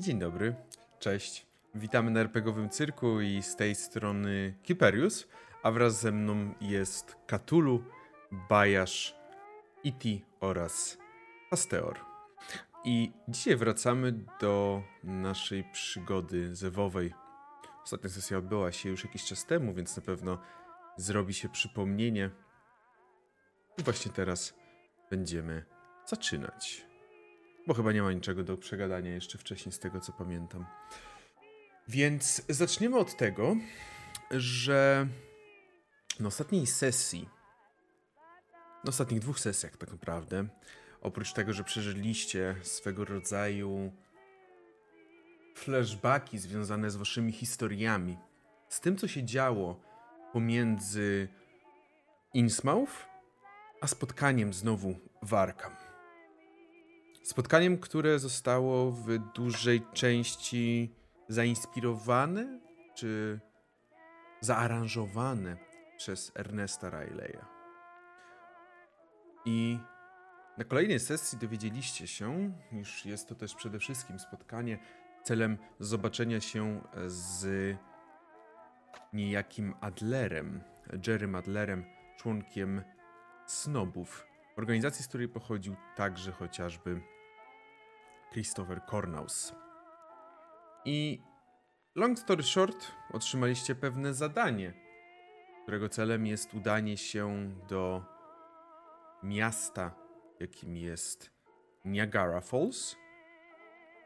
Dzień dobry, cześć. Witamy na RPGowym Cyrku i z tej strony Kiperius, a wraz ze mną jest Katulu, Bajasz, Iti oraz Asteor. I dzisiaj wracamy do naszej przygody zewowej. Ostatnia sesja odbyła się już jakiś czas temu, więc na pewno zrobi się przypomnienie. I właśnie teraz będziemy zaczynać. Bo chyba nie ma niczego do przegadania jeszcze wcześniej, z tego co pamiętam. Więc zaczniemy od tego, że na ostatniej sesji, na ostatnich dwóch sesjach tak naprawdę, oprócz tego, że przeżyliście swego rodzaju flashbacki związane z waszymi historiami, z tym, co się działo pomiędzy Innsmouth, a spotkaniem znowu w Arkham. Spotkaniem, które zostało w dużej części zainspirowane czy zaaranżowane przez Ernesta Rileya. I na kolejnej sesji dowiedzieliście się, iż jest to też przede wszystkim spotkanie celem zobaczenia się z niejakim Adlerem, Jerrym Adlerem, członkiem Snobów, organizacji, z której pochodził także chociażby Christopher Cornaus. I long story short, otrzymaliście pewne zadanie, którego celem jest udanie się do miasta, jakim jest Niagara Falls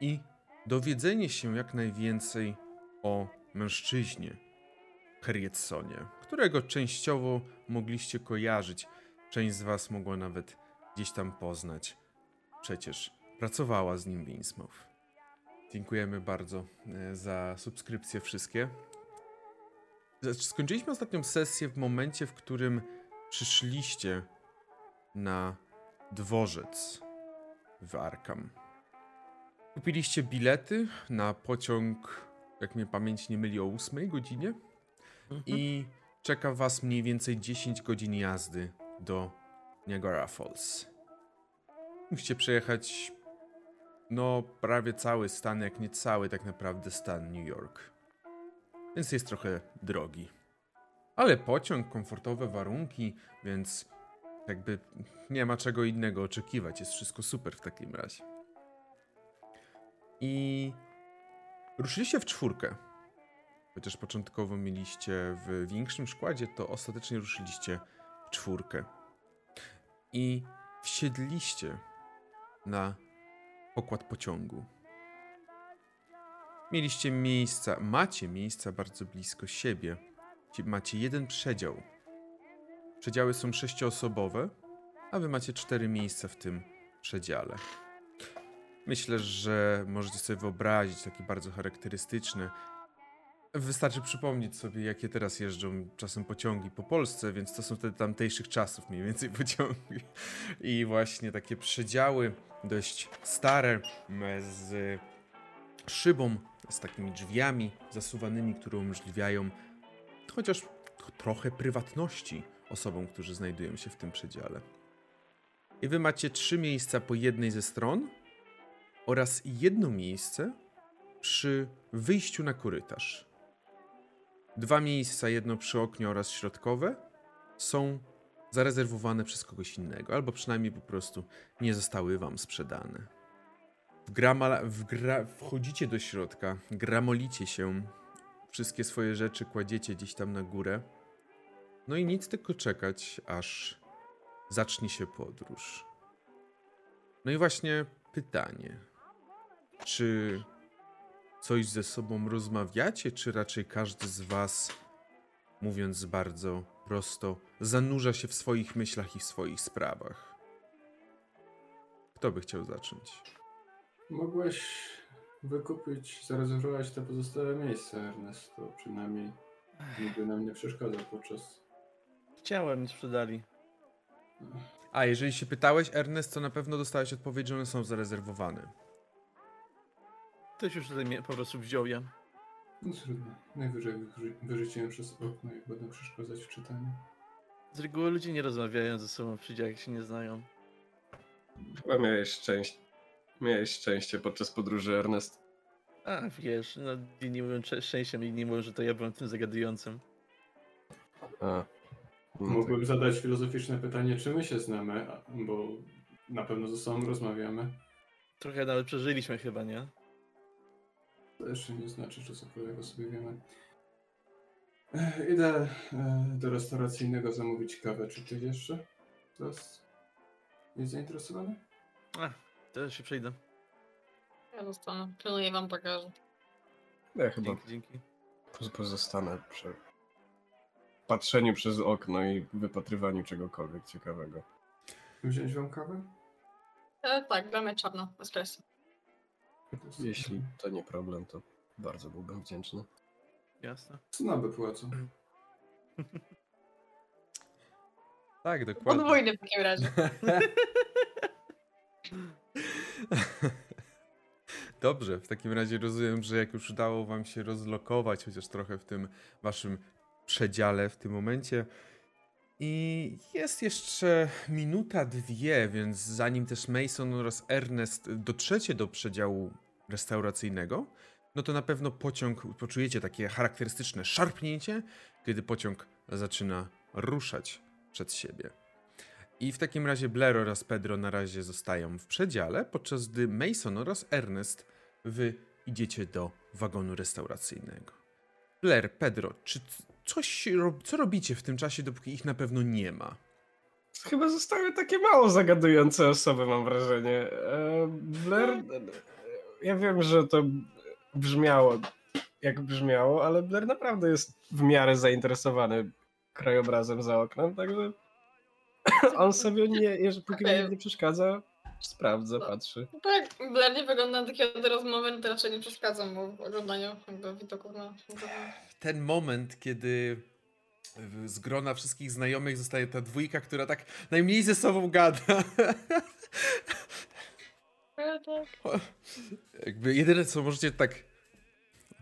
i dowiedzenie się jak najwięcej o mężczyźnie, Harrietsonie, którego częściowo mogliście kojarzyć. Część z was mogła nawet gdzieś tam poznać. Przecież pracowała z nim w Innsmouth. Dziękujemy bardzo e, za subskrypcje wszystkie. Skończyliśmy ostatnią sesję w momencie, w którym przyszliście na dworzec w Arkham. Kupiliście bilety na pociąg, jak mnie pamięć nie myli, o 8 godzinie mhm. i czeka was mniej więcej 10 godzin jazdy do Niagara Falls. Musicie przejechać no prawie cały stan, jak nie cały tak naprawdę stan New York. Więc jest trochę drogi. Ale pociąg, komfortowe warunki, więc jakby nie ma czego innego oczekiwać. Jest wszystko super w takim razie. I ruszyliście w czwórkę. Chociaż początkowo mieliście w większym składzie, to ostatecznie ruszyliście w czwórkę. I wsiedliście na pokład pociągu. Mieliście miejsca, macie miejsca bardzo blisko siebie. Macie jeden przedział. Przedziały są sześcioosobowe, a wy macie cztery miejsca w tym przedziale. Myślę, że możecie sobie wyobrazić takie bardzo charakterystyczne. Wystarczy przypomnieć sobie, jakie teraz jeżdżą czasem pociągi po Polsce, więc to są te tamtejszych czasów mniej więcej pociągi. I właśnie takie przedziały dość stare, z szybą, z takimi drzwiami zasuwanymi, które umożliwiają chociaż trochę prywatności osobom, którzy znajdują się w tym przedziale. I wy macie trzy miejsca po jednej ze stron oraz jedno miejsce przy wyjściu na korytarz. Dwa miejsca, jedno przy oknie oraz środkowe, są zarezerwowane przez kogoś innego, albo przynajmniej po prostu nie zostały wam sprzedane. W w gra, wchodzicie do środka, gramolicie się, wszystkie swoje rzeczy kładziecie gdzieś tam na górę. No i nic tylko czekać, aż zacznie się podróż. No i właśnie pytanie. Czy coś ze sobą rozmawiacie, czy raczej każdy z was, mówiąc bardzo prosto, zanurza się w swoich myślach i w swoich sprawach? Kto by chciał zacząć? Mogłeś wykupić, zarezerwować te pozostałe miejsca, Ernest. To przynajmniej niby nam nie przeszkadza podczas. Chciałem, nie sprzedali. A jeżeli się pytałeś, Ernest, to na pewno dostałeś odpowiedź, że one są zarezerwowane. Ktoś już tutaj po prostu wziął je. No trudno. Najwyżej wyrzuciłem przez okno i będę przeszkadzać w czytaniu. Z reguły ludzie nie rozmawiają ze sobą w jak się nie znają. Chyba miałeś szczęście. Miałeś szczęście podczas podróży, Ernest. A, wiesz, no inni mówią szczęściem, inni mówią, że to ja byłem tym zagadującym. A. No tak. Mógłbym zadać filozoficzne pytanie, czy my się znamy, bo na pewno ze sobą rozmawiamy. Trochę nawet przeżyliśmy chyba, nie? To jeszcze nie znaczy, że cokolwiek o sobie wiemy. Idę e, do restauracyjnego zamówić kawę. Czy ty jeszcze? Teraz jest zainteresowany? A, teraz się przejdę. Ja zostanę. Pilnuję wam bagażu. Ja chyba Dzięki, dzięki. poz- pozostanę przy patrzeniu przez okno i wypatrywaniu czegokolwiek ciekawego. Wziąć wam kawę? E, tak, mnie czarno, espresso. Jeśli to nie problem, to bardzo byłbym wdzięczny. Jasne. Cnoby płacą. Tak, dokładnie. Podwójny w takim razie. Dobrze, w takim razie rozumiem, że jak już udało wam się rozlokować chociaż trochę w tym waszym przedziale w tym momencie i jest jeszcze minuta, dwie, więc zanim też Mason oraz Ernest dotrzecie do przedziału restauracyjnego, no to na pewno pociąg, poczujecie takie charakterystyczne szarpnięcie, kiedy pociąg zaczyna ruszać przed siebie. I w takim razie Blair oraz Pedro na razie zostają w przedziale, podczas gdy Mason oraz Ernest wy idziecie do wagonu restauracyjnego. Blair, Pedro, czy coś, co robicie w tym czasie, dopóki ich na pewno nie ma? Chyba zostały takie mało zagadujące osoby, mam wrażenie. E, Blair, e, ja wiem, że to brzmiało jak brzmiało, ale Blair naprawdę jest w miarę zainteresowany krajobrazem za oknem, także on sobie nie, jeżeli póki mu nie przeszkadza, sprawdza, patrzy. Tak, Blair nie wygląda na takiego do rozmowy, no to raczej nie przeszkadza mu w oglądaniu jakby widoków na... Ten moment, kiedy z grona wszystkich znajomych zostaje ta dwójka, która tak najmniej ze sobą gada. E, tak. Jakby jedyne co możecie tak.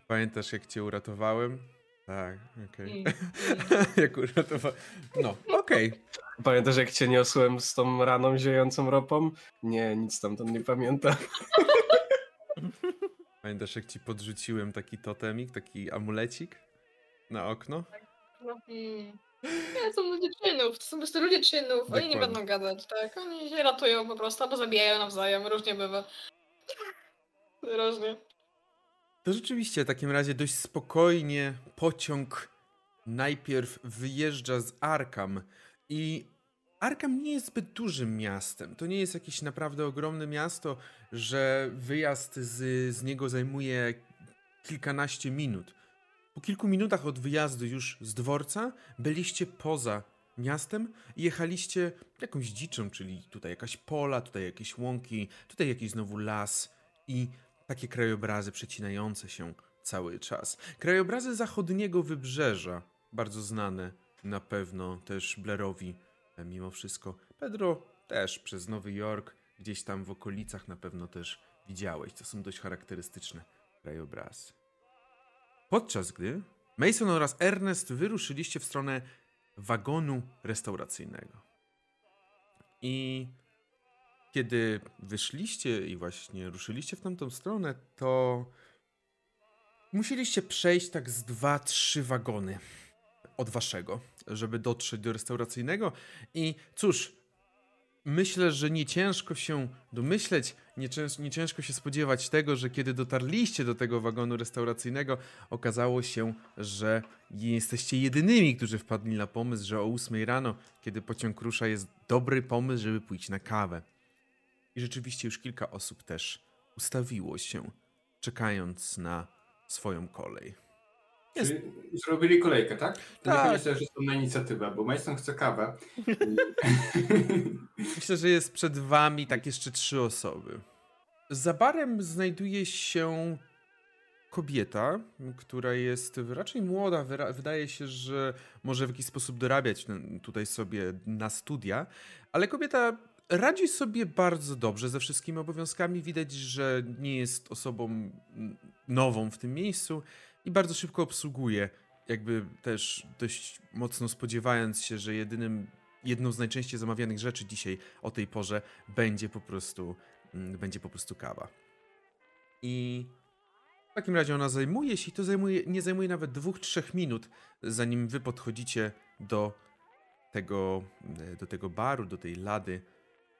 Pamiętasz, jak cię uratowałem? Tak, okej. Mm, mm. jak uratowałem. No, okej. Pamiętasz, jak cię niosłem z tą raną ziejącą ropą? Nie, nic tamtąd nie pamiętam. Pamiętasz, jak ci podrzuciłem taki totemik, taki amulecik na okno? No, mm. Nie, są ludzie czynów, to są po prostu ludzie czynów, oni nie Dokładnie. będą gadać, tak? Oni się ratują po prostu, albo zabijają nawzajem, różnie bywa. Różnie. To rzeczywiście w takim razie dość spokojnie pociąg najpierw wyjeżdża z Arkham i Arkham nie jest zbyt dużym miastem. To nie jest jakieś naprawdę ogromne miasto, że wyjazd z, z niego zajmuje kilkanaście minut. Po kilku minutach od wyjazdu już z dworca byliście poza miastem i jechaliście jakąś dziczą, czyli tutaj jakaś pola, tutaj jakieś łąki, tutaj jakiś znowu las i takie krajobrazy przecinające się cały czas. Krajobrazy zachodniego wybrzeża, bardzo znane na pewno też Blairowi e, mimo wszystko. Pedro też przez Nowy Jork, gdzieś tam w okolicach na pewno też widziałeś. To są dość charakterystyczne krajobrazy. Podczas gdy Mason oraz Ernest wyruszyliście w stronę wagonu restauracyjnego. I kiedy wyszliście i właśnie ruszyliście w tamtą stronę, to musieliście przejść tak z dwa, trzy wagony od waszego, żeby dotrzeć do restauracyjnego. I cóż, myślę, że nie ciężko się domyśleć, nie, cięż, nie ciężko się spodziewać tego, że kiedy dotarliście do tego wagonu restauracyjnego, okazało się, że jesteście jedynymi, którzy wpadli na pomysł, że o 8 rano, kiedy pociąg rusza, jest dobry pomysł, żeby pójść na kawę. I rzeczywiście już kilka osób też ustawiło się, czekając na swoją kolej. Jest- zrobili kolejkę, tak? To Tak. Myślę, że to na inicjatywę, bo Mason chce kawę. Myślę, że jest przed wami tak jeszcze trzy osoby. Za barem znajduje się kobieta, która jest raczej młoda. Wydaje się, że może w jakiś sposób dorabiać tutaj sobie na studia, ale kobieta radzi sobie bardzo dobrze ze wszystkimi obowiązkami. Widać, że nie jest osobą nową w tym miejscu i bardzo szybko obsługuje. Jakby też dość mocno spodziewając się, że jedynym jedną z najczęściej zamawianych rzeczy dzisiaj o tej porze będzie po prostu, mm, będzie po prostu kawa. I W takim razie ona zajmuje się i to zajmuje, nie zajmuje nawet dwóch, trzech minut, zanim wy podchodzicie do tego, e, do tego baru, do tej lady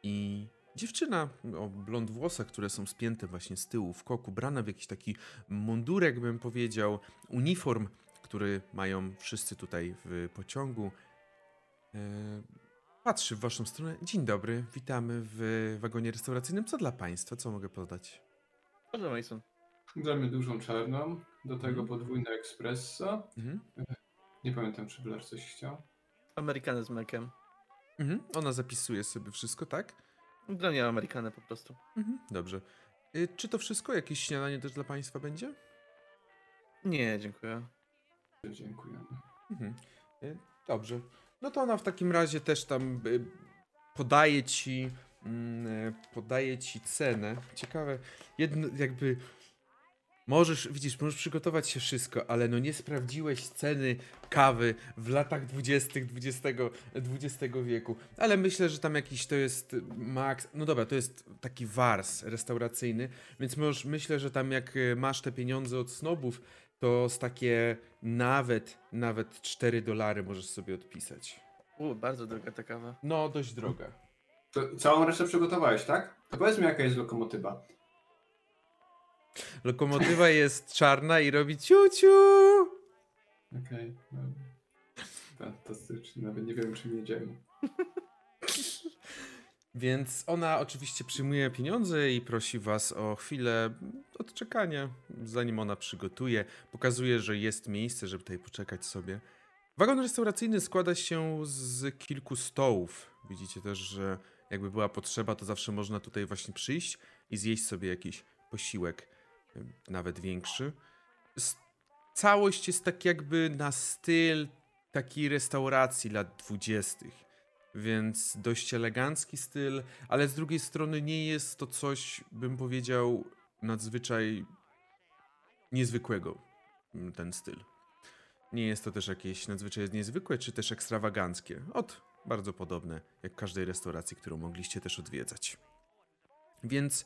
i dziewczyna o blond włosach, które są spięte właśnie z tyłu w koku, brana w jakiś taki mundurek, bym powiedział, uniform, który mają wszyscy tutaj w pociągu, e, patrzy w waszą stronę. Dzień dobry, witamy w wagonie restauracyjnym. Co dla państwa? Co mogę podać? Proszę Mason. Damy dużą czarną, do tego Mhm. podwójne espresso. Mhm. Nie pamiętam, czy Blair coś chciał. Amerykanę z mlekiem. Mhm. Ona zapisuje sobie wszystko, tak? Dla mnie Amerykanę po prostu. Mhm. Dobrze. Y, Czy to wszystko? Jakieś śniadanie też dla państwa będzie? Nie, dziękuję. Dziękujemy. Mhm. Y, Dobrze. No to ona w takim razie też tam y, podaje ci mm, y, podaje ci cenę. Ciekawe, jedno jakby możesz, widzisz, możesz przygotować się wszystko, ale no nie sprawdziłeś ceny kawy w latach 20. XX, XX wieku. Ale myślę, że tam jakiś to jest maks. No dobra, to jest taki wars restauracyjny, więc możesz, myślę, że tam jak y, masz te pieniądze od snobów, to z takie nawet, nawet 4 dolary możesz sobie odpisać. U, bardzo droga ta kawa. No, dość droga. To całą resztę przygotowałeś, tak? To powiedz mi, jaka jest lokomotywa. Lokomotywa jest czarna i robi ciuciu. Okej. no. Fantastycznie, nawet nie wiem, czym jedziemy. Więc ona oczywiście przyjmuje pieniądze i prosi was o chwilę odczekania, zanim ona przygotuje. Pokazuje, że jest miejsce, żeby tutaj poczekać sobie. Wagon restauracyjny składa się z kilku stołów. Widzicie też, że jakby była potrzeba, to zawsze można tutaj właśnie przyjść i zjeść sobie jakiś posiłek, nawet większy. Całość jest tak jakby na styl takiej restauracji lat dwudziestych. Więc dość elegancki styl, ale z drugiej strony nie jest to coś, bym powiedział, nadzwyczaj niezwykłego, mm, ten styl. Nie jest to też jakieś nadzwyczaj niezwykłe, czy też ekstrawaganckie. Od bardzo podobne, jak każdej restauracji, którą mogliście też odwiedzać. Więc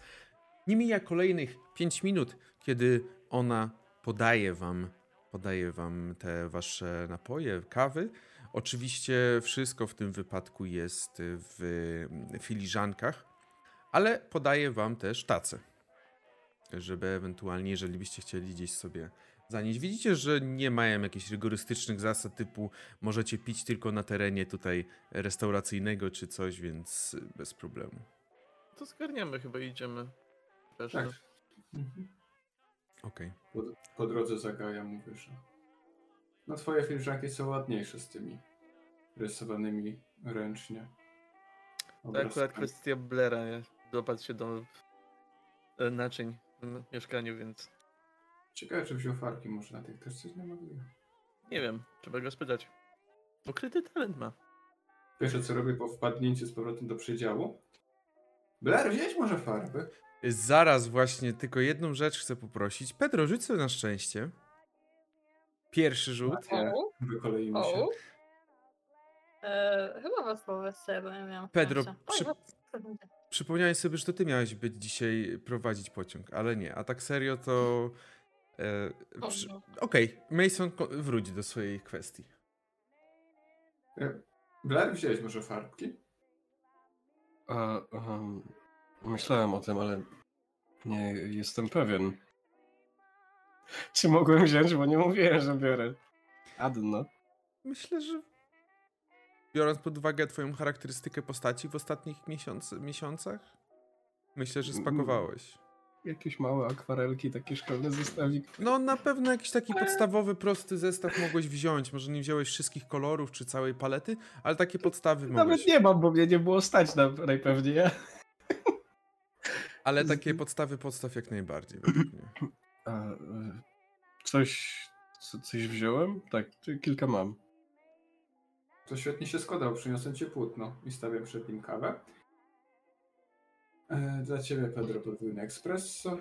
nie mija kolejnych 5 minut, kiedy ona podaje wam, podaje wam te wasze napoje, kawy. Oczywiście wszystko w tym wypadku jest w filiżankach, ale podaje wam też tacę, żeby ewentualnie, jeżeli byście chcieli gdzieś sobie zanieść. Widzicie, że nie mają jakichś rygorystycznych zasad typu możecie pić tylko na terenie tutaj restauracyjnego czy coś, więc bez problemu. To zgarniamy chyba idziemy. Wiesz, Tak. no. Mhm. Okej. Po, po drodze za Gaja mówię, że no twoje filiżanki są ładniejsze z tymi rysowanymi ręcznie. To akurat kwestia Blera, nie? Dopadł się do e, naczyń w mieszkaniu, więc Ciekawe, czy wziął farki, może na tych też coś namaluje. nie wiem, trzeba go spytać. Ukryty talent ma. Pierwsze co robię po wpadnięciu z powrotem do przedziału. Blair, wziąć może farby? Zaraz właśnie tylko jedną rzecz chcę poprosić. Pedro, rzuć sobie na szczęście. Pierwszy rzut. O, Wykoleimy się. o. E, chyba was po weselu, nie wiem. Pedro, przy- Przypomniałem sobie, że to ty miałeś być dzisiaj prowadzić pociąg, ale nie. A tak serio to... E, O, przy... no. Okej, Mason, ko- wróć do swojej kwestii. E, Blair, wziąłeś może farbki? A, em, myślałem o tym, ale nie jestem pewien. Czy mogłem wziąć, bo nie mówiłem, że biorę. Adno. Myślę, że biorąc pod uwagę twoją charakterystykę postaci w ostatnich miesiąc, miesiącach, myślę, że spakowałeś. Jakieś małe akwarelki, taki szkolny zestawik. No na pewno jakiś taki podstawowy, prosty zestaw mogłeś wziąć. Może nie wziąłeś wszystkich kolorów czy całej palety, ale takie podstawy mogłeś. Nawet nie mam, bo mnie nie było stać na najpewniej. Ale takie podstawy podstaw jak najbardziej. A, y, coś, co, coś wziąłem? Tak, kilka mam. To świetnie się składał, przyniosłem ci płótno i stawiam przed nim kawę. E, dla ciebie, Pedro, podwójny espresso,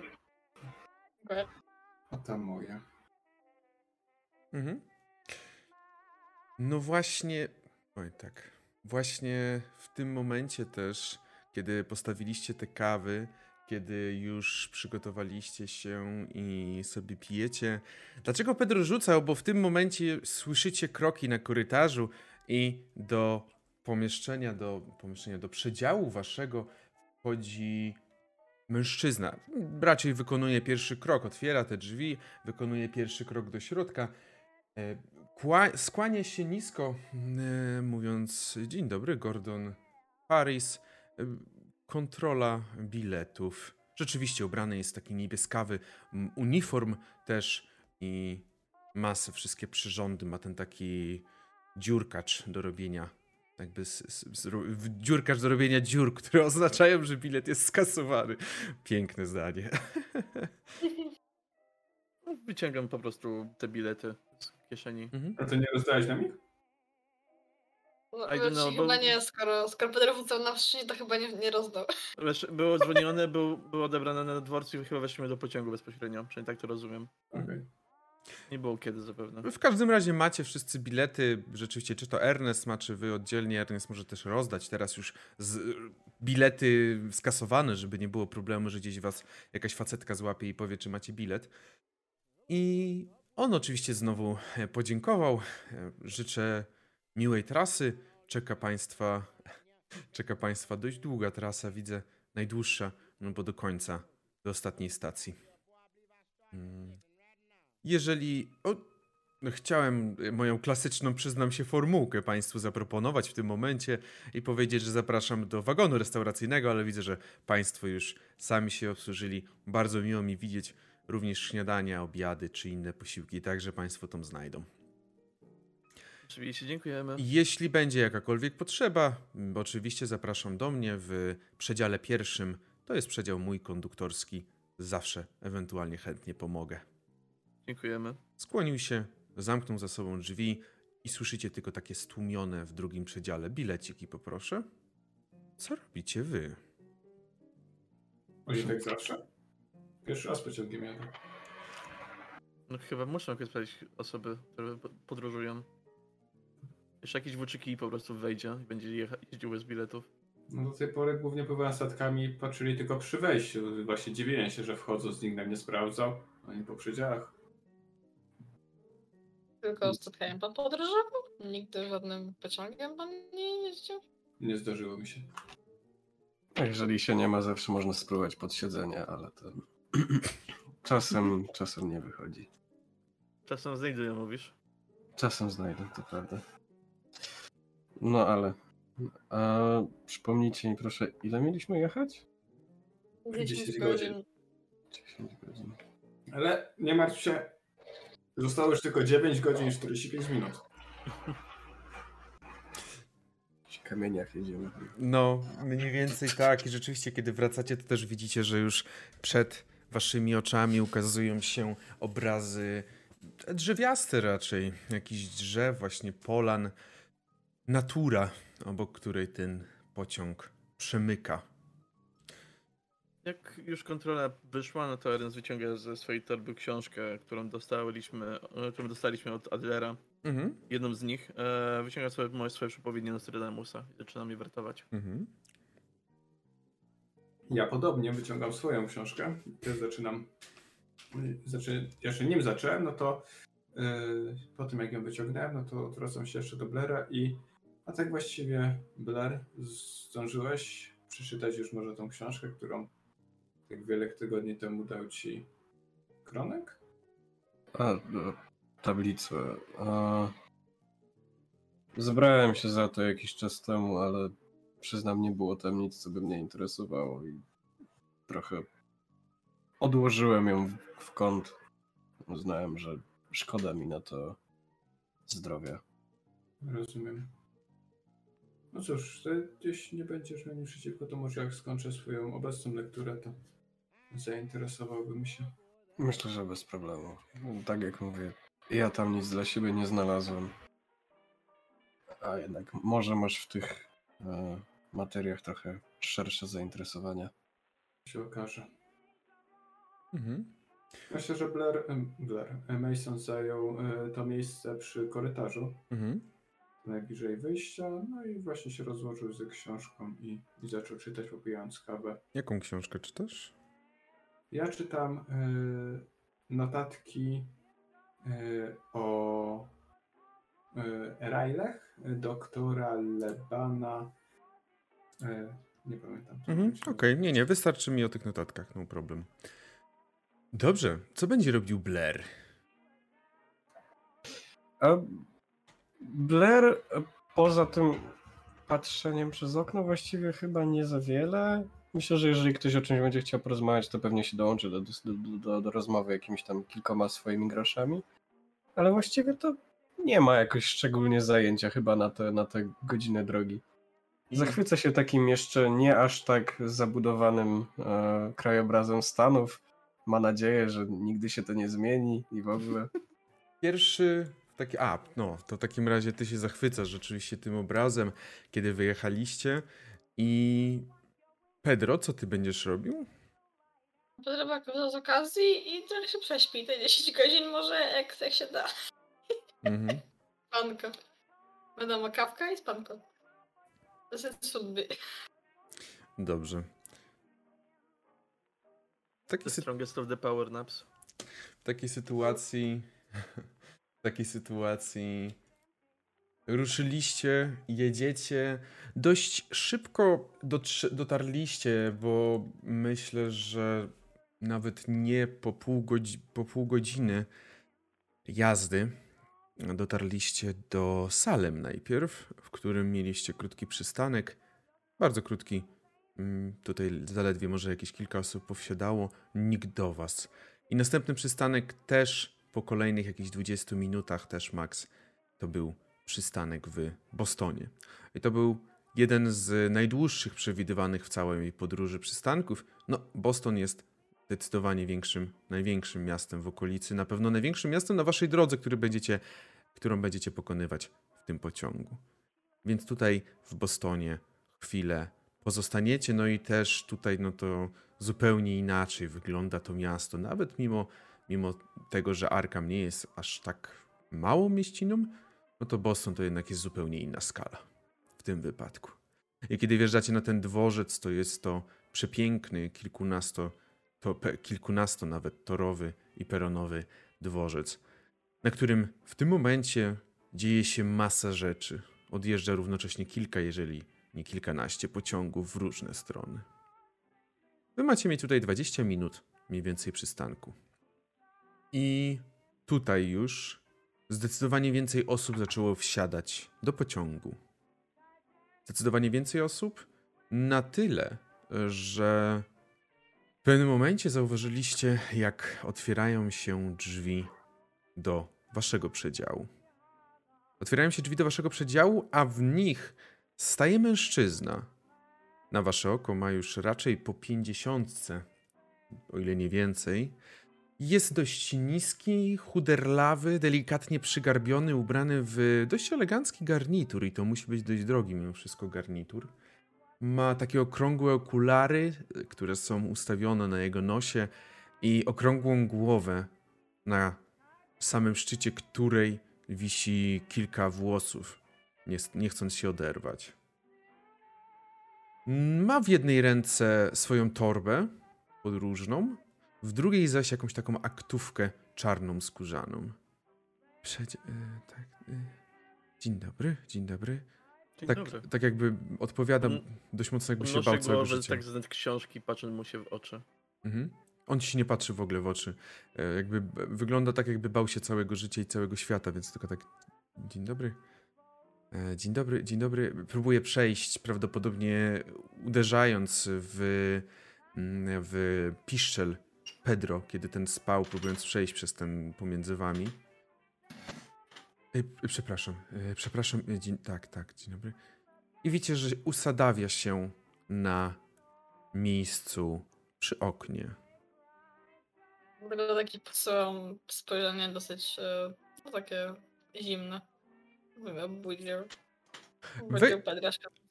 a tam moje. Mhm. No właśnie, oj tak, właśnie w tym momencie też, kiedy postawiliście te kawy, kiedy już przygotowaliście się i sobie pijecie. Dlaczego Pedro rzucał? Bo w tym momencie słyszycie kroki na korytarzu i do pomieszczenia, do pomieszczenia, do przedziału waszego wchodzi mężczyzna. Raczej wykonuje pierwszy krok, otwiera te drzwi, wykonuje pierwszy krok do środka. E, Kła- skłania się nisko, e, mówiąc: Dzień dobry, Gordon Harris. Kontrola biletów. Rzeczywiście ubrany jest taki niebieskawy uniform też i ma wszystkie przyrządy. Ma ten taki dziurkacz do robienia. Jakby z, z, z, do robienia dziur, które oznaczają, że bilet jest skasowany. Piękne zdanie. Wyciągam po prostu te bilety z kieszeni. Mhm. A to nie rozdałeś nam ich? No, I don't know, bo- chyba nie, skoro, skoro Pedro na wsi, to chyba nie, nie rozdał. Wiesz, było dzwonione, był, było odebrane na dworcu i chyba weszliśmy do pociągu bezpośrednio, przynajmniej tak to rozumiem. Okej. Nie było kiedy zapewne. W każdym razie macie wszyscy bilety. Rzeczywiście, czy to Ernest ma, czy wy oddzielnie. Ernest może też rozdać teraz już z, bilety skasowane, żeby nie było problemu, że gdzieś was jakaś facetka złapie i powie, czy macie bilet. I on oczywiście znowu e, podziękował. E, Życzę miłej trasy. Czeka państwa, czeka państwa dość długa trasa, widzę. Najdłuższa, no bo do końca, do ostatniej stacji. Mm. Jeżeli. O, no chciałem y, moją klasyczną, przyznam się, formułkę Państwu zaproponować w tym momencie i powiedzieć, że zapraszam do wagonu restauracyjnego, ale widzę, że Państwo już sami się obsłużyli. Bardzo miło mi widzieć również śniadania, obiady czy inne posiłki, także Państwo tam znajdą. Oczywiście, dziękujemy. Jeśli będzie jakakolwiek potrzeba, oczywiście zapraszam do mnie w przedziale pierwszym. To jest przedział mój konduktorski. Zawsze ewentualnie chętnie pomogę. Dziękujemy. Skłonił się, zamknął za sobą drzwi i słyszycie tylko takie stłumione w drugim przedziale bileciki, poproszę. Co robicie wy? Oni tak zawsze? Pierwszy raz pociągiem jadę. No chyba muszą sprawdzić osoby, które po- podróżują. Jeszcze jakieś włóczyki po prostu wejdzie i będzie jecha- jeździł bez biletów. No do tej pory głównie pływałem statkami i patrzyli tylko przy wejściu. Właśnie dziwiłem się, że wchodząc nikt nam nie sprawdzał. Oni po przedziałach. Tylko spotkałem pan podróżował? Nigdy żadnym pociągiem pan nie jeździł? Nie zdarzyło mi się. Jeżeli się nie ma, zawsze można spróbować pod siedzenie, ale to czasem, czasem nie wychodzi. Czasem znajduję, mówisz? Czasem znajdę, to prawda. No ale. A przypomnijcie mi proszę, ile mieliśmy jechać? 10 godzin. 10 godzin. Ale nie martw się. Zostało już tylko 9 godzin i 45 minut. W kamieniach jedziemy. No, mniej więcej tak. I rzeczywiście, kiedy wracacie, to też widzicie, że już przed waszymi oczami ukazują się obrazy drzewiaste raczej. Jakiś drzew, właśnie polan. Natura, obok której ten pociąg przemyka. Jak już kontrola wyszła, no to Ernest wyciąga ze swojej torby książkę, którą dostaliśmy, którą dostaliśmy od Adlera. Mhm. Jedną z nich. E, wyciąga sobie moje swoje przepowiednie Nostradamusa i zaczyna mnie wertować. Mhm. Ja podobnie wyciągam swoją książkę. Też zaczynam. Znaczy, jeszcze nim zacząłem, no to yy, po tym jak ją wyciągnąłem, no to zwracam się jeszcze do Blaira i a tak właściwie Blair, zdążyłeś przeczytać już może tą książkę, którą tak wiele tygodni temu dał ci Kronek? A, tablicę. A... Zebrałem się za to jakiś czas temu, ale przyznam, nie było tam nic, co by mnie interesowało i trochę odłożyłem ją w, w kąt. Uznałem, że szkoda mi na to zdrowia. Rozumiem. No cóż, to jeśli nie będziesz miał nic przeciwko, to może jak skończę swoją obecną lekturę, to zainteresowałbym się. Myślę, że bez problemu. Tak jak mówię, ja tam nic dla siebie nie znalazłem. A jednak może masz w tych e, materiach trochę szersze zainteresowania. się okaże. Mhm. Myślę, że Blair, Blair e, Mason zajął e, to miejsce przy korytarzu. Mhm. Najbliżej wyjścia, no i właśnie się rozłożył ze książką i, i zaczął czytać, popijając kawę. Jaką książkę czytasz? Ja czytam y, notatki y, o y, Erailech, doktora Lebana. Y, nie pamiętam. co Mhm, Okej, nie, nie, wystarczy mi o tych notatkach, no problem. Dobrze, co będzie robił Blair? A Blair poza tym patrzeniem przez okno właściwie chyba nie za wiele. Myślę, że jeżeli ktoś o czymś będzie chciał porozmawiać, to pewnie się dołączy do, do, do, do rozmowy jakimiś tam kilkoma swoimi groszami. Ale właściwie to nie ma jakoś szczególnie zajęcia chyba na te, na te godzinę drogi. Zachwyca się takim jeszcze nie aż tak zabudowanym e, krajobrazem Stanów. Ma nadzieję, że nigdy się to nie zmieni i w ogóle. Pierwszy taki, a, no, to w takim razie ty się zachwycasz rzeczywiście tym obrazem, kiedy wyjechaliście i Pedro, co ty będziesz robił? Potrzeba z okazji i trochę się prześpi. Te 10 godzin może jak, jak się da. Mhm. Spanko. Wiadomo, kawka i spanko. To jest. Dobrze. W takiej, The strongest of the power naps. w takiej sytuacji, takiej sytuacji. Ruszyliście, jedziecie, dość szybko dotarliście, bo myślę, że nawet nie po pół, godzi- po pół godziny jazdy dotarliście do Salem najpierw, w którym mieliście krótki przystanek, bardzo krótki, mm, tutaj zaledwie może jakieś kilka osób posiadało, nikt do was. I następny przystanek też po kolejnych jakichś 20 minutach też max to był przystanek w Bostonie. I to był jeden z najdłuższych przewidywanych w całej podróży przystanków. No, Boston jest zdecydowanie większym, największym miastem w okolicy, na pewno największym miastem na waszej drodze, który będziecie, którą będziecie pokonywać w tym pociągu. Więc tutaj w Bostonie chwilę pozostaniecie, no i też tutaj no to zupełnie inaczej wygląda to miasto, nawet mimo, mimo tego, że Arkham nie jest aż tak małą mieściną, no to Boston to jednak jest zupełnie inna skala w tym wypadku. I kiedy wjeżdżacie na ten dworzec, to jest to przepiękny, kilkunasto, to kilkunasto nawet torowy i peronowy dworzec, na którym w tym momencie dzieje się masa rzeczy. Odjeżdża równocześnie kilka, jeżeli nie kilkanaście pociągów w różne strony. Wy macie mieć tutaj 20 minut mniej więcej przystanku. I tutaj już zdecydowanie więcej osób zaczęło wsiadać do pociągu. Zdecydowanie więcej osób na tyle, że w pewnym momencie zauważyliście, jak otwierają się drzwi do waszego przedziału. Otwierają się drzwi do waszego przedziału, a w nich staje mężczyzna. Na wasze oko ma już raczej po pięćdziesiątce, o ile nie więcej. Jest dość niski, chuderlawy, delikatnie przygarbiony, ubrany w dość elegancki garnitur i to musi być dość drogi mimo wszystko garnitur. Ma takie okrągłe okulary, które są ustawione na jego nosie i okrągłą głowę, na samym szczycie której wisi kilka włosów, nie, nie chcąc się oderwać. Ma w jednej ręce swoją torbę podróżną, w drugiej zaś jakąś taką aktówkę czarną, skórzaną. Przedzie... e, tak, e, dzień dobry, dzień dobry. Dzień Tak, dobry. tak jakby odpowiadam On- dość mocno, jakby się bał całego życia. tak z książki, patrząc mu się w oczy. Mhm. On ci się nie patrzy w ogóle w oczy. E, Jakby wygląda tak, jakby bał się całego życia i całego świata, więc tylko tak. Dzień dobry. E, Dzień dobry, dzień dobry. Próbuję przejść, prawdopodobnie uderzając w, mm, w piszczel Pedro, kiedy ten spał, próbując przejść przez ten pomiędzy wami. E, p- Przepraszam, e, przepraszam. e, Dzień, tak, tak, dzień dobry. I widzicie, że usadawia się na miejscu przy oknie. Dlatego taki posyłam spojrzenie dosyć e, no, takie zimne. Mówię, budził. Wy-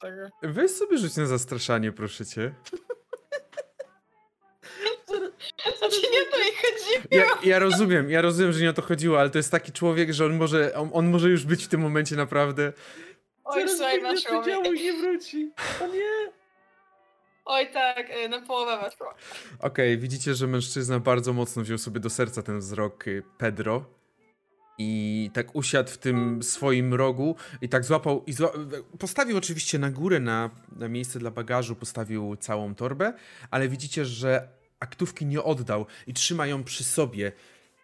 tego. Weź sobie rzuć na zastraszanie, proszę cię. Znaczy nie o to mi chodziło. Ja, ja rozumiem, ja rozumiem, że nie o to chodziło, ale to jest taki człowiek, że on może, on, on może już być w tym momencie naprawdę Oj, słuchaj, mi. i nie wróci. O nie! Oj tak, y, na połowę weszło. Okej, widzicie, że mężczyzna bardzo mocno wziął sobie do serca ten wzrok y, Pedro i tak usiadł w tym swoim rogu i tak złapał i zła... postawił oczywiście na górę na, na miejsce dla bagażu, postawił całą torbę, ale widzicie, że aktówki nie oddał i trzyma ją przy sobie.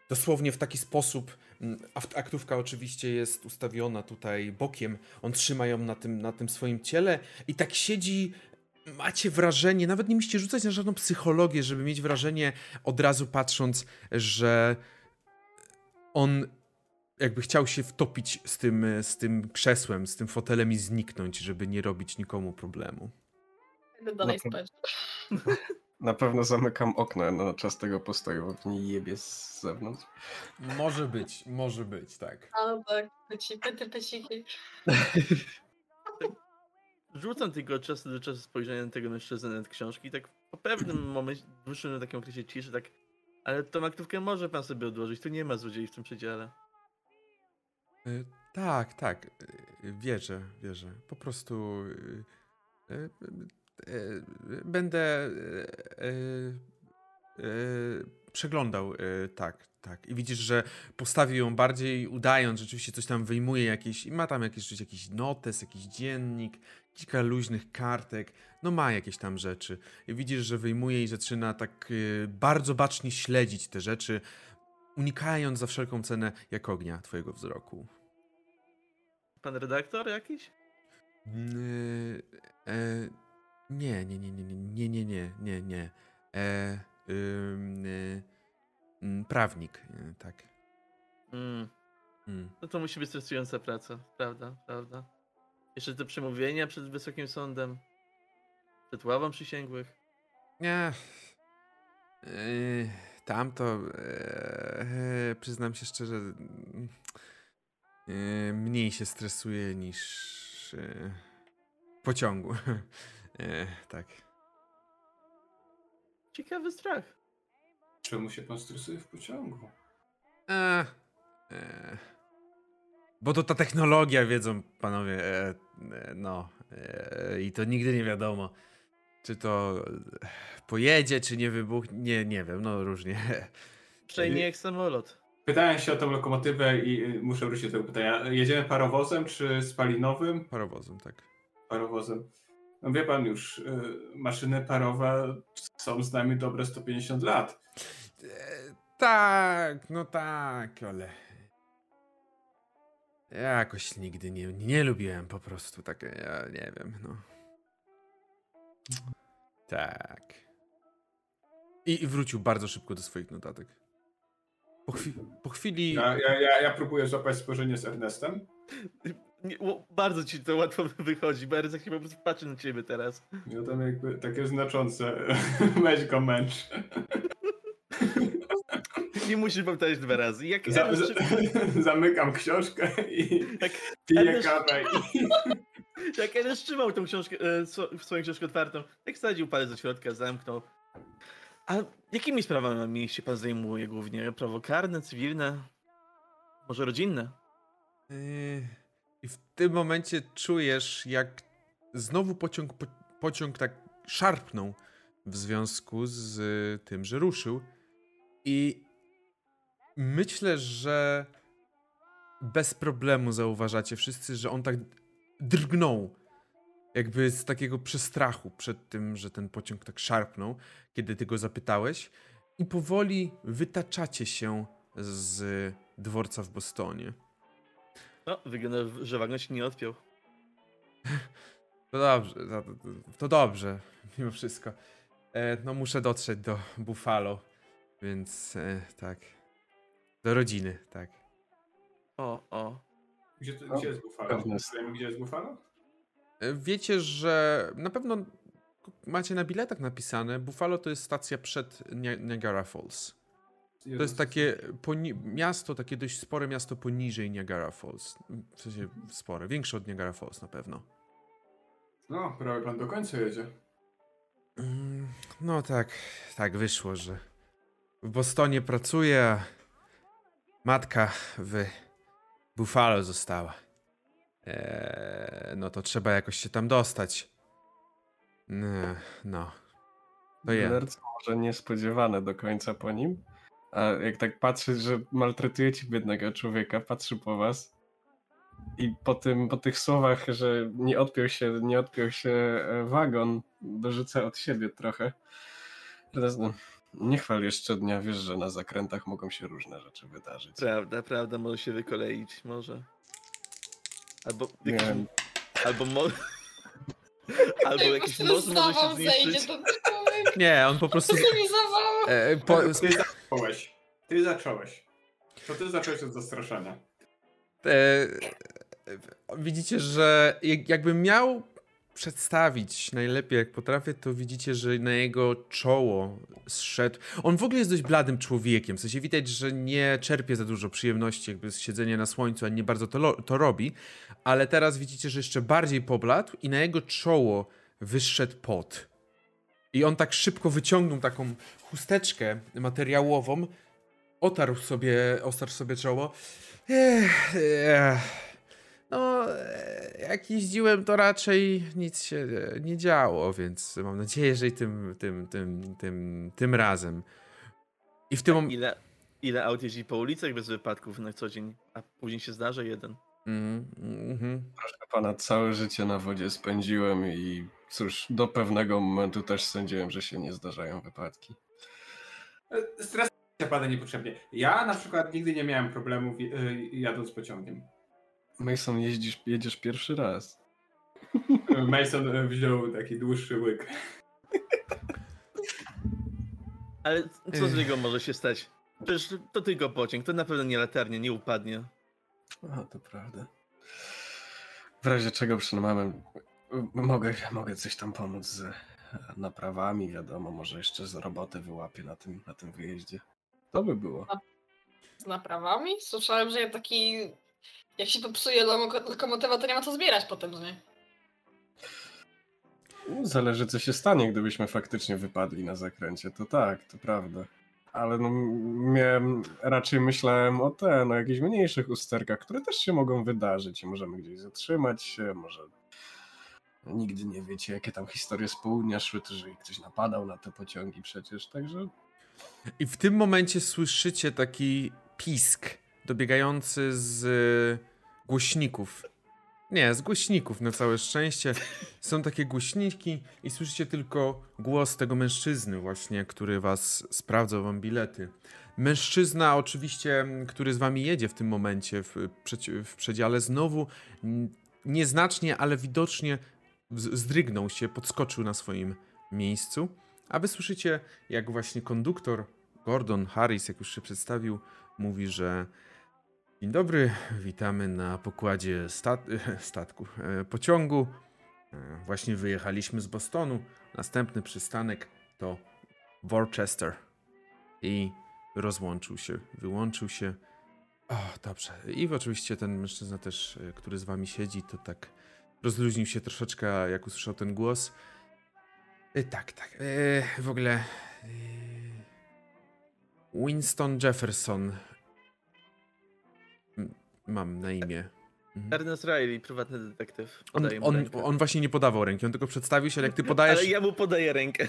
Dosłownie w taki sposób, mm, a aktówka oczywiście jest ustawiona tutaj bokiem, on trzyma ją na tym, na tym swoim ciele i tak siedzi macie wrażenie, nawet nie musicie rzucać na żadną psychologię, żeby mieć wrażenie od razu patrząc, że on jakby chciał się wtopić z tym, z tym krzesłem, z tym fotelem i zniknąć, żeby nie robić nikomu problemu. Idę dalej No spać. Na pewno zamykam okno na czas tego postoju, bo pewnie jebie z zewnątrz. Może być, może być, tak. A tak, peci, pety, peciki. Rzucam tylko od czasu do czasu spojrzenie na tego mężczyznę nad książki i tak po pewnym momencie, dłuższym na takim okresie ciszy, tak ale tą aktówkę może pan sobie odłożyć, tu nie ma złodziei w tym przedziale. Y, tak, tak, y, wierzę, wierzę. Po prostu y, y, y, y, będę y, y, y, przeglądał, y, tak, tak. I widzisz, że postawił ją bardziej udając, rzeczywiście coś tam wyjmuje jakieś, i ma tam jakieś, jakiś notes, jakiś dziennik, kilka luźnych kartek, no ma jakieś tam rzeczy. I widzisz, że wyjmuje i zaczyna tak y, bardzo bacznie śledzić te rzeczy, unikając za wszelką cenę jak ognia twojego wzroku. Pan redaktor jakiś? Yy, e, nie, nie, nie, nie, nie, nie, nie, nie, nie. E, ym, y, mm, prawnik, e, tak. Mm, Mm. no to musi być stresująca praca, prawda, prawda. Jeszcze te przemówienia przed Wysokim Sądem, przed ławą przysięgłych. Nie. Yy, tamto, e, przyznam się szczerze, e, mniej się stresuję niż e, w pociągu. E, tak. Ciekawy strach. Czemu się pan stresuje w pociągu? E, e, bo to ta technologia, wiedzą panowie, e, e, no e, i to nigdy nie wiadomo, czy to pojedzie, czy nie wybuchnie, nie, nie wiem, no różnie. Nie jak samolot. Pytałem się o tą lokomotywę i y, muszę wrócić do tego pytania. Jedziemy parowozem czy spalinowym? Parowozem, tak. Parowozem. No wie pan już, y, maszyny parowe są z nami dobre 150 lat. E, tak, no tak, ale jakoś nigdy nie, nie lubiłem po prostu takie, ja nie wiem, no. Tak. I, i wrócił bardzo szybko do swoich notatek. Po, chwi po chwili... Ja, ja, ja, ja próbuję złapać spojrzenie z Ernestem. Nie, bardzo ci to łatwo wychodzi, bo Eryzek się po prostu patrzy na ciebie teraz. Ja tam jakby takie znaczące. Weź go męcz. Nie musisz powtarzać dwa razy. Jak Za, za, zamykam książkę i jak, piję Ernest- kawę. I... jak Ernest trzymał tą książkę, e, swo- swoją książkę otwartą, jak wsadził palec do środka, zamknął. A jakimi sprawami się pan zajmuje głównie? Prawo karne, cywilne? Może rodzinne? Yy, I w tym momencie czujesz, jak znowu pociąg, po, pociąg tak szarpnął w związku z y, tym, że ruszył. I myślę, że bez problemu zauważacie wszyscy, że on tak drgnął. Jakby z takiego przestrachu przed tym, że ten pociąg tak szarpnął, kiedy ty go zapytałeś. I powoli wytaczacie się z dworca w Bostonie. No, wygląda, że wagon się nie odpiął. To dobrze, to, to, to dobrze, mimo wszystko. E, no muszę dotrzeć do Buffalo, więc e, tak. Do rodziny, tak. O, o. Gdzie, to, No, gdzie jest Buffalo? Wiemy, gdzie jest Buffalo? E, Wiecie, że na pewno macie na biletach napisane, Buffalo to jest stacja przed Nia- Niagara Falls. To jest takie poni- miasto, takie dość spore miasto poniżej Niagara Falls. W sensie spore, większe od Niagara Falls na pewno. No, prawie pan do końca jedzie. Mm, No tak, tak wyszło, że w Bostonie pracuje, a matka w Buffalo została. Eee, no to trzeba jakoś się tam dostać. Nie, No. To jest. Może niespodziewane do końca po nim. A jak tak patrzy, że maltretujecie biednego człowieka, patrzy po was i po, tym, po tych słowach, że nie odpiął się, nie odpiął się e, wagon, dorzuca od siebie trochę. Teraz, no, nie chwal jeszcze dnia, wiesz, że na zakrętach mogą się różne rzeczy wydarzyć. Prawda, prawda, może się wykoleić, może. Albo jakiś, albo mo... albo jakiś most może się zawał zejdzie zniszczyć. Nie, on po prostu. E, po, Ty zacząłeś. Ty zacząłeś. To ty zacząłeś od zastraszania. e, widzicie, że jak- jakbym miał przedstawić najlepiej jak potrafię, to widzicie, że na jego czoło zszedł. On w ogóle jest dość bladym człowiekiem. W sensie widać, że nie czerpie za dużo przyjemności jakby z siedzenia na słońcu, a nie bardzo to, to robi. Ale teraz widzicie, że jeszcze bardziej pobladł i na jego czoło wyszedł pot. I on tak szybko wyciągnął taką chusteczkę materiałową, otarł sobie, otarł sobie czoło. Ech, ech. No, e, jak jeździłem, to raczej nic się e, nie działo, więc mam nadzieję, że i tym, tym, tym, tym, tym razem. I w tym. Ile, ile aut jeździ po ulicach bez wypadków na co dzień, a później się zdarzy jeden. Mm, mhm. proszę pana, całe życie na wodzie spędziłem i cóż, do pewnego momentu też sądziłem, że się nie zdarzają wypadki. E, Stres się pada niepotrzebnie. Ja na przykład nigdy nie miałem problemów e, jadąc pociągiem. Mason, jeździsz, jedziesz pierwszy raz. Mason e, wziął taki dłuższy łyk. Ale co z niego może się stać? Przecież to tylko pociąg, to na pewno nie latarnia, nie upadnie. A, to prawda. W razie czego przynajmniej mogę, mogę coś tam pomóc z naprawami, wiadomo, może jeszcze z roboty wyłapię na tym, na tym wyjeździe. To by było. Z naprawami? Słyszałem, że taki... Jak się popsuje lokomotywa, to nie ma co zbierać potem z niej. Zależy co się stanie, gdybyśmy faktycznie wypadli na zakręcie, to tak, to prawda. Ale no, miałem, raczej myślałem o te, no jakichś mniejszych usterkach, które też się mogą wydarzyć i możemy gdzieś zatrzymać się, może nigdy nie wiecie, jakie tam historie z południa szły, to że ktoś napadał na te pociągi przecież, także I w tym momencie słyszycie taki pisk dobiegający z głośników. Nie, z głośników na całe szczęście. Są takie głośniki i słyszycie tylko głos tego mężczyzny właśnie, który was sprawdzał wam bilety. Mężczyzna oczywiście, który z wami jedzie w tym momencie w, w przedziale znowu nieznacznie, ale widocznie zdrygnął się, podskoczył na swoim miejscu. A wy słyszycie, jak właśnie konduktor Gordon Harris, jak już się przedstawił, mówi, że Dzień dobry, witamy na pokładzie stat statku, e, pociągu. E, Właśnie wyjechaliśmy z Bostonu. Następny przystanek to Worcester. I rozłączył się, wyłączył się. O, dobrze. I oczywiście ten mężczyzna też, e, który z wami siedzi, to tak rozluźnił się troszeczkę, jak usłyszał ten głos. E, Tak, tak. W ogóle. Winston Jefferson. Mam na imię. Mhm. Ernest Riley, prywatny detektyw. On, on, on właśnie nie podawał ręki, on tylko przedstawił się, ale jak ty podajesz. Ale ja mu podaję rękę.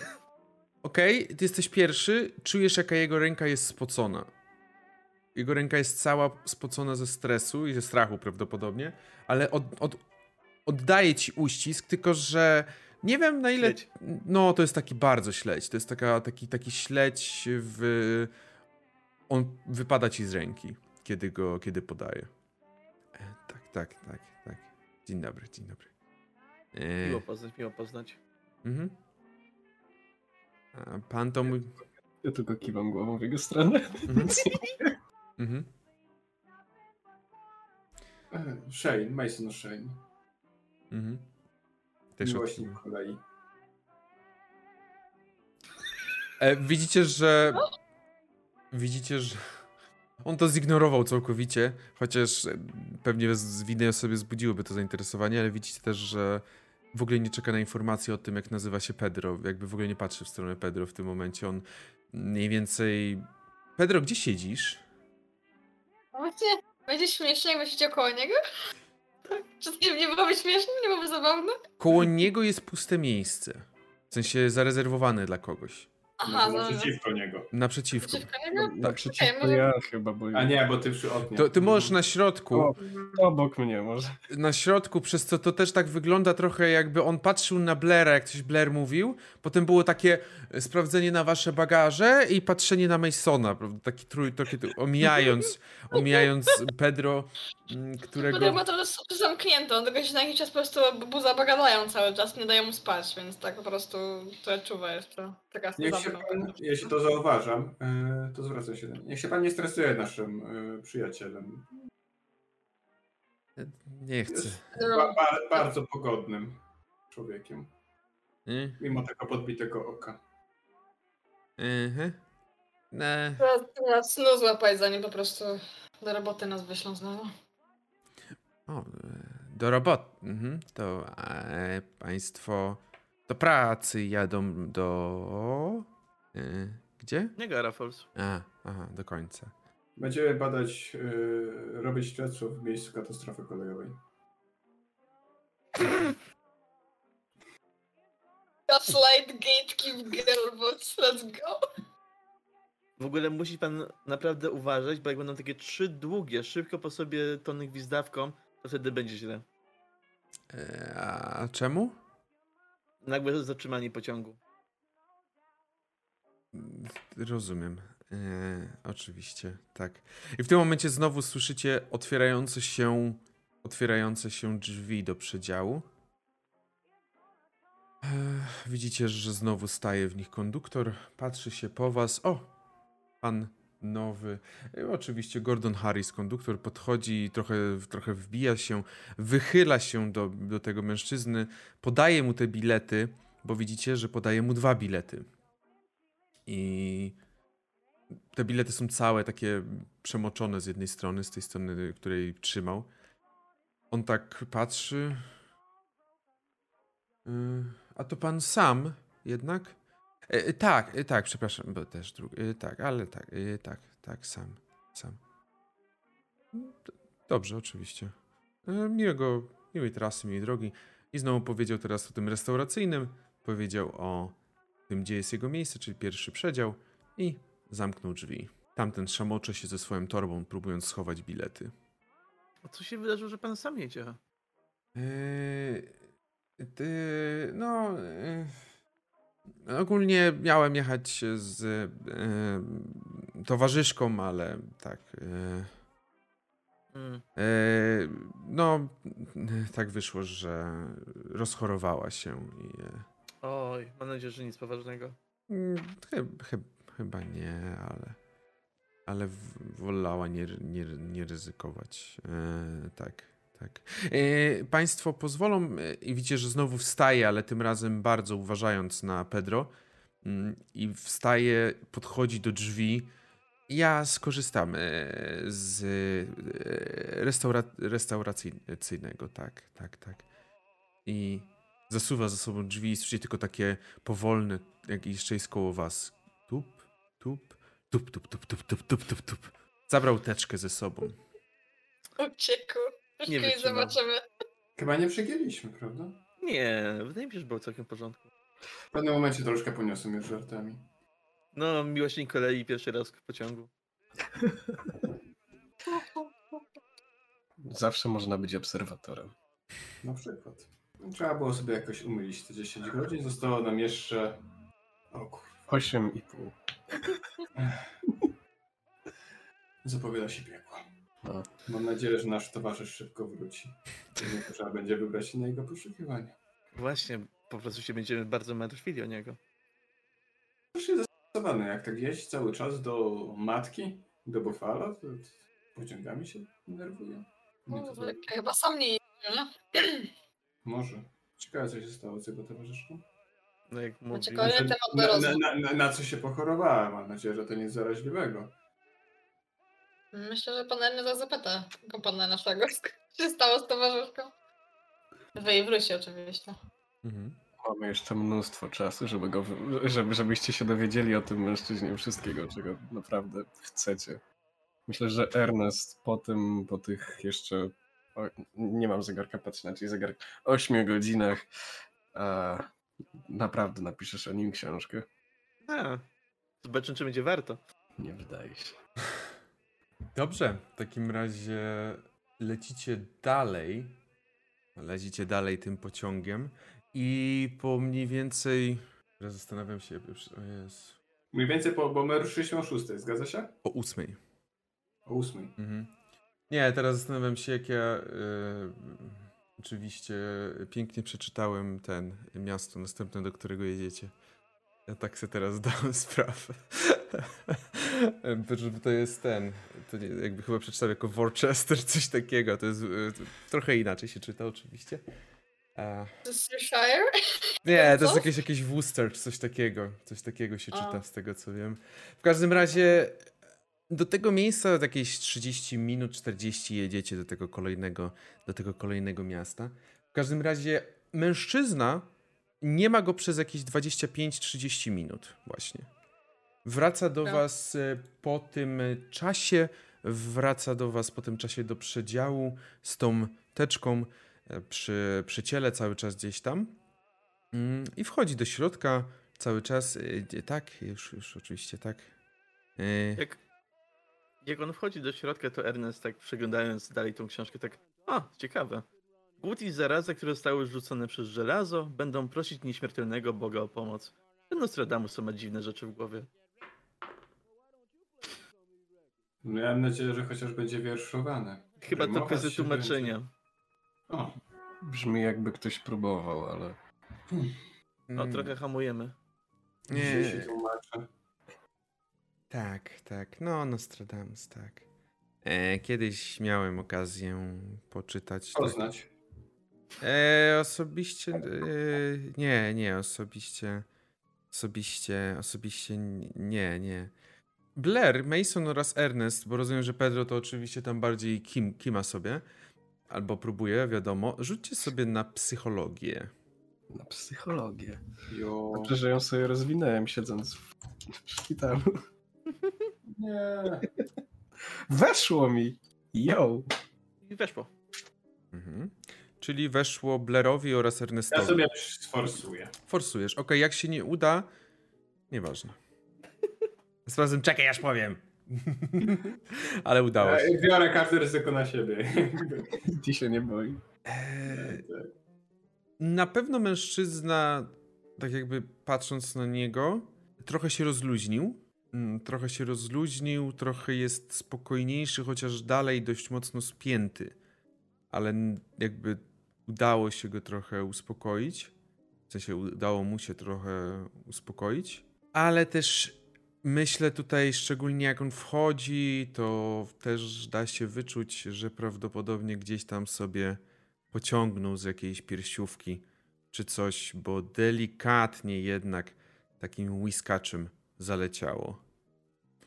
Okej, ty jesteś pierwszy, czujesz, jaka jego ręka jest spocona. Jego ręka jest cała spocona ze stresu i ze strachu prawdopodobnie, ale od, od, oddaje ci uścisk, tylko że nie wiem na ile. Śledź. No, to jest taki bardzo śledź. To jest taka, taki, taki śledź w. On wypada ci z ręki, kiedy go, kiedy podaje. Tak, tak, tak, tak. Dzień dobry, dzień dobry. E, Miło poznać, miło poznać. mhm. A pan to mój. ja tylko kiwam głową w jego stronę. Mhm. Mhm. E, Shane, Mason Shane. Mhm. Też Miłośnik odczuwam. kolei. e, widzicie, że. Widzicie, że. On to zignorował całkowicie, chociaż e, pewnie z winy sobie zbudziłoby to zainteresowanie, ale widzicie też, że w ogóle nie czeka na informacje o tym, jak nazywa się Pedro. Jakby w ogóle nie patrzy w stronę Pedro w tym momencie. On mniej więcej. Pedro, gdzie siedzisz? Właśnie, będzie śmiesznie, jak będziecie koło niego? Czy to nie byłoby śmieszne? Nie byłoby zabawne? Koło niego jest puste miejsce. W sensie zarezerwowane dla kogoś. Aha, no, no. naprzeciwko niego. Naprzeciwko. Przeciwko niego? Naprzeciwko może- ja chyba, bo A nie, bo ty przy oknie. To ty możesz na środku. O. obok mnie może. na środku, przez co to też tak wygląda trochę jakby on patrzył na Blaira, jak coś Blair mówił. Potem było takie sprawdzenie na wasze bagaże i patrzenie na Masona, prawda? Taki trój, taki, tu- omijając, omijając Pedro, mm, którego... Potem ma to jest zamknięte, on tylko się na jakiś czas po prostu buza bagadają cały czas, nie dają mu spać, więc tak po prostu to czuwa jeszcze. Taka Niech się pan, jeśli to zauważam, e, to zwracam się do Niech się pan nie stresuje naszym e, przyjacielem. Nie chcę. Jest ba, ba, bardzo pogodnym człowiekiem, Nie? mimo tego podbitego oka. Mhm. Ne. Teraz, teraz snu złapać, zanim po prostu do roboty nas wyślą znowu. O, e, do roboty. Mhm. To e, państwo do pracy jadą do... E, gdzie? Nie Gara Falls. A, aha, do końca. Będziemy badać, e, robić śledztwo w miejscu katastrofy kolejowej. Gaslight, gatekeep, girlbox, let's go. W ogóle musi pan naprawdę uważać, bo jak będą takie trzy długie, szybko po sobie tony gwizdawką, to wtedy będzie źle. E, a czemu? Nagłe zatrzymanie pociągu. Rozumiem. E, oczywiście, tak. I w tym momencie znowu słyszycie otwierające się, otwierające się drzwi do przedziału. Widzicie, że znowu staje w nich konduktor, patrzy się po was. O, pan nowy. E, oczywiście Gordon Harris, konduktor, podchodzi, trochę, trochę wbija się, wychyla się do, do tego mężczyzny, podaje mu te bilety, bo widzicie, że podaje mu dwa bilety. I te bilety są całe takie przemoczone z jednej strony, z tej strony, której trzymał. On tak patrzy. Y, A to pan sam jednak? E, e, tak, e, tak, przepraszam, bo też drugi. e, Tak, ale tak, e, tak, tak, sam, sam. D- Dobrze, oczywiście. E, Miłego, miłej trasy, miłej drogi. I znowu powiedział teraz o tym restauracyjnym, powiedział o tym, gdzie jest jego miejsce, czyli pierwszy przedział i zamknął drzwi. Tamten szamocze się ze swoją torbą, próbując schować bilety. A co się wydarzyło, że pan sam jedzie? Ty, no. Yy, ogólnie miałem jechać z yy, towarzyszką, ale tak. Yy, Mm. no, tak wyszło, że rozchorowała się i. Oj, mam nadzieję, że nic poważnego. Mm, Chyb, chyb, chyba nie, ale. Ale wolała nie, nie, nie ryzykować. Tak, tak. E, państwo pozwolą, e, i widzicie, że znowu wstaje, ale tym razem bardzo uważając na Pedro. Mm, I wstaje, podchodzi do drzwi. Ja skorzystam e, z restaura, restauracyjnego, tak, tak, tak. I zasuwa za sobą drzwi i słyszycie tylko takie powolne, jak jeszcze jest koło was. Tup, tup, tup, tup, tup, tup, tup, tup, tup, tup. Zabrał teczkę ze sobą. Ucieku. Nie kiedyś wytrzymam. zobaczymy. Chyba nie przegięliśmy, prawda? Nie, wydaje mi się, że było całkiem w porządku. W pewnym momencie troszkę poniosłem już żartami. No, miłośnik kolei pierwszy raz w pociągu. Zawsze można być obserwatorem. Na przykład. Trzeba było sobie jakoś umylić te 10 godzin. Zostało nam jeszcze. O kur... Osiem i pół. Zapowiada się piekło. No. Mam nadzieję, że nasz towarzysz szybko wróci. Później trzeba będzie wybrać się na jego poszukiwanie. Właśnie, po prostu się będziemy bardzo martwili o niego. Już jest zastanawiany, jak tak jeździ cały czas do matki, do Buffalo, to pociągami się denerwuje. Nie, to tak. Chyba sam nie jeździł, nie? Może. Ciekawe, co się stało z jego towarzyszką. No jak. Znaczy, Na, na, na, na co się pochorowała? Mam nadzieję, że to nic zaraźliwego. Myślę, że pan Ernest zapyta go pana naszego, co się stało z towarzyszką. Wy i wróci oczywiście. Mhm. Mamy jeszcze mnóstwo czasu, żeby, go, żeby, żebyście się dowiedzieli o tym mężczyźnie wszystkiego, czego naprawdę chcecie. Myślę, że Ernest po tym, po tych jeszcze o, nie mam zegarka, patrzę na czyli zegarek, 8 godzinach a, naprawdę napiszesz o nim książkę? A, zobaczymy, czy będzie warto. Nie wydaje się. Dobrze, w takim razie lecicie dalej. Lecicie dalej tym pociągiem i po mniej więcej. Teraz zastanawiam się. O jest. Mniej więcej, po, bo my ruszyliśmy o 6, zgadza się? O ósmej. O 8. Mhm. Nie, teraz zastanawiam się, jak ja. y, oczywiście pięknie przeczytałem ten miasto następne, do którego jedziecie. Ja tak sobie teraz dałem sprawę. To jest ten. To nie, jakby chyba przeczytał jako Worcester, coś takiego. To jest y, to trochę inaczej się czyta, oczywiście. A, Worcestershire? nie, to jest jakieś, jakieś Worcester, czy coś takiego. Coś takiego się czyta, z tego co wiem. W każdym razie do tego miejsca jakieś 30 minut, 40 jedziecie do tego kolejnego, do tego kolejnego miasta. W każdym razie mężczyzna nie ma go przez jakieś 25-30 minut właśnie. Wraca do No. was e, po tym czasie, wraca do was po tym czasie do przedziału z tą teczką e, przy, przy ciele cały czas gdzieś tam Mm, i wchodzi do środka cały czas. e, Tak, już, już oczywiście tak. E, Jak, jak on wchodzi do środka, to Ernest, tak przeglądając dalej tą książkę, tak, a, ciekawe. Głód i zaraza, które zostały rzucone przez żelazo, będą prosić nieśmiertelnego Boga o pomoc. Ten Nostradamus ma dziwne rzeczy w głowie. Miałem nadzieję, że chociaż będzie wierszowane. Chyba to kwestia się tłumaczenia. będzie. O, Brzmi jakby ktoś próbował, ale No, trochę hamujemy. się Nie, tłumaczę. tak, tak. No, Nostradamus, tak. E, kiedyś miałem okazję poczytać. tak- Poznać. E, osobiście. E, nie, nie, osobiście. Osobiście, osobiście nie, nie. Blair, Mason oraz Ernest, bo rozumiem, że Pedro to oczywiście tam bardziej kim, kima sobie, albo próbuje, wiadomo. Rzućcie sobie na psychologię. na psychologię. Jo. Dobrze, że ją sobie rozwinąłem siedząc w, w szpitalu. Nie. Weszło mi! Yo! I weszło. Mhm. Czyli weszło Blairowi oraz Ja Ernestowi. sobie sforsuję. Forsujesz. Okej, jak się nie uda, nieważne. Razem czekaj, aż powiem. Ale udało się. Biorę każde ryzyko na siebie. Ty się nie boi. Eee, na pewno mężczyzna, tak jakby patrząc na niego, trochę się rozluźnił. Mm, Trochę się rozluźnił, trochę jest spokojniejszy, chociaż dalej dość mocno spięty. Ale jakby udało się go trochę uspokoić. W sensie udało mu się trochę uspokoić. Ale też myślę tutaj, szczególnie jak on wchodzi, to też da się wyczuć, że prawdopodobnie gdzieś tam sobie pociągnął z jakiejś piersiówki czy coś, bo delikatnie jednak takim whiskaczem zaleciało.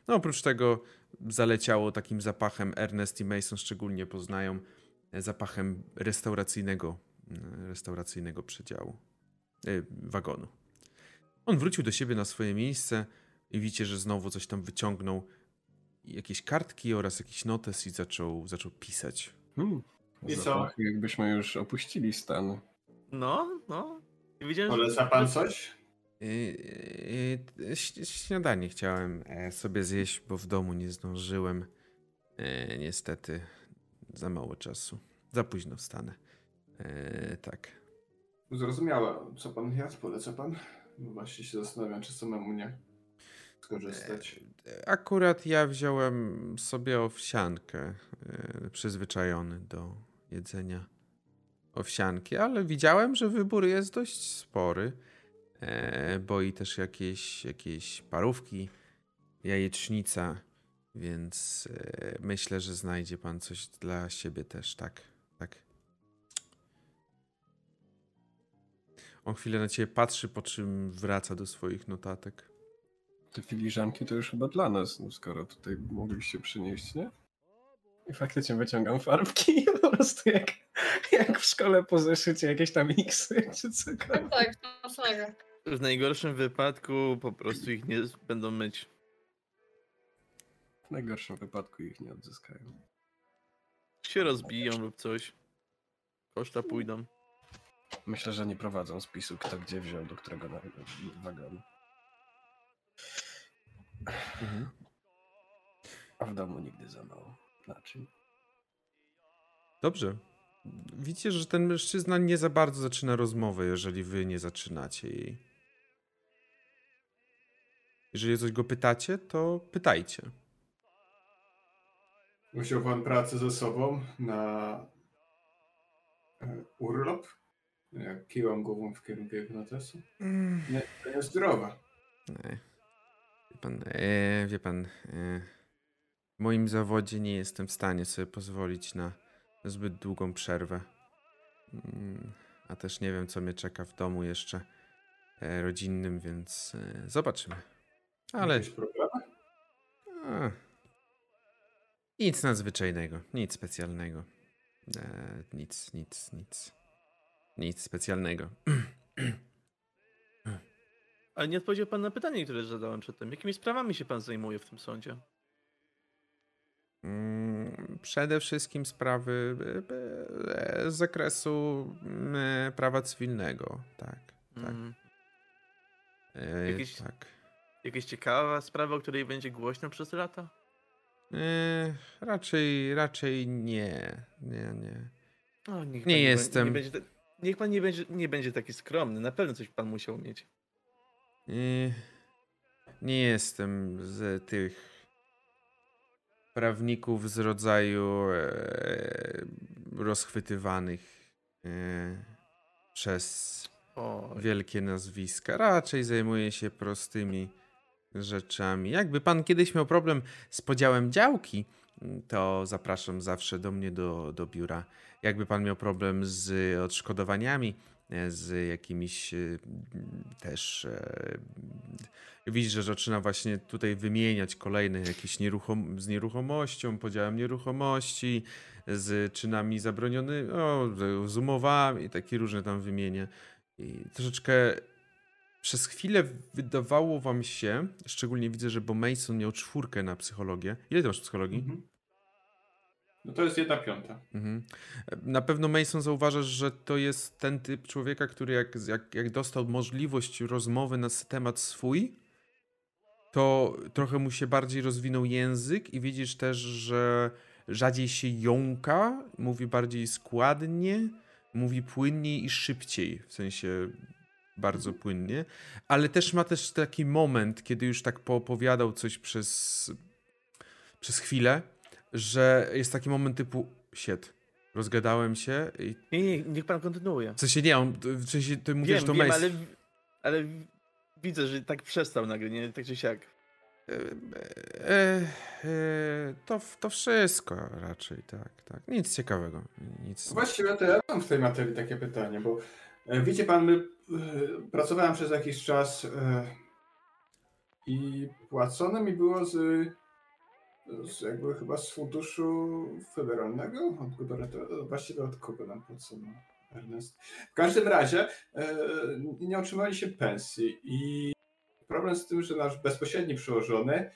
No oprócz tego zaleciało takim zapachem Ernest i Mason szczególnie poznają e, zapachem restauracyjnego e, restauracyjnego przedziału e, wagonu. On wrócił do siebie na swoje miejsce i widzicie, że znowu coś tam wyciągnął jakieś kartki oraz jakiś notes i zaczął, zaczął pisać. Hmm. I co? Jakbyśmy już opuścili stan. No, no. Że- Poleca pan coś? Yy, yy, ś- śniadanie chciałem e, sobie zjeść, bo w domu nie zdążyłem. E, Niestety za mało czasu. Za późno wstanę. E, Tak. Zrozumiała. Co pan jadł? Poleca pan? Właśnie się zastanawiam, czy samemu nie skorzystać. Akurat ja wziąłem sobie owsiankę. e, Przyzwyczajony do jedzenia owsianki, ale widziałem, że wybór jest dość spory. E, Bo i też jakieś, jakieś parówki, jajecznica, więc e, myślę, że znajdzie pan coś dla siebie też, tak? Tak. On chwilę na ciebie patrzy, po czym wraca do swoich notatek. Te filiżanki to już chyba dla nas, no skoro tutaj mogliście przynieść, nie? I faktycznie wyciągam farbki i po prostu jak, jak w szkole po zeszycie jakieś tam X-y czy cokolwiek. Tak, to samego. w najgorszym wypadku po prostu ich nie będą myć. W najgorszym wypadku ich nie odzyskają. się rozbiją lub coś. Koszta pójdą. Myślę, że nie prowadzą spisu, kto gdzie wziął, do którego wagonu. Mhm. A w domu nigdy za mało. Na czym? Dobrze. Widzicie, że ten mężczyzna nie za bardzo zaczyna rozmowę, jeżeli wy nie zaczynacie jej. Jeżeli coś go pytacie, to pytajcie. Musiał pan pracę ze sobą na e, urlop? Jak kiłam głową w kierunku jego notesu. Nie, to nie zdrowa. Nie. Wie pan, e, wie pan, e, w moim zawodzie nie jestem w stanie sobie pozwolić na zbyt długą przerwę. Mm, A też nie wiem, co mnie czeka w domu jeszcze e, rodzinnym, więc e, zobaczymy. Ale a, nic nadzwyczajnego, nic specjalnego. E, nic, nic, nic. Nic specjalnego. Ale nie odpowiedział pan na pytanie, które zadałem przedtem. Jakimi sprawami się pan zajmuje w tym sądzie? Mm, Przede wszystkim sprawy e, e, z zakresu e, prawa cywilnego. Tak, tak. Mm. E, Jakieś- tak. Jakaś ciekawa sprawa, o której będzie głośno przez lata? E, raczej, raczej nie. Nie, nie. O, niech Nie jestem. Nie będzie, niech pan nie będzie, nie będzie taki skromny. Na pewno coś pan musiał mieć. E, nie jestem z tych prawników z rodzaju e, rozchwytywanych e, przez O, wielkie nazwiska. Raczej zajmuje się prostymi rzeczami. Jakby pan kiedyś miał problem z podziałem działki, to zapraszam zawsze do mnie do, do biura. Jakby pan miał problem z odszkodowaniami, z jakimiś e, też. e, Widzisz, że zaczyna właśnie tutaj wymieniać kolejne jakieś nieruchom z nieruchomością, podziałem nieruchomości, z czynami zabronionymi, o, z umowami, takie różne tam wymienia. I troszeczkę przez chwilę wydawało wam się, szczególnie widzę, że bo Mason miał czwórkę na psychologię. Ile ty masz psychologii? Mhm. No to jest jedna piąta. Mhm. Na pewno Mason zauważasz, że to jest ten typ człowieka, który jak, jak, jak dostał możliwość rozmowy na temat swój, to trochę mu się bardziej rozwinął język i widzisz też, że rzadziej się jąka, mówi bardziej składnie, mówi płynniej i szybciej, w sensie bardzo płynnie, ale też ma też taki moment, kiedy już tak poopowiadał coś przez, przez chwilę, że jest taki moment typu shit, rozgadałem się i nie, nie, niech pan kontynuuje. w sensie nie, on, w sensie ty mówisz, wiem, że to wiem, Mace. ale, ale widzę, że tak przestał nagle, nie? Tak czy siak. E, e, e, to, to wszystko raczej, tak, tak. Nic ciekawego. Nic. Właściwie to ja mam w tej materii takie pytanie, bo e, wiecie pan, my, e, pracowałem przez jakiś czas e, i płacone mi było z, z jakby chyba z funduszu federalnego, od gubernatora, właściwie od kogo nam płacono, Ernest. W każdym razie e, nie otrzymaliście pensji i problem z tym, że nasz bezpośredni przełożony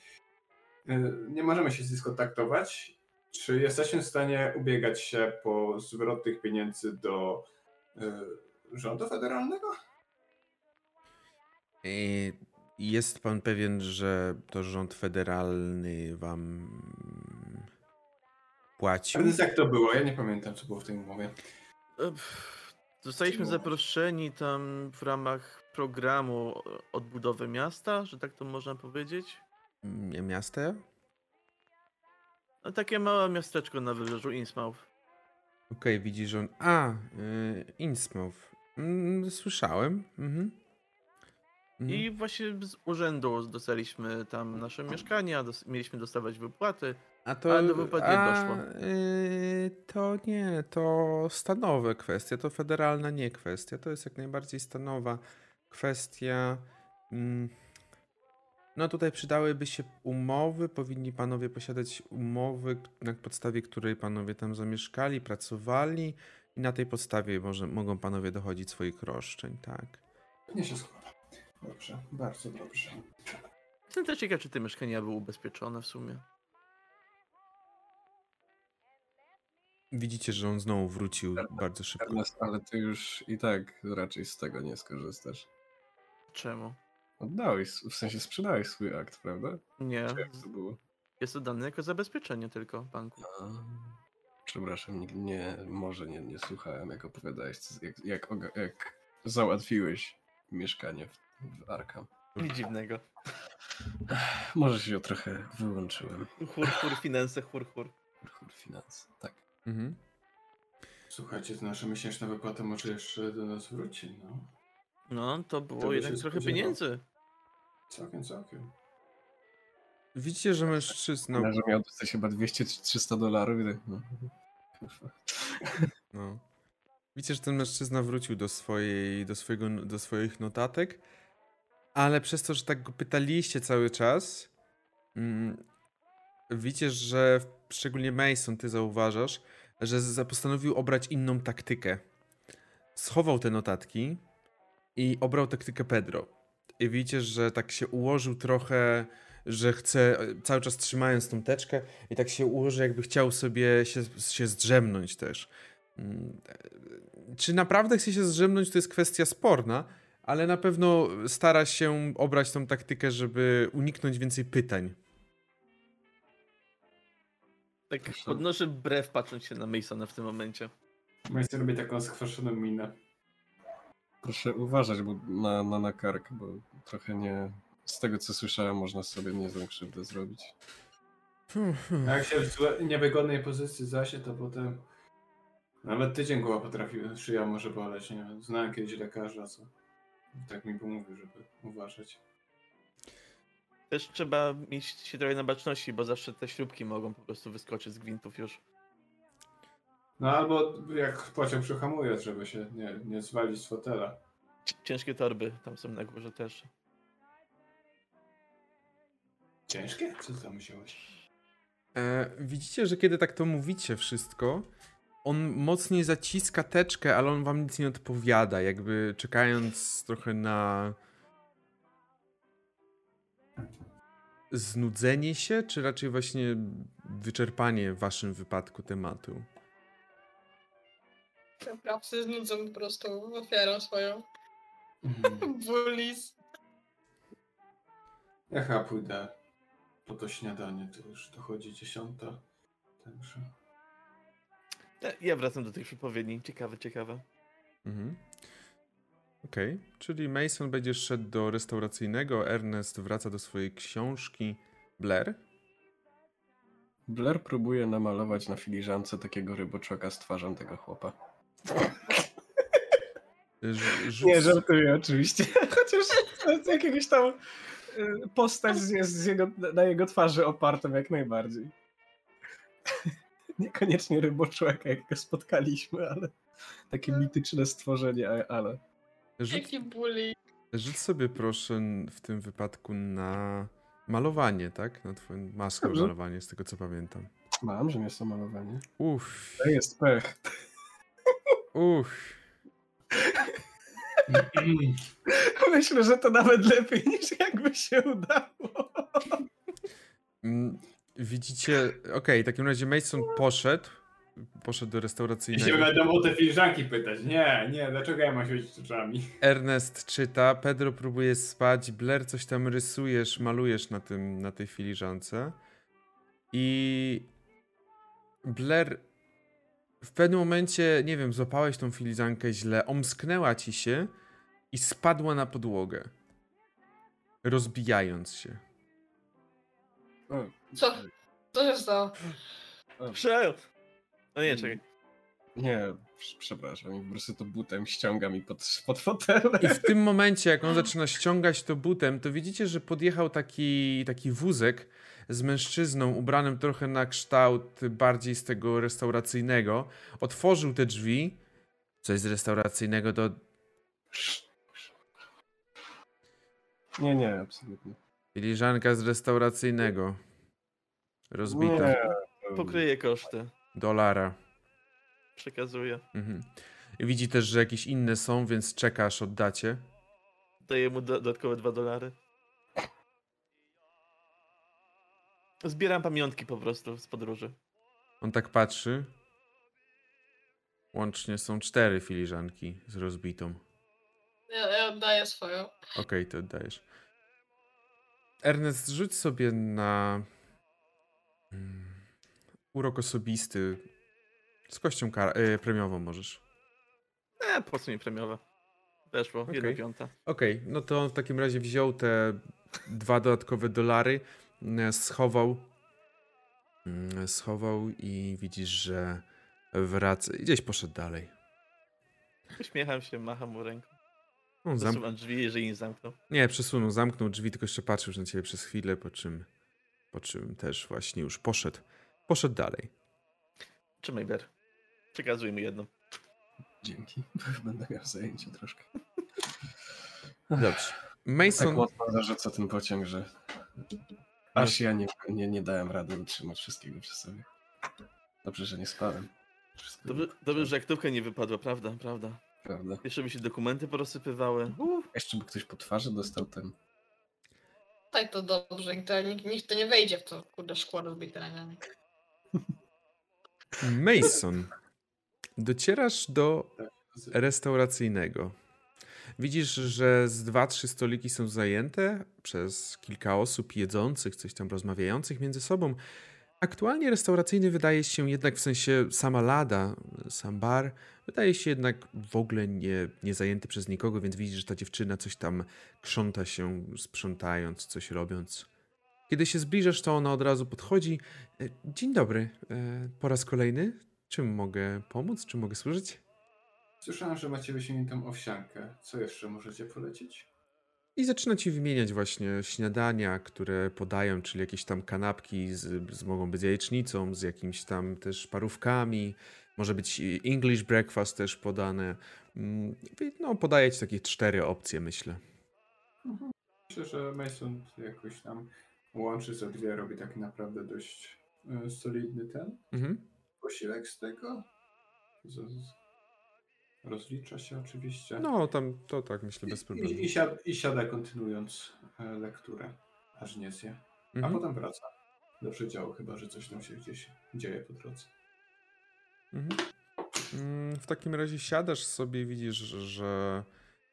e, nie możemy się z nim skontaktować czy jesteśmy w stanie ubiegać się po zwrot tych pieniędzy do y, rządu federalnego? Jest pan pewien, że to rząd federalny wam płacił? Więc jak to było? Ja nie pamiętam, co było w tej umowie. Zostaliśmy zaproszeni tam w ramach programu odbudowy miasta, że tak to można powiedzieć. M- Miasto? No, takie małe miasteczko na wybrzeżu Innsmouth. Okej, widzisz, że on... A, y, Innsmouth. Mm, słyszałem. Mhm. Mhm. I właśnie z urzędu dostaliśmy tam nasze mieszkania, dos- mieliśmy dostawać wypłaty. A to, Ale do wypłat nie doszło. y, to nie, to stanowe kwestia, to federalna nie kwestia. To jest jak najbardziej stanowa kwestia. Mm, No tutaj przydałyby się umowy, powinni panowie posiadać umowy, na podstawie której panowie tam zamieszkali, pracowali i na tej podstawie może, mogą panowie dochodzić swoich roszczeń, tak? Nie się składa. Dobrze, bardzo dobrze. Jestem też ciekaw, czy te mieszkania były ubezpieczone w sumie. Widzicie, że on znowu wrócił bardzo szybko. Ernest, ale ty już i tak raczej z tego nie skorzystasz. Czemu? Oddałeś, w sensie sprzedałeś swój akt, prawda? Nie. Czy jak to było? Jest to dane jako zabezpieczenie tylko banku. A, przepraszam, nie, nie, może nie, nie słuchałem, jak opowiadałeś, jak, jak, jak załatwiłeś mieszkanie w, w Arkham. Nic dziwnego. Może się trochę wyłączyłem. Chur, chur, finanse, chur, chur. Chór finanse, tak. Mhm. Słuchajcie, to nasza miesięczna wypłata może jeszcze do nas wróci, no. No, to było To jednak trochę spodziewał. pieniędzy. Całkiem, całkiem. Widzicie, że mężczyzna. No. że miał dostać chyba 200-300 dolarów. i tak, No. No. Widzicie, że ten mężczyzna wrócił do, swojej, do, swojego, do swoich notatek, ale przez to, że tak go pytaliście cały czas, mm, widzicie, że szczególnie Mason, ty zauważasz, że postanowił obrać inną taktykę. Schował te notatki i obrał taktykę Pedro. I widzicie, że tak się ułożył trochę, że chce, cały czas trzymając tą teczkę, i tak się ułoży, jakby chciał sobie się, się zdrzemnąć też. Mm, Czy naprawdę chce się zdrzemnąć, to jest kwestia sporna, ale na pewno stara się obrać tą taktykę, żeby uniknąć więcej pytań. Tak podnoszę brew patrząc się na Masona w tym momencie. Majster robi taką skwaszoną minę. Proszę uważać bo na, na, na kark, bo trochę nie. Z tego co słyszałem, można sobie niezłą krzywdę zrobić. A jak się w złe, niewygodnej pozycji zasie, to potem nawet tydzień głowa potrafi, szyja może boleć, nie wiem. Znałem kiedyś lekarza, co tak mi pomówił, żeby uważać. Też trzeba mieć się trochę na baczności, bo zawsze te śrubki mogą po prostu wyskoczyć z gwintów już. No albo jak pociąg przyhamuje, żeby się nie, nie zwalić z fotela. Ciężkie torby tam są na górze też. Ciężkie? Co tam wziąłeś? E, widzicie, że kiedy tak to mówicie wszystko, on mocniej zaciska teczkę, ale on wam nic nie odpowiada, jakby czekając trochę na znudzenie się, czy raczej właśnie wyczerpanie w waszym wypadku tematu. Prawcy znudzą po prostu ofiarą swoją. Mhm. Bullies. Ja chyba pójdę po to śniadanie, to już dochodzi dziesiąta. Także. Ja- Ja wracam do tych przepowiedni. Ciekawe, ciekawe. Mhm. Okej, czyli Mason będzie szedł do restauracyjnego, Ernest wraca do swojej książki. Blair? Blair próbuje namalować na filiżance takiego ryboczaka z twarzą tego chłopa. Rz- rzuć- Nie, żartuję oczywiście. Chociaż z jakiegoś tam y, postać jest z jego, na jego twarzy opartą jak najbardziej. Niekoniecznie ryboczłeka, jak go spotkaliśmy, ale takie mityczne stworzenie, ale. rzuć, Jaki bully. rzuć sobie proszę w tym wypadku na malowanie, tak? Na twoją maskę Dobrze. malowanie, z tego co pamiętam. Mam, że nie jest to malowanie. Uff, To jest pech. uff. Myślę, że to nawet lepiej niż jakby się udało. Widzicie, okej, w takim razie Mason poszedł, poszedł do I się restauracyjnego. będą o te filiżanki pytać. Nie, nie, dlaczego ja mam świecić oczami? Ernest czyta, Pedro próbuje spać, Blair coś tam rysujesz, malujesz na, tym, na tej filiżance. I Blair w pewnym momencie, nie wiem, złapałeś tą filiżankę źle, omsknęła ci się i spadła na podłogę. Rozbijając się. O, Co? Co się stało? Przejął! No nie, czekaj. Nie, prz- przepraszam, i po prostu to butem ściąga mi pod, pod fotelem. I w tym momencie, jak on zaczyna ściągać to butem, to widzicie, że podjechał taki, taki wózek z mężczyzną ubranym trochę na kształt bardziej z tego restauracyjnego. Otworzył te drzwi. Coś z restauracyjnego do Nie, nie, absolutnie. filiżanka z restauracyjnego. Rozbita. Nie, Pokryję koszty. Dolara. Przekazuję. Mhm. Widzi też, że jakieś inne są, więc czeka aż oddacie. Daję mu do, dodatkowe dwa dolary. Zbieram pamiątki po prostu z podróży. On tak patrzy. Łącznie są cztery filiżanki z rozbitą. Ja, ja oddaję swoją. Okej, to oddajesz. Ernest, rzuć sobie na urok osobisty z kością kar- y, premiową możesz. E, po co mi premiowe? Weszło, jedna Okej. piąta. Okej, no to w takim razie wziął te dwa dodatkowe dolary, mm, schował, mm, schował i widzisz, że wraca, gdzieś poszedł dalej. Uśmiecham się, macham mu ręką. On zam- Zasuwam drzwi, jeżeli nie zamknął. nie, przesunął, zamknął drzwi, tylko jeszcze patrzył na ciebie przez chwilę, po czym, po czym też właśnie już poszedł, poszedł dalej. Trzymaj ber. Przekazuj mi jedną. Dzięki. Będę miał zajęcie troszkę. Dobrze. Tak Mason, mocno zarzuca ten pociąg, że aż ja nie, nie, nie dałem rady utrzymać wszystkiego przy sobie. Dobrze, że nie spałem. Wszystko Dobrze, dobrze, że aktówka nie wypadła, prawda, prawda. Prawda. Jeszcze by się dokumenty porozsypywały. Uff. Jeszcze by ktoś po twarzy dostał ten. Tak to dobrze, to- nikt, nikt to nie wejdzie w to kurde szkło rozbite ścianie. Mason, docierasz do restauracyjnego. Widzisz, że z dwa, trzy stoliki są zajęte przez kilka osób jedzących, coś tam rozmawiających między sobą. Aktualnie restauracyjny wydaje się jednak, w sensie sama lada, sam bar, wydaje się jednak w ogóle nie, nie zajęty przez nikogo, więc widzisz, że ta dziewczyna coś tam krząta się, sprzątając, coś robiąc. Kiedy się zbliżasz, to ona od razu podchodzi. E, Dzień dobry, e, po raz kolejny. Czym mogę pomóc? Czym mogę służyć? Słyszałem, że macie wysięgniętą owsiankę. Co jeszcze możecie polecić? I zaczyna ci wymieniać właśnie śniadania, które podają, czyli jakieś tam kanapki z, z mogą być z jajecznicą, z jakimiś tam też parówkami. Może być English breakfast też podane. Mm, i No, podaje ci takie cztery opcje, myślę. Myślę, że Mason jakoś tam łączy ze dwie, robi tak naprawdę dość e, solidny ten Mhm. posiłek z tego. Z, z, rozlicza się oczywiście. No, tam to tak myślę bez problemu. I, i, siada, I siada kontynuując e, lekturę, aż nie zje. A Mhm. potem wraca do przedziału, chyba że coś tam się gdzieś dzieje po drodze. Mhm. Mm, W takim razie siadasz sobie, widzisz, że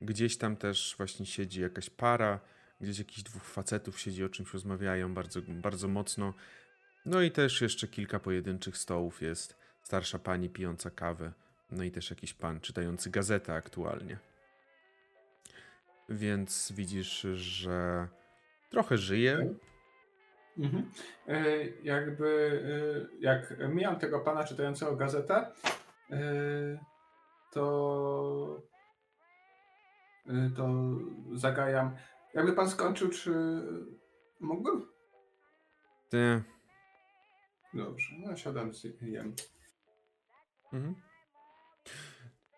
gdzieś tam też właśnie siedzi jakaś para, gdzieś jakichś dwóch facetów siedzi, o czymś rozmawiają bardzo, bardzo mocno. No i też jeszcze kilka pojedynczych stołów jest. Starsza pani pijąca kawę, no i też jakiś pan czytający gazetę aktualnie. Więc widzisz, że trochę żyje. Mhm. E, jakby e, jak mijam tego pana czytającego gazetę, e, to to zagajam. Jakby pan skończył, czy mógłbym? Ty. Dobrze, no siadam z jem. Mhm.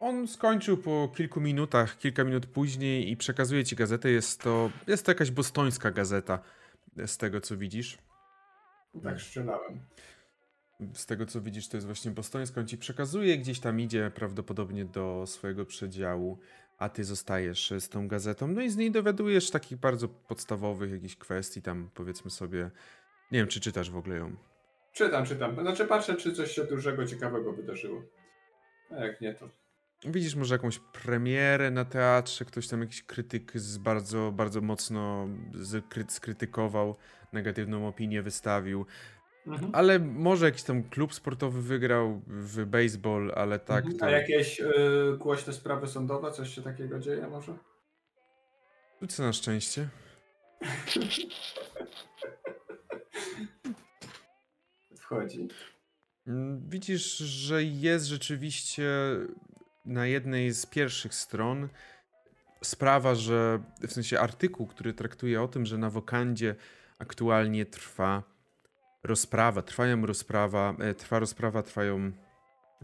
On skończył po kilku minutach, kilka minut później i przekazuje ci gazetę. Jest to, jest to jakaś bostońska gazeta, z tego co widzisz. Tak strzelałem. Z tego co widzisz, to jest właśnie bostońska. On ci przekazuje, gdzieś tam idzie prawdopodobnie do swojego przedziału, a ty zostajesz z tą gazetą. No i z niej dowiadujesz takich bardzo podstawowych jakichś kwestii, tam powiedzmy sobie. Nie wiem, czy czytasz w ogóle ją. Czytam, czytam. Znaczy patrzę, czy coś się dużego, ciekawego wydarzyło. A jak nie, to Widzisz może jakąś premierę na teatrze, ktoś tam jakiś krytyk z bardzo, bardzo mocno skrytykował, negatywną opinię wystawił, Mhm. ale może jakiś tam klub sportowy wygrał w baseball, ale tak Mhm. to... A jakieś y, głośne sprawy sądowe, coś się takiego dzieje może? Co na szczęście. Wchodzi. Mm, Widzisz, że jest rzeczywiście na jednej z pierwszych stron sprawa, że w sensie artykuł, który traktuje o tym, że na Wokandzie aktualnie trwa rozprawa, trwają rozprawa, e, trwa rozprawa, trwają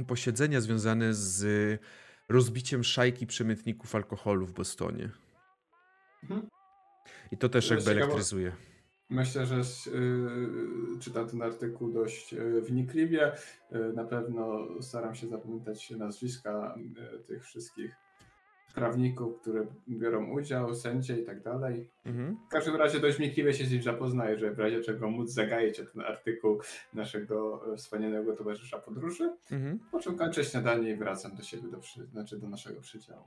posiedzenia związane z rozbiciem szajki przemytników alkoholu w Bostonie. Mhm. I to też To jakby elektryzuje. Myślę, że y, czytam ten artykuł dość y, wnikliwie. Y, na pewno staram się zapamiętać nazwiska y, tych wszystkich, prawników, które biorą udział, sędzie i tak dalej. Mhm. W każdym razie dość wnikliwie się z nim zapoznaję, żeby w razie czego móc zagaić o ten artykuł naszego wspaniałego towarzysza podróży. Mhm. Po czym kończę śniadanie i wracam do siebie, do, znaczy do naszego przydziału.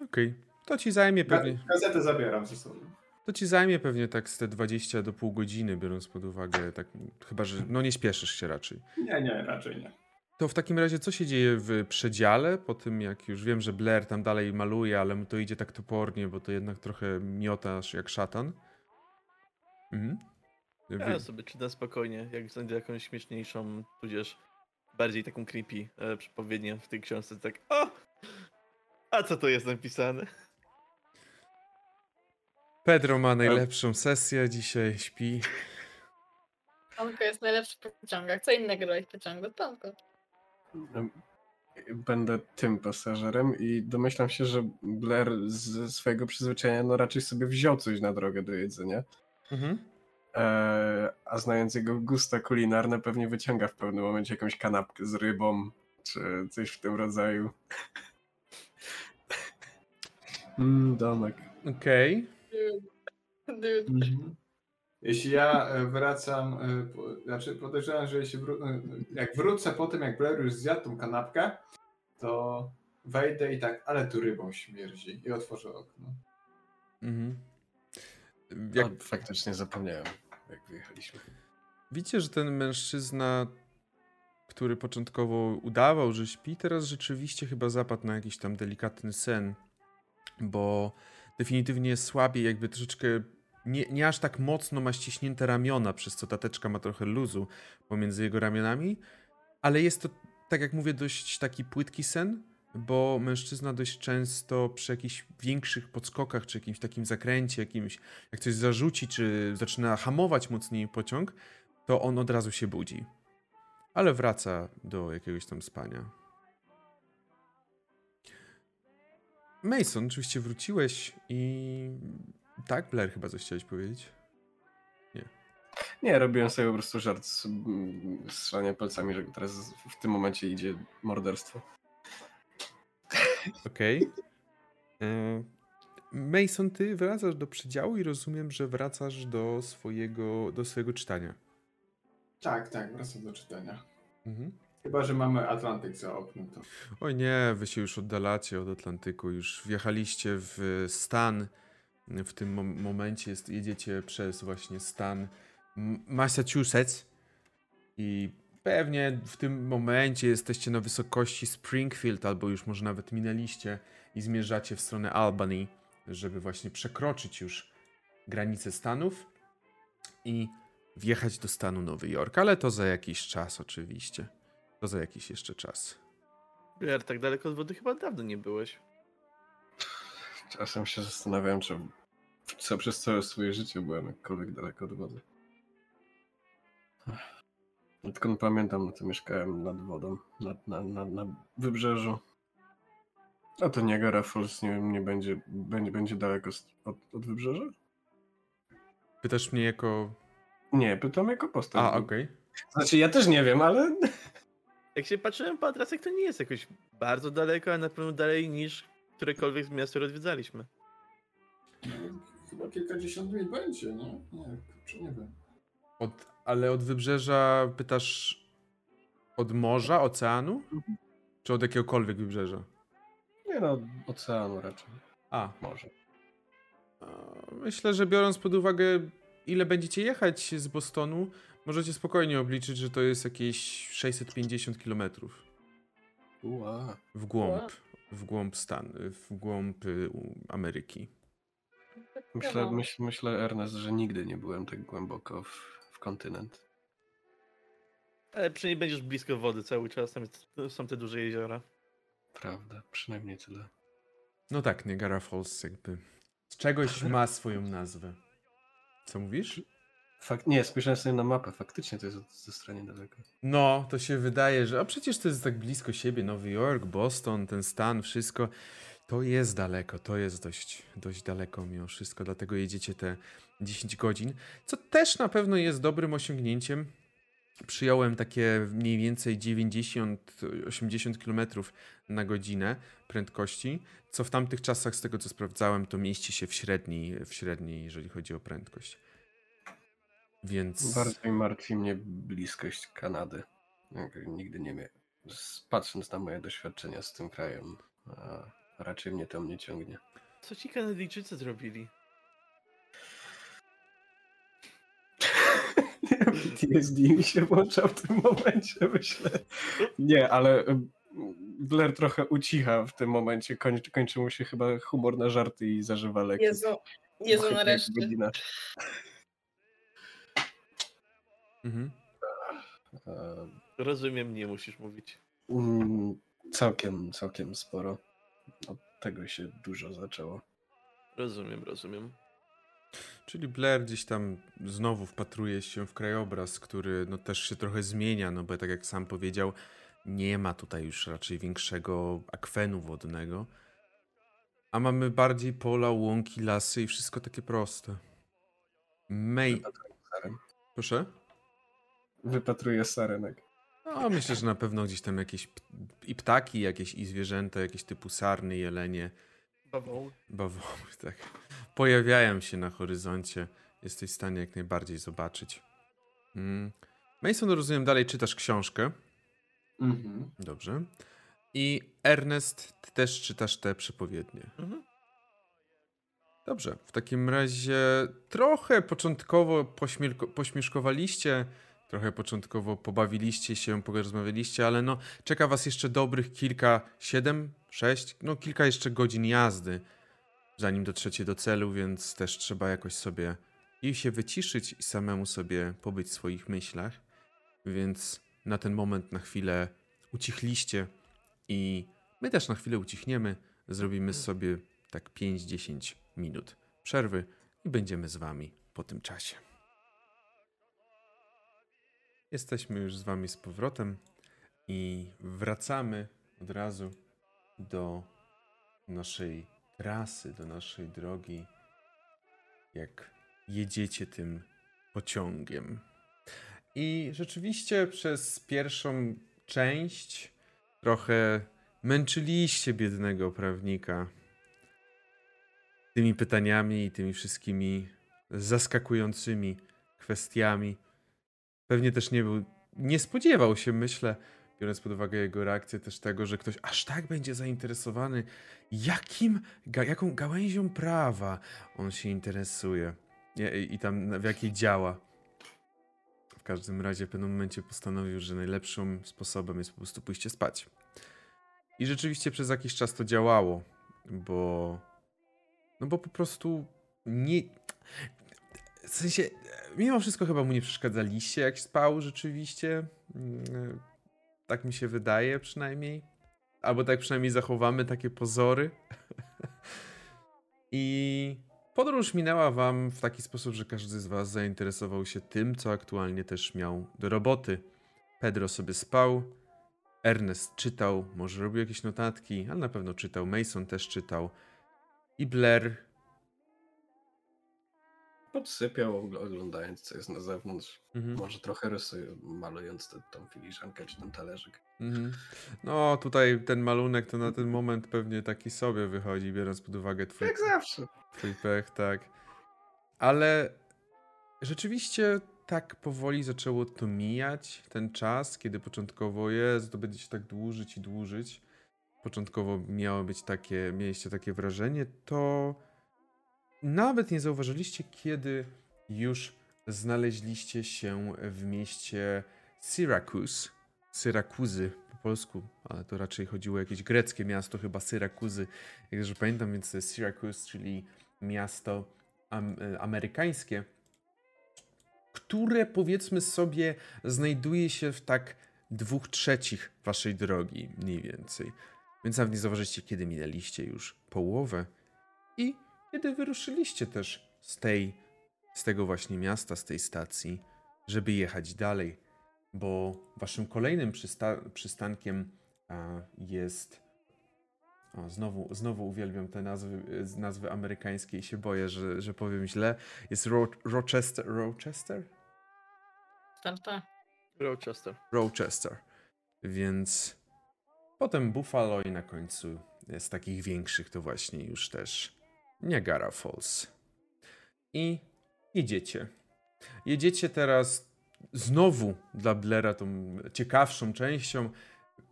Okej. To ci zajmie pewnie. Gazetę zabieram ze sobą. To ci zajmie pewnie tak z te 20 do pół godziny, biorąc pod uwagę, tak, chyba że no nie śpieszysz się raczej. Nie, nie, raczej nie. To w takim razie co się dzieje w przedziale, po tym jak już wiem, że Blair tam dalej maluje, ale mu to idzie tak topornie, bo to jednak trochę miotasz jak szatan. Mhm. Ja sobie czytam spokojnie, jak znajdę jakąś śmieszniejszą, tudzież bardziej taką creepy e, przepowiednię w tej książce, tak o! A co to jest napisane? Pedro ma najlepszą sesję dzisiaj, śpi. Tonko jest najlepszy w pociągach. Co innego robić w pociągu? Tonko. Będę tym pasażerem i domyślam się, że Blair ze swojego przyzwyczajenia no raczej sobie wziął coś na drogę do jedzenia. Mhm. Eee, a znając jego gusta kulinarne, pewnie wyciąga w pewnym momencie jakąś kanapkę z rybą, czy coś w tym rodzaju. Mm, domek. Okej. Dude. Mhm. Jeśli ja e, wracam, e, po- znaczy podejrzewam, że jeśli wró- e, jak wrócę po tym, jak Blair już zjadł tą kanapkę, to wejdę i tak, ale tu rybą śmierdzi i otworzę okno. Mhm. Jak... Jak O, faktycznie zapomniałem, jak wyjechaliśmy. widzicie, że ten mężczyzna, który początkowo udawał, że śpi, teraz rzeczywiście chyba zapadł na jakiś tam delikatny sen, bo definitywnie słabiej, jakby troszeczkę nie, nie aż tak mocno ma ściśnięte ramiona, przez co tateczka ma trochę luzu pomiędzy jego ramionami, ale jest to, tak jak mówię, dość taki płytki sen, bo mężczyzna dość często przy jakichś większych podskokach, czy jakimś takim zakręcie, jakimś, jak coś zarzuci, czy zaczyna hamować mocniej pociąg, to on od razu się budzi. Ale wraca do jakiegoś tam spania. Mason, oczywiście wróciłeś i... Tak, Blair chyba coś chciałeś powiedzieć. Nie, robiłem sobie po prostu żart z strzelania palcami, że teraz w tym momencie idzie morderstwo. Okej. E, Mason, ty wracasz do przedziału i rozumiem, że wracasz do swojego, do swojego czytania. Tak, tak, wracam do czytania. Mhm. Chyba, że mamy Atlantyk za oknem, to Oj nie, wy się już oddalacie od Atlantyku, już wjechaliście w stan. W tym mom- momencie jest, jedziecie przez właśnie stan Massachusetts i pewnie w tym momencie jesteście na wysokości Springfield, albo już może nawet minęliście i zmierzacie w stronę Albany, żeby właśnie przekroczyć już granicę Stanów i wjechać do stanu Nowy Jork, ale to za jakiś czas oczywiście. To za jakiś jeszcze czas. Blair, tak daleko od wody chyba dawno nie byłeś. Czasem się zastanawiam, czy co przez całe swoje życie byłem jakkolwiek daleko od wody. Odkąd pamiętam, no to mieszkałem nad wodą, nad, na, na, na wybrzeżu. A to Niagara Falls nie, nie będzie, będzie, będzie daleko od, od wybrzeża? Pytasz mnie jako. Nie, pytam jako postać. A, okej. Znaczy ja też nie wiem, ale Jak się patrzyłem po atrasach, to nie jest jakoś bardzo daleko, a na pewno dalej niż którekolwiek z miast, które odwiedzaliśmy. no, chyba kilkadziesiąt mil będzie, nie? Nie, kurczę, nie wiem. Od, ale od wybrzeża pytasz od morza, oceanu? Czy od jakiegokolwiek wybrzeża? nie no, oceanu raczej, A, może. a, myślę, że biorąc pod uwagę, ile będziecie jechać z Bostonu, możecie spokojnie obliczyć, że to jest jakieś 650 kilometrów Ua. w głąb, w głąb Stan, w głąb y, Ameryki. Myślę, myśl, myślę, Ernest, że nigdy nie byłem tak głęboko w, w kontynent. Ale przynajmniej będziesz blisko wody cały czas, tam jest, są te duże jeziora. Prawda, przynajmniej tyle. No tak, Niagara Falls jakby z czegoś ma swoją nazwę. Co mówisz? Fakt, nie, spojrzałem sobie na mapę, faktycznie to jest ze strony daleko. No, to się wydaje, że a przecież to jest tak blisko siebie, Nowy Jork, Boston, ten stan, wszystko. To jest daleko, to jest dość, dość daleko mimo wszystko, dlatego jedziecie te 10 godzin, co też na pewno jest dobrym osiągnięciem, przyjąłem takie mniej więcej 90-80 km na godzinę prędkości, co w tamtych czasach, z tego co sprawdzałem, to mieści się w średniej, w średniej jeżeli chodzi o prędkość. Więc. Bardziej martwi mnie bliskość Kanady. Nigdy nie miałem. Patrząc na moje doświadczenia z tym krajem, a raczej mnie tam nie ciągnie. Co ci Kanadyjczycy zrobili? PTSD mi się włącza w tym momencie, myślę. Nie, ale Blair trochę ucicha w tym momencie. Kończy, kończy mu się chyba humor na żarty i zażywa leki. Jezu, Jezu, nareszcie. Mhm. Rozumiem, nie musisz mówić. mm, Całkiem, całkiem sporo. Od tego się dużo zaczęło. Rozumiem, rozumiem. Czyli Blair gdzieś tam znowu wpatruje się w krajobraz, który no też się trochę zmienia, no bo tak jak sam powiedział, nie ma tutaj już raczej większego akwenu wodnego, a mamy bardziej pola, łąki, lasy i wszystko takie proste. May... Saren. Proszę? Wypatruję sarenek. No, myślę, że na pewno gdzieś tam jakieś i ptaki, jakieś i zwierzęta, jakieś typu sarny, jelenie, Bawoły. bawoły, tak. Pojawiają się na horyzoncie. Jesteś w stanie jak najbardziej zobaczyć. Mm. Mason, rozumiem, dalej czytasz książkę. Mhm. Dobrze. I Ernest, ty też czytasz te przepowiednie. Mhm. Dobrze. W takim razie trochę początkowo pośmielko- pośmieszkowaliście, trochę początkowo pobawiliście się, porozmawialiście, ale no czeka was jeszcze dobrych kilka, siedem, sześć, no kilka jeszcze godzin jazdy, zanim dotrzecie do celu, więc też trzeba jakoś sobie i się wyciszyć i samemu sobie pobyć w swoich myślach. Więc na ten moment na chwilę ucichliście i my też na chwilę ucichniemy. Zrobimy sobie tak 5-10 minut przerwy i będziemy z wami po tym czasie. Jesteśmy już z wami z powrotem i wracamy od razu do naszej trasy, do naszej drogi, jak jedziecie tym pociągiem. I rzeczywiście przez pierwszą część trochę męczyliście biednego prawnika tymi pytaniami i tymi wszystkimi zaskakującymi kwestiami. Pewnie też nie był, nie spodziewał się, myślę, biorąc pod uwagę jego reakcję, też tego, że ktoś aż tak będzie zainteresowany, jakim, ga, jaką gałęzią prawa on się interesuje i, i tam w jakiej działa. W każdym razie w pewnym momencie postanowił, że najlepszym sposobem jest po prostu pójście spać. I rzeczywiście przez jakiś czas to działało, bo. No bo po prostu nie. W sensie, mimo wszystko chyba mu nie przeszkadzaliście, jak spał rzeczywiście. Mm, Tak mi się wydaje przynajmniej. Albo tak przynajmniej zachowamy takie pozory. I podróż minęła wam w taki sposób, że każdy z was zainteresował się tym, co aktualnie też miał do roboty. Pedro sobie spał, Ernest czytał, może robił jakieś notatki, ale na pewno czytał. Mason też czytał. I Blair Podsypiał ogl- oglądając co jest na zewnątrz. Mhm. Może trochę rysuje, malując tę tą filiżankę czy ten talerzyk. Mhm. No, tutaj ten malunek to na ten moment pewnie taki sobie wychodzi, biorąc pod uwagę twój, Jak zawsze. twój pech, tak. Ale rzeczywiście tak powoli zaczęło to mijać, ten czas, kiedy początkowo jest, to będzie się tak dłużyć i dłużyć. Początkowo miało być takie, mieliście takie wrażenie, to nawet nie zauważyliście, kiedy już znaleźliście się w mieście Syracuse. Syrakuzy po polsku, ale to raczej chodziło o jakieś greckie miasto, chyba Syrakuzy, jak dobrze pamiętam, więc Syracuse, czyli miasto am, e, amerykańskie, które powiedzmy sobie znajduje się w tak dwóch trzecich waszej drogi, mniej więcej. Więc nawet nie zauważyliście, kiedy minęliście już połowę i kiedy wyruszyliście też z tej, z tego właśnie miasta, z tej stacji, żeby jechać dalej, bo waszym kolejnym przysta- przystankiem a, jest o, znowu, znowu uwielbiam te nazwy, nazwy amerykańskie i się boję, że, że powiem źle. Jest Ro- Rochester. Rochester? Starta. Rochester. Rochester. Więc potem Buffalo i na końcu z takich większych to właśnie już też Niagara Falls. I jedziecie. Jedziecie teraz znowu dla Blera tą ciekawszą częścią,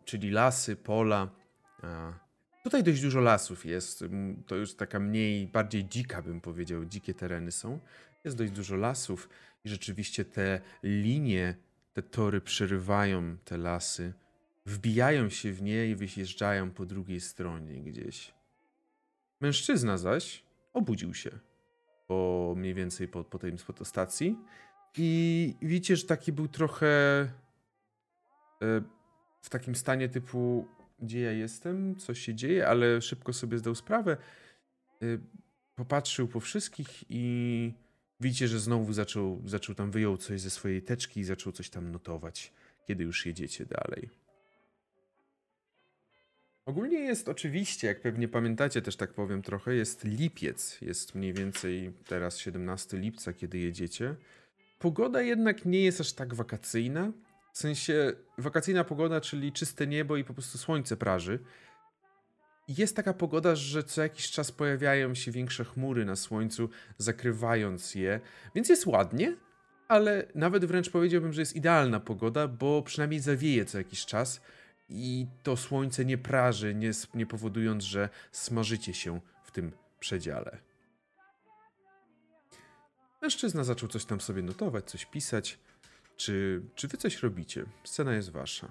czyli lasy, pola. Tutaj dość dużo lasów jest. m, To już taka mniej, bardziej dzika bym powiedział. Dzikie tereny są. Jest dość dużo lasów i rzeczywiście te linie, te tory przerywają te lasy, wbijają się w nie i wyjeżdżają po drugiej stronie gdzieś. Mężczyzna zaś obudził się po mniej więcej po, po tej stacji i widzicie, że taki był trochę e, w takim stanie typu gdzie ja jestem, co się dzieje, ale szybko sobie zdał sprawę. Y, Popatrzył po wszystkich i widzicie, że znowu zaczął, zaczął tam wyjął coś ze swojej teczki i zaczął coś tam notować, kiedy już jedziecie dalej. Ogólnie jest oczywiście, jak pewnie pamiętacie, też tak powiem trochę, jest lipiec. Jest mniej więcej teraz 17 lipca, kiedy jedziecie. Pogoda jednak nie jest aż tak wakacyjna. W sensie wakacyjna pogoda, czyli czyste niebo i po prostu słońce praży. Jest taka pogoda, że co jakiś czas pojawiają się większe chmury na słońcu, zakrywając je, więc jest ładnie, ale nawet wręcz powiedziałbym, że jest idealna pogoda, bo przynajmniej zawieje co jakiś czas i to słońce nie praży, nie, nie powodując, że smażycie się w tym przedziale. Mężczyzna zaczął coś tam sobie notować, coś pisać. Czy, czy wy coś robicie? Scena jest wasza.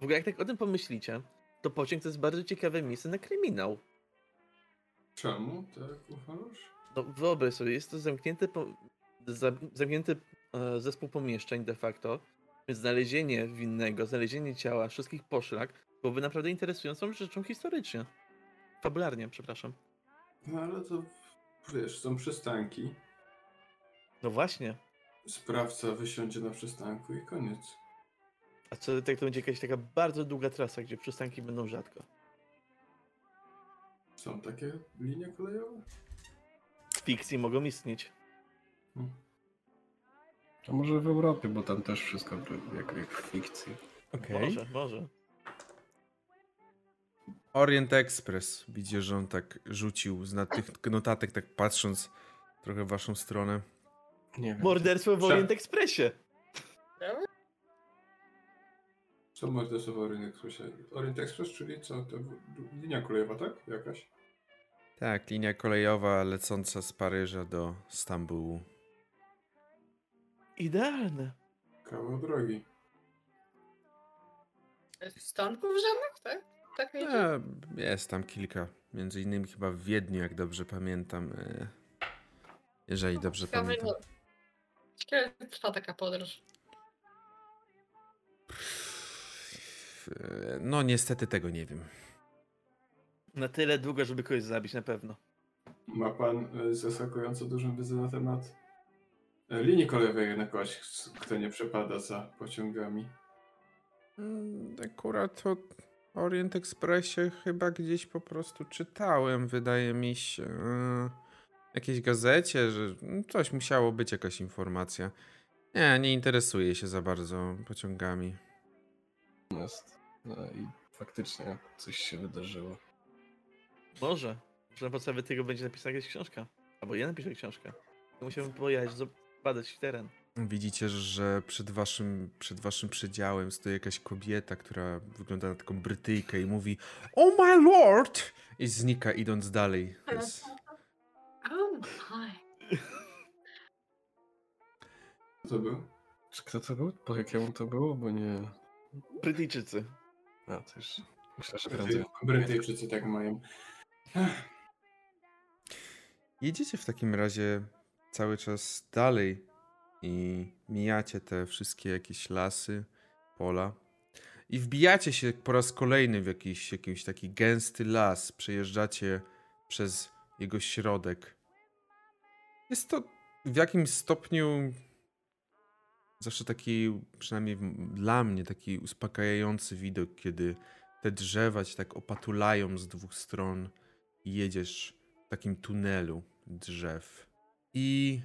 W ogóle jak tak o tym pomyślicie, to pociąg to jest bardzo ciekawe miejsce na kryminał. Czemu tak uważasz? No wyobraź sobie, jest to zamknięty, po, za, zamknięty e, zespół pomieszczeń de facto, znalezienie winnego, znalezienie ciała, wszystkich poszlak byłoby naprawdę interesującą rzeczą historycznie. Fabularnie, przepraszam. No ale to wiesz, są przystanki. No właśnie. Sprawca wysiądzie na przystanku i koniec. A co jak to będzie jakaś taka bardzo długa trasa, gdzie przystanki będą rzadko? Są takie linie kolejowe? W fikcji mogą istnieć. To może w Europie, bo tam też wszystko jak, jak w fikcji. Okej. Może, może. Orient Express. Widzicie, że on tak rzucił z nad tych notatek, tak patrząc trochę w waszą stronę. Nie wiem. Morderstwo w Orient Expressie. Co morderstwo w Orient Expressie? Orient Express, czyli co? To linia kolejowa, tak? Jakaś? Tak, linia kolejowa lecąca z Paryża do Stambułu. Idealne. Kawał drogi. Stanków żadnych, tak? Tak? E, jest tam kilka. Między innymi chyba w Wiedniu, jak dobrze pamiętam. E, jeżeli dobrze Ciekawe, pamiętam. Ciekawe, ile trwa taka podróż. E, No niestety tego nie wiem. Na tyle długo, żeby kogoś zabić na pewno. Ma pan y, zaskakująco dużą wiedzę na temat linii kolejowej na kogoś, kto nie przepada za pociągami. Mm, Akurat o Orient Expressie chyba gdzieś po prostu czytałem, wydaje mi się. e, W jakiejś gazecie, że coś musiało być, jakaś informacja. Nie, nie interesuję się za bardzo pociągami. Jest. No i faktycznie coś się wydarzyło. Może. Może na podstawie tego będzie napisana jakaś książka. Albo ja napiszę książkę. To musiałbym pojechać, badać teren. Widzicie, że przed waszym, przed waszym przedziałem stoi jakaś kobieta, która wygląda na taką Brytyjkę i mówi Oh my lord! I znika idąc dalej. Jest... Oh my. Co to był? Czy kto to był? Po jakiemu to było? Bo nie... Brytyjczycy. A, to już... Myślę, że. Bryty- Brytyjczycy tak mają. Jedziecie w takim razie cały czas dalej i mijacie te wszystkie jakieś lasy, pola i wbijacie się po raz kolejny w jakiś, jakiś taki gęsty las. Przejeżdżacie przez jego środek. Jest to w jakimś stopniu zawsze taki, przynajmniej dla mnie, taki uspokajający widok, kiedy te drzewa cię tak opatulają z dwóch stron i jedziesz w takim tunelu drzew. I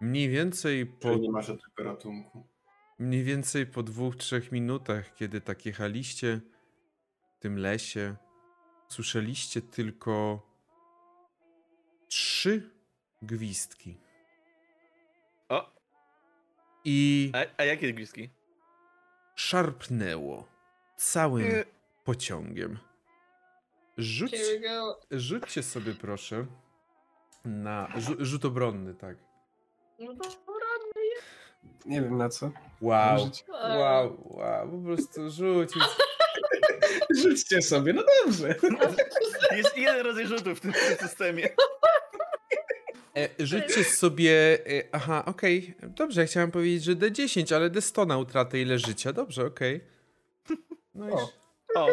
Mniej więcej po, Czyli nie ma żadnego ratunku. mniej więcej po dwóch, trzech minutach, kiedy tak jechaliście w tym lesie, słyszeliście tylko trzy gwizdki. O, I a, a jakie gwizdki? szarpnęło całym pociągiem. Rzuć, rzućcie sobie proszę na rzu- rzut obronny, tak. No to Nie wiem na co. Wow, Rzuć. wow, wow, po prostu rzuć. Rzućcie sobie, no dobrze. Jest jeden rodzaj rzutów w tym systemie. E, rzućcie sobie, e, aha, okej, dobrze, ja chciałem powiedzieć, że D10, ale D100 na utratę ile życia, dobrze, okej. No i O. O,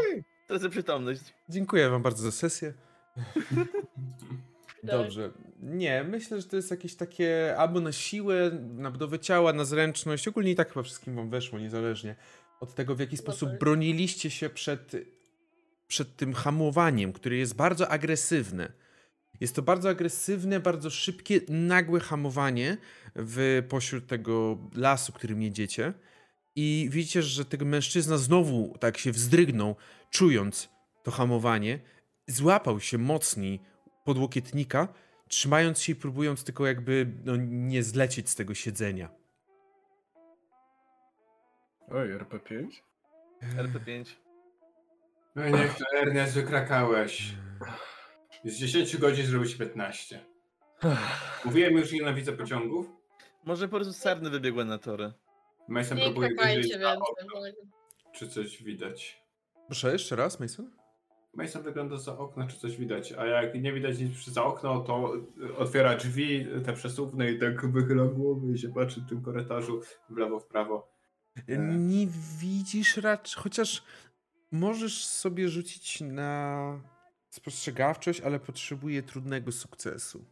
tracę przytomność. dziękuję wam bardzo za sesję. Tak. Dobrze. Nie, myślę, że to jest jakieś takie albo na siłę, na budowę ciała, na zręczność. Ogólnie i tak chyba wszystkim wam weszło, niezależnie od tego, w jaki sposób tak. broniliście się przed, przed tym hamowaniem, które jest bardzo agresywne. Jest to bardzo agresywne, bardzo szybkie, nagłe hamowanie w pośród tego lasu, którym jedziecie. I widzicie, że tego mężczyzna znowu tak się wzdrygnął, czując to hamowanie. Złapał się mocniej podłokietnika, trzymając się i próbując tylko jakby no, nie zlecieć z tego siedzenia. Oj, RP5? RP5. No to Ernest wykrakałeś. Z 10 godzin zrobić 15. Mówiłem już, że nienawidzę pociągów. Może po prostu sarny wybiegły na tory. Mason nie próbuje krakajcie wyjrzeć więcej. okno, czy coś widać. Proszę, jeszcze raz, Mason? Mason wygląda za okno, czy coś widać, a jak nie widać nic przy za okno, to otwiera drzwi, te przesuwne i tak wychyla głowę i się patrzy w tym korytarzu w lewo, w prawo. E. Nie widzisz raczej, chociaż możesz sobie rzucić na spostrzegawczość, ale potrzebuje trudnego sukcesu.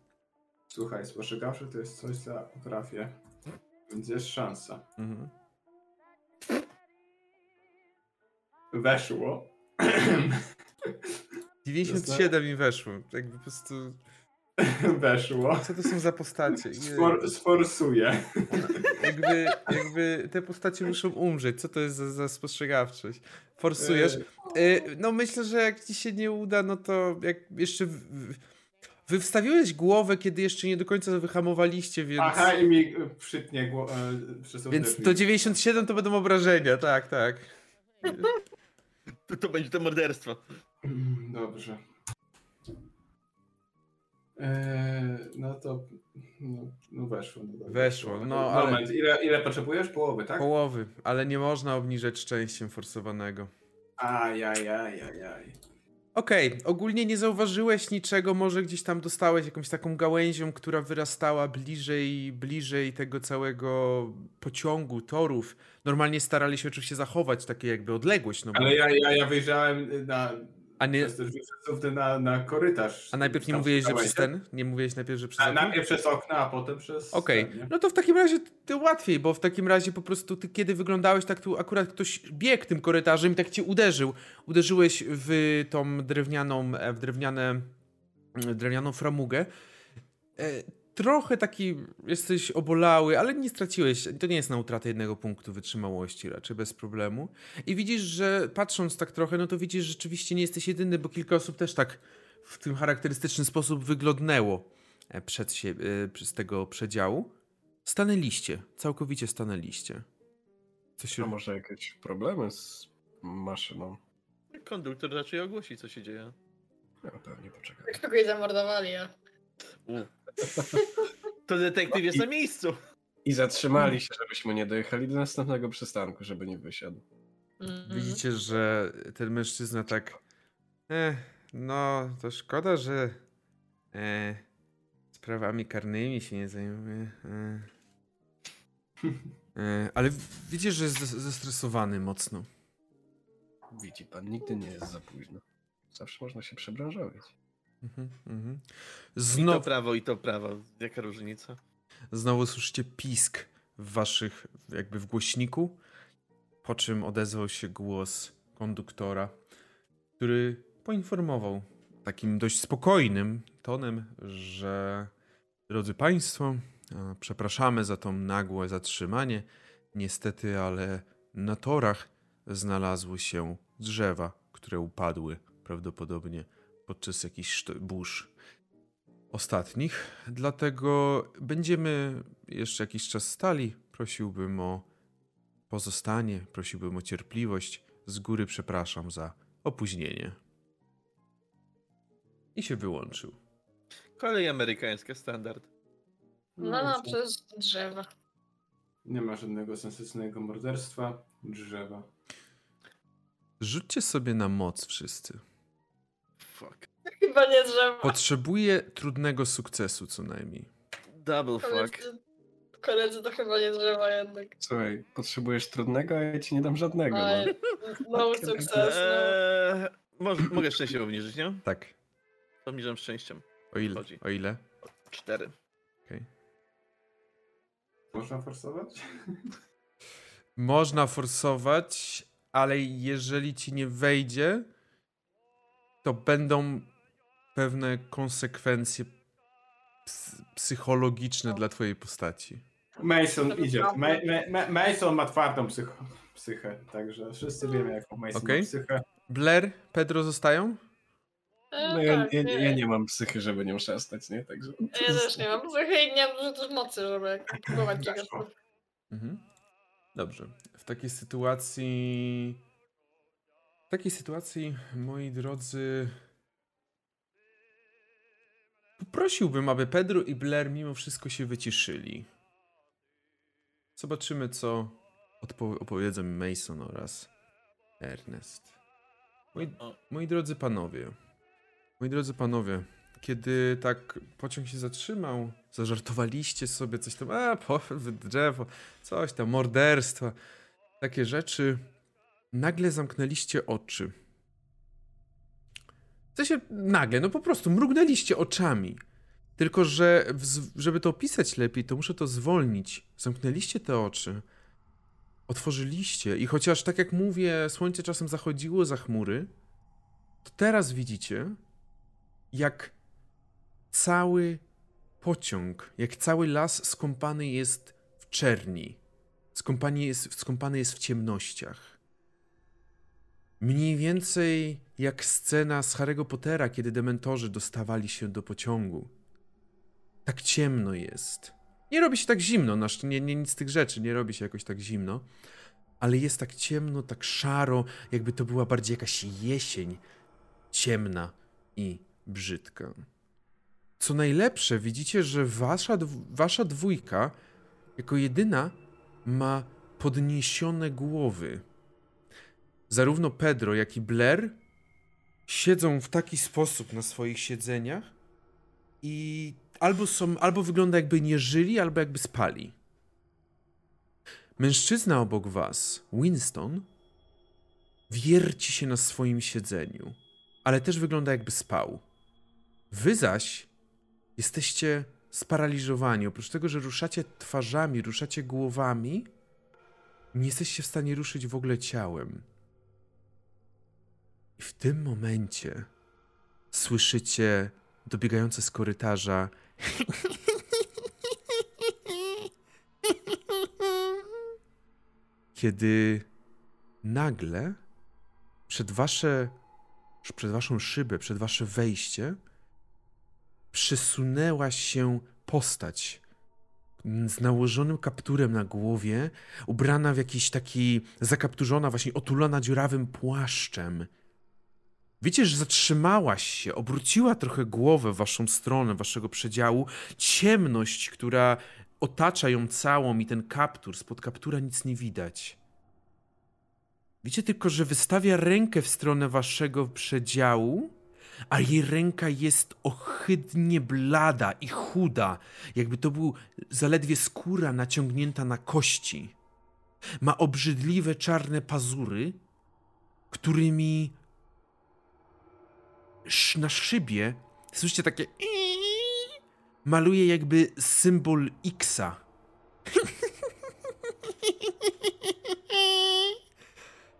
Słuchaj, spostrzegawczy to jest coś, co ja potrafię, więc jest szansa. Mhm. Weszło. 97 mi weszło. Jakby po prostu. Weszło. Co to są za postacie? Sfor, sforsuję. jakby, jakby te postacie muszą umrzeć. Co to jest za, za spostrzegawczość? Forsujesz. Y, No myślę, że jak ci się nie uda, no to jak jeszcze. Wy wstawiłeś głowę, kiedy jeszcze nie do końca wyhamowaliście, więc. Aha, i mi przytnie gło- e, Więc to 97 to będą obrażenia, tak, tak. To, to będzie to morderstwo. Mm, Dobrze. Eee, no to. No, no weszło. No dobra. Weszło, no, ale- Moment, ile, ile potrzebujesz? Połowy, tak? Połowy, ale nie można obniżać szczęściem forsowanego. Ajajajajaj. Okej, ogólnie nie zauważyłeś niczego, może gdzieś tam dostałeś jakąś taką gałęzią, która wyrastała bliżej, bliżej tego całego pociągu, torów. Normalnie starali się oczywiście zachować takie jakby odległość, no bo... Ale ja, ja, ja wyjrzałem na. A, nie, Przez na, na korytarz. a najpierw nie mówiłeś, że przez tak? ten? Nie mówiłeś najpierw, że przez A, okno? najpierw przez okno, a potem przez. Okej, nie? no to w takim razie to łatwiej, bo w takim razie po prostu ty kiedy wyglądałeś, tak tu akurat ktoś biegł tym korytarzem i tak cię uderzył. Uderzyłeś w tą drewnianą, e, w drewniane, drewnianą framugę. Trochę taki jesteś obolały, ale nie straciłeś, to nie jest na utratę jednego punktu wytrzymałości, raczej bez problemu. I widzisz, że patrząc tak trochę, no to widzisz, że rzeczywiście nie jesteś jedyny, bo kilka osób też tak w tym charakterystyczny sposób wyglądnęło e, przed sie, e, z tego przedziału. Stanęliście, całkowicie stanęliście. Co się... A może jakieś problemy z maszyną? Konduktor raczej ogłosi, co się dzieje. No pewnie poczekaj. Kogoś zamordowali, a. U. To detektyw jest na miejscu. I zatrzymali się, żebyśmy nie dojechali do następnego przystanku, żeby nie wysiadł. Mhm. Widzicie, że ten mężczyzna tak. Eh, no, to szkoda, że e, sprawami karnymi się nie zajmuje. E, e, ale widzicie, że jest zes- zestresowany mocno. Widzi pan, nigdy nie jest za późno. Zawsze można się przebranżowić. Mhm, mhm. I to prawo, i to prawo. Jaka różnica? znowu słyszycie pisk w waszych, jakby w głośniku, po czym odezwał się głos konduktora, który poinformował takim dość spokojnym tonem, że drodzy Państwo, Przepraszamy za to nagłe zatrzymanie. Niestety, ale na torach znalazły się drzewa, które upadły prawdopodobnie podczas jakichś burz ostatnich. Dlatego będziemy jeszcze jakiś czas stali. Prosiłbym o pozostanie, prosiłbym o cierpliwość. Z góry przepraszam za opóźnienie. I się wyłączył. Kolej amerykańska, standard. No, no, co? przez drzewa. Nie ma żadnego sensownego morderstwa. Drzewa. Rzućcie sobie na moc wszyscy. Fuck. Chyba nie drzewa. Potrzebuję trudnego sukcesu co najmniej. Double fuck. Koledzy, koledzy to chyba nie drzewa jednak. Słuchaj, potrzebujesz trudnego, a ja ci nie dam żadnego. No. No sukces, no. Eee, może, mogę szczęście obniżyć, nie? Tak. Obniżam szczęściem. O ile? Chodzi. O ile? Cztery. Okej. Można forsować? Można forsować, ale jeżeli ci nie wejdzie, to będą pewne konsekwencje ps- psychologiczne dla twojej postaci. Mason idzie. Ma, ma, ma, Mason ma twardą psycho, psychę, także wszyscy wiemy jaką Mason Okej. ma psychę. Blair, Pedro zostają? E, No ja, tak, ja, nie. ja nie mam psychy, żeby nią szastać, nie? Także... Ja też nie mam. Trochę i nie mam dużo też mocy, żeby próbować czegoś. Mhm. Dobrze. W takiej sytuacji. W takiej sytuacji, moi drodzy. Poprosiłbym, aby Pedro i Blair mimo wszystko się wyciszyli. Zobaczymy, co opowiedzą Mason oraz Ernest. Moi, moi drodzy panowie, moi drodzy panowie, kiedy tak pociąg się zatrzymał, zażartowaliście sobie coś tam, a, po, drzewo, coś tam, morderstwa, takie rzeczy, nagle zamknęliście oczy. W sensie nagle, no po prostu mrugnęliście oczami. Tylko, że żeby to opisać lepiej, to muszę to zwolnić. Zamknęliście te oczy, otworzyliście i chociaż tak jak mówię, słońce czasem zachodziło za chmury, to teraz widzicie, jak cały pociąg, jak cały las skąpany jest w czerni. Skąpany jest, skąpany jest w ciemnościach. Mniej więcej jak scena z Harry'ego Pottera, kiedy dementorzy dostawali się do pociągu. Tak ciemno jest. Nie robi się tak zimno, na szcz- nie, nie nic z tych rzeczy, nie robi się jakoś tak zimno, ale jest tak ciemno, tak szaro, jakby to była bardziej jakaś jesień, ciemna i brzydka. Co najlepsze, widzicie, że wasza, wasza dwójka jako jedyna ma podniesione głowy. Zarówno Pedro, jak i Blair siedzą w taki sposób na swoich siedzeniach i albo są, albo wygląda jakby nie żyli, albo jakby spali. Mężczyzna obok was, Winston, wierci się na swoim siedzeniu, ale też wygląda jakby spał. Wy zaś jesteście sparaliżowani. Oprócz tego, że ruszacie twarzami, ruszacie głowami, nie jesteście w stanie ruszyć w ogóle ciałem. I w tym momencie słyszycie dobiegające z korytarza. Kiedy nagle przed wasze przed waszą szybę, przed wasze wejście przesunęła się postać z nałożonym kapturem na głowie, ubrana w jakiś taki zakapturzona, właśnie otulona dziurawym płaszczem. Wiecie, że zatrzymałaś się, obróciła trochę głowę w waszą stronę, waszego przedziału. Ciemność, która otacza ją całą i ten kaptur, spod kaptura nic nie widać. Wiecie tylko, że wystawia rękę w stronę waszego przedziału, a jej ręka jest ohydnie blada i chuda, jakby to był zaledwie skóra naciągnięta na kości. Ma obrzydliwe czarne pazury, którymi na szybie słyszycie takie maluje jakby symbol Xa.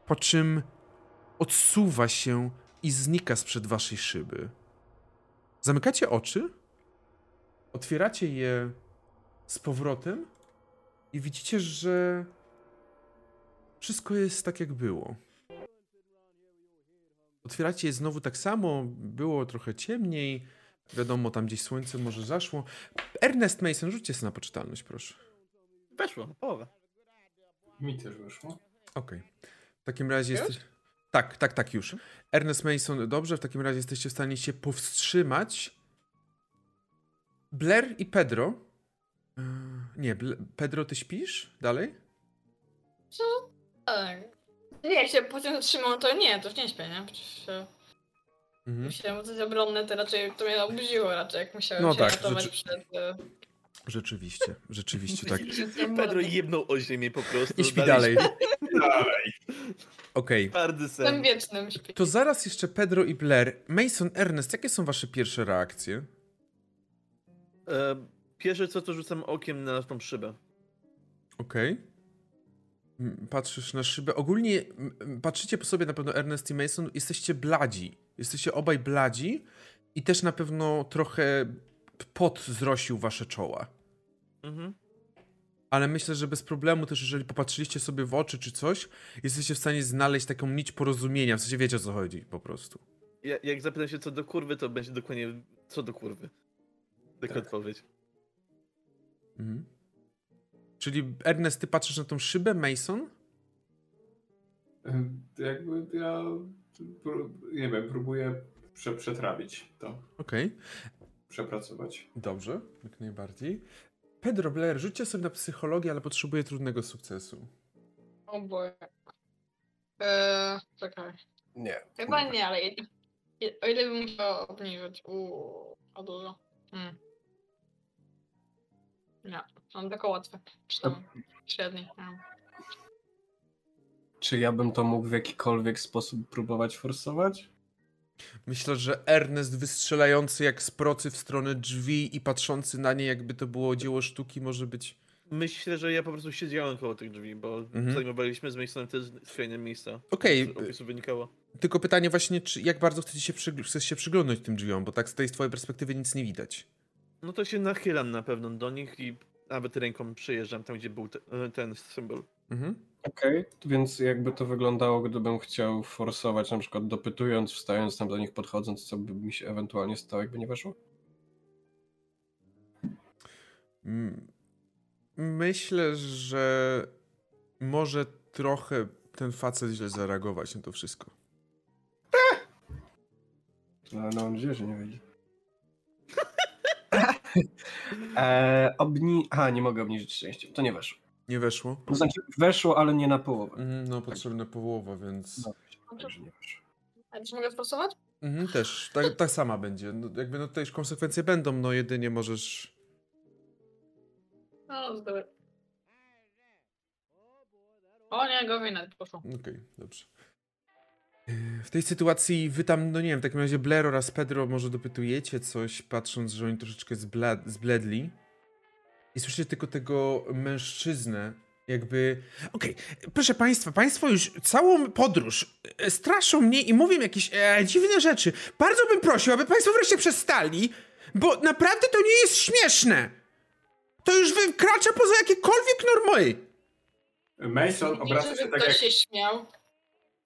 Po czym odsuwa się i znika sprzed waszej szyby. Zamykacie oczy, otwieracie je z powrotem i widzicie, że wszystko jest tak, jak było. Otwieracie je znowu tak samo, było trochę ciemniej. Wiadomo, tam gdzieś słońce może zaszło. Ernest Mason, rzućcie sobie na poczytalność, proszę. Weszło, połowę. Mi też wyszło. Okej. W takim razie jesteś. Tak, tak, tak, już. Ernest Mason, dobrze, w takim razie jesteście w stanie się powstrzymać. Blair i Pedro. Yy, nie, Pedro, ty śpisz dalej? Tak. Nie, jak się potem zatrzymał, to nie, to już nie śpię, nie? Przecież się, Mhm. musiałem coś obronne, to raczej to mnie obudziło raczej, jak musiałem No się tak, ratować rzeczy- przed... e, Rzeczywiście, rzeczywiście tak. Pedro jebnął o ziemię po prostu. I śpi dalej. Dalej. Okej. Twardy Tym sen. wiecznym śpi. To zaraz jeszcze Pedro i Blair. Mason, Ernest, jakie są wasze pierwsze reakcje? E, pierwsze co to rzucam okiem na tą szybę. Okej. Mm, Patrzysz na szybę. Ogólnie patrzycie po sobie na pewno Ernest i Mason. Jesteście bladzi. Jesteście obaj bladzi i też na pewno trochę pot zrosił wasze czoła. Mhm. Ale myślę, że bez problemu też, jeżeli popatrzyliście sobie w oczy czy coś, jesteście w stanie znaleźć taką nić porozumienia. W sensie wiecie o co chodzi po prostu. Ja, jak zapytam się co do kurwy, to będzie dokładnie co do kurwy. Taka Tak. odpowiedź. Mhm. Czyli Ernest, ty patrzysz na tą szybę, Mason? Jakby ja, nie wiem, próbuję prze, przetrawić to, Okej. przepracować. Dobrze, jak najbardziej. Pedro Blair, rzućcie sobie na psychologię, ale potrzebuję trudnego sukcesu. O boję. Eee, czekaj. Nie. Chyba nie, ale o ile bym musiał obniżyć. Uuu, a dużo. Hmm. Nie, mam tylko łatwe. Czy tam. Czy ja bym to mógł w jakikolwiek sposób próbować forsować? Myślę, że Ernest wystrzelający jak z procy w stronę drzwi i patrzący na nie, jakby to było dzieło sztuki, może być. Myślę, że ja po prostu siedziałem koło tych drzwi, bo Mhm. zajmowaliśmy z Masonem też fajne miejsca. Okej, opisu wynikało. tylko pytanie właśnie, czy, jak bardzo chcecie się, przygl- chcesz się przyglądać tym drzwiom, bo tak z tej z twojej perspektywy nic nie widać. No to się nachylam na pewno do nich i nawet ręką przejeżdżam tam, gdzie był te, ten symbol. Mhm. Okej, więc jakby to wyglądało, gdybym chciał forsować, na przykład dopytując, wstając tam do nich, podchodząc, co by mi się ewentualnie stało, jakby nie weszło? Myślę, że może trochę ten facet źle zareagować na to wszystko. No, mam nadzieję, że nie wyjdzie. Eee, obni... Aha, nie mogę obniżyć szczęścia. To nie weszło. Nie weszło? To znaczy weszło, ale nie na połowę. Mhm, No, potrzebna połowa, więc. No, także nie weszło. A też mogę sforsować? Mhm, też, tak, tak sama będzie. No, jakby no tutaj już konsekwencje będą, no jedynie możesz. No, dobra. O nie, go winę, poszło. Okej, dobrze. W tej sytuacji wy tam, no nie wiem, w takim razie Blair oraz Pedro może dopytujecie coś, patrząc, że oni troszeczkę zbla- zbledli. I słyszycie tylko tego mężczyznę, jakby... Okej, proszę państwa, państwo już całą podróż e, straszą mnie i mówią jakieś e, dziwne rzeczy. Bardzo bym prosił, aby państwo wreszcie przestali, bo naprawdę to nie jest śmieszne. To już wykracza poza jakiekolwiek normy. Mason obraca się tak ktoś jak... się śmiał.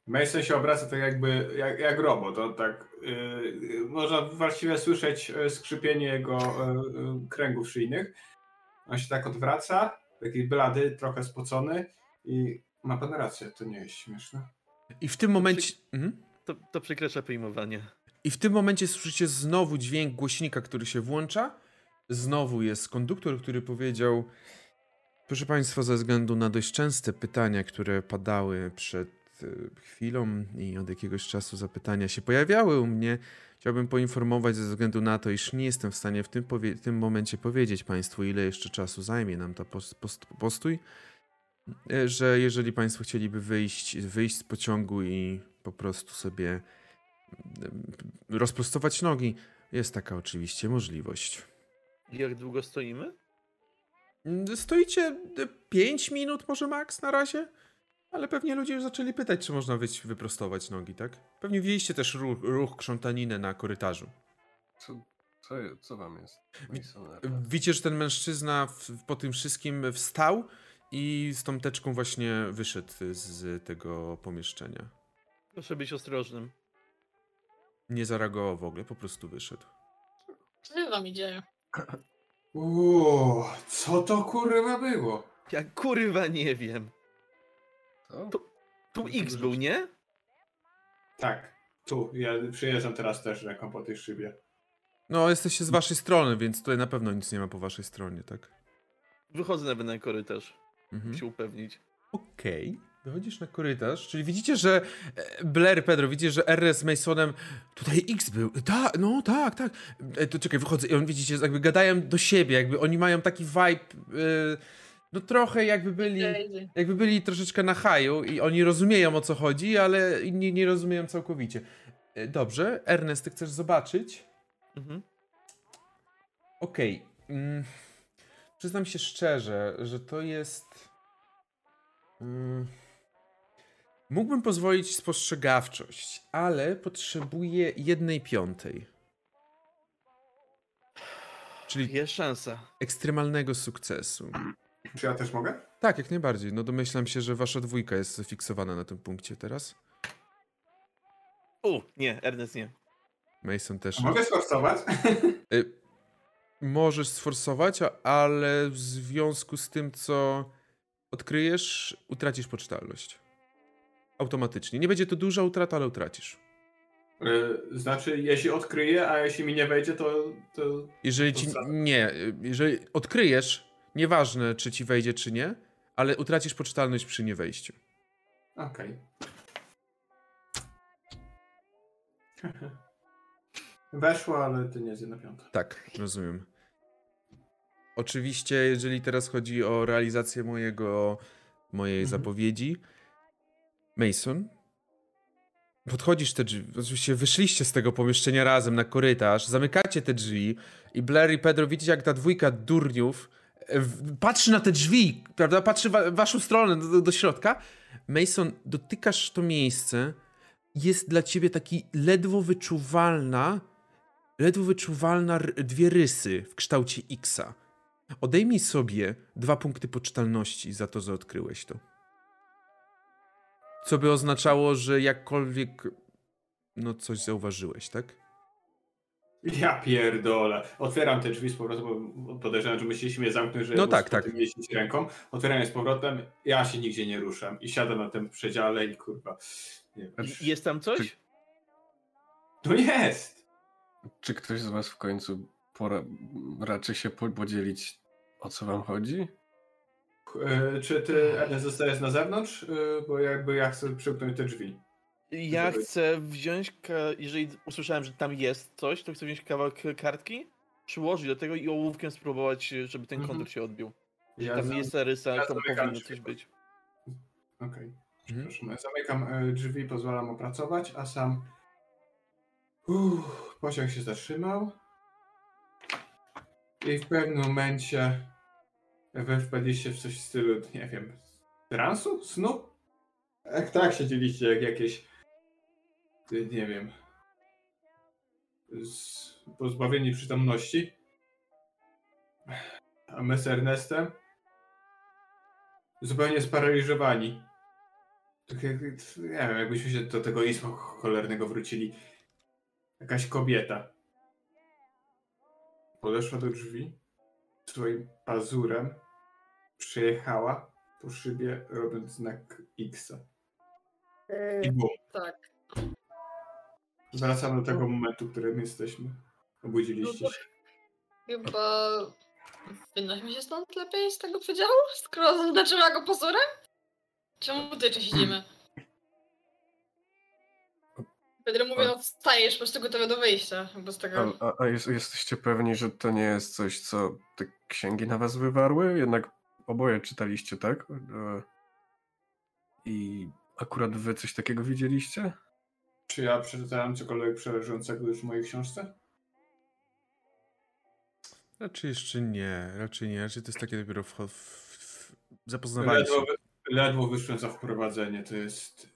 Mason się obraca tak jakby jak, jak robot. To tak, yy, można właściwie słyszeć e, skrzypienie jego e, kręgów szyjnych. On się tak odwraca, taki blady, trochę spocony i ma pan rację, to nie jest śmieszne. I w tym momencie... Mhm. To, to przekracza pojmowanie. I w tym momencie słyszycie znowu dźwięk głośnika, który się włącza. Znowu jest konduktor, który powiedział: Proszę Państwa, ze względu na dość częste pytania, które padały przed e, chwilą i od jakiegoś czasu zapytania się pojawiały u mnie, chciałbym poinformować ze względu na to, iż nie jestem w stanie w tym, powie- tym momencie powiedzieć Państwu, ile jeszcze czasu zajmie nam ta post, post, postój, e, że jeżeli Państwo chcieliby wyjść, wyjść z pociągu i po prostu sobie rozprostować nogi, jest taka oczywiście możliwość. Jak długo stoimy? Stoicie 5 minut może maks na razie, ale pewnie ludzie już zaczęli pytać, czy można wyjść, wyprostować nogi, tak? Pewnie widzieliście też ruch, ruch krzątaninę na korytarzu. To, Co, co wam jest? Masoner? Widzicie, że ten mężczyzna w, po tym wszystkim wstał i z tą teczką właśnie wyszedł z tego pomieszczenia. Proszę być ostrożnym. Nie zareagował w ogóle, po prostu wyszedł. Co wami dzieje? Uuu, co to kurwa było? Ja kurwa nie wiem. Co? To- Tu X był, nie? Tak, tu, ja przyjeżdżam teraz też ręką po tej szybie. No, jesteście z waszej strony, więc tutaj na pewno nic nie ma po waszej stronie, tak? Wychodzę nawet na korytarz, Mhm. się upewnić. Okej, wychodzisz na korytarz, czyli widzicie, że e, Blair, Pedro, widzicie, że R z Masonem, tutaj X był, tak, no tak, tak, e, to czekaj, wychodzę i on, widzicie, jakby gadają do siebie, jakby oni mają taki vibe, e, no trochę jakby byli, jakby byli troszeczkę na haju i oni rozumieją o co chodzi, ale inni nie rozumieją całkowicie. E, Dobrze, Ernest, ty chcesz zobaczyć? Mhm. Okej. Mm, przyznam się szczerze, że to jest. Mm, mógłbym pozwolić spostrzegawczość, ale potrzebuję jednej piątej. Czyli Jest szansa. ekstremalnego sukcesu. Czy ja też mogę? Tak, jak najbardziej. No domyślam się, że wasza dwójka jest fiksowana na tym punkcie teraz. U, nie, Ernest nie. Mason też. A mogę sforsować? Y, możesz sforsować, a- ale w związku z tym, co odkryjesz, utracisz poczytalność. Automatycznie. Nie będzie to duża utrata, ale utracisz. Y, Znaczy, jeśli odkryję, a jeśli mi nie wejdzie, to... to... Jeżeli To ci. Nie, y, jeżeli odkryjesz, nieważne czy ci wejdzie, czy nie, ale utracisz poczytalność przy niewejściu. Okej. Weszło, ale to nie jest jedna piąta. Tak, rozumiem. Oczywiście, jeżeli teraz chodzi o realizację mojego, mojej Mhm. zapowiedzi, Mason, podchodzisz te drzwi, oczywiście wyszliście z tego pomieszczenia razem na korytarz, zamykacie te drzwi i Blair i Pedro widzicie, jak ta dwójka durniów patrzy na te drzwi, prawda, patrzy w waszą stronę, do, do środka. Mason, dotykasz to miejsce, jest dla ciebie taki ledwo wyczuwalna, ledwo wyczuwalna dwie rysy w kształcie Xa. Odejmij sobie dwa punkty poczytalności za to, że odkryłeś to. Co by oznaczało, że jakkolwiek no coś zauważyłeś, tak? Ja pierdolę. Otwieram te drzwi z powrotem, bo podejrzewam, że myśleliśmy mnie zamknąć, że No tak, tak. jeździć ręką. Otwieram je z powrotem, ja się nigdzie nie ruszam i siadam na tym przedziale i kurwa. Nie wiem. Jest tam coś? To jest! Czy ktoś z was w końcu pora... raczy się po- podzielić, o co wam chodzi? E, Czy ty, zostajesz na zewnątrz? E, Bo jakby ja chcę przymknąć te drzwi. Ja chcę wziąć, jeżeli usłyszałem, że tam jest coś, to chcę wziąć kawałek kartki, przyłożyć do tego i ołówkiem spróbować, żeby ten Mhm. kontur się odbił. Ja Tam zam- jest rysa, ja tam powinno coś być. Okej, Mhm. przepraszam. Ja Zamykam e, drzwi, pozwalam opracować, a sam. Uff, pociąg się zatrzymał. I w pewnym momencie wy wpadliście w coś w stylu, nie wiem, transu? Snu? Jak tak siedzieliście, jak jakieś. Nie wiem. Z, pozbawieni przytomności. A my z Ernestem zupełnie sparaliżowani. Tak jak, nie wiem, jakbyśmy się do tego istma cholernego wrócili. Jakaś kobieta podeszła do drzwi, swoim pazurem przejechała po szybie, robiąc znak X. I bum. Tak. Wracamy do tego momentu, w którym jesteśmy. Obudziliście się. Chyba wynośmy się stąd lepiej z tego przedziału, skoro zaznaczyła go pozorem? Czemu tutaj jeszcze siedzimy? Pedro mówi, no wstajesz po prostu gotowy do wyjścia. Bez tego... A, a, a jest, jesteście pewni, że to nie jest coś, co te księgi na was wywarły? Jednak oboje czytaliście, tak? E, I akurat wy coś takiego widzieliście? Czy ja przeczytałem cokolwiek przerażającego już w mojej książce? Raczej jeszcze nie, raczej nie. Raczej to jest takie dopiero w, w, w zapoznawanie się. Ledwo, wy- ledwo wyszłem za wprowadzenie, to jest...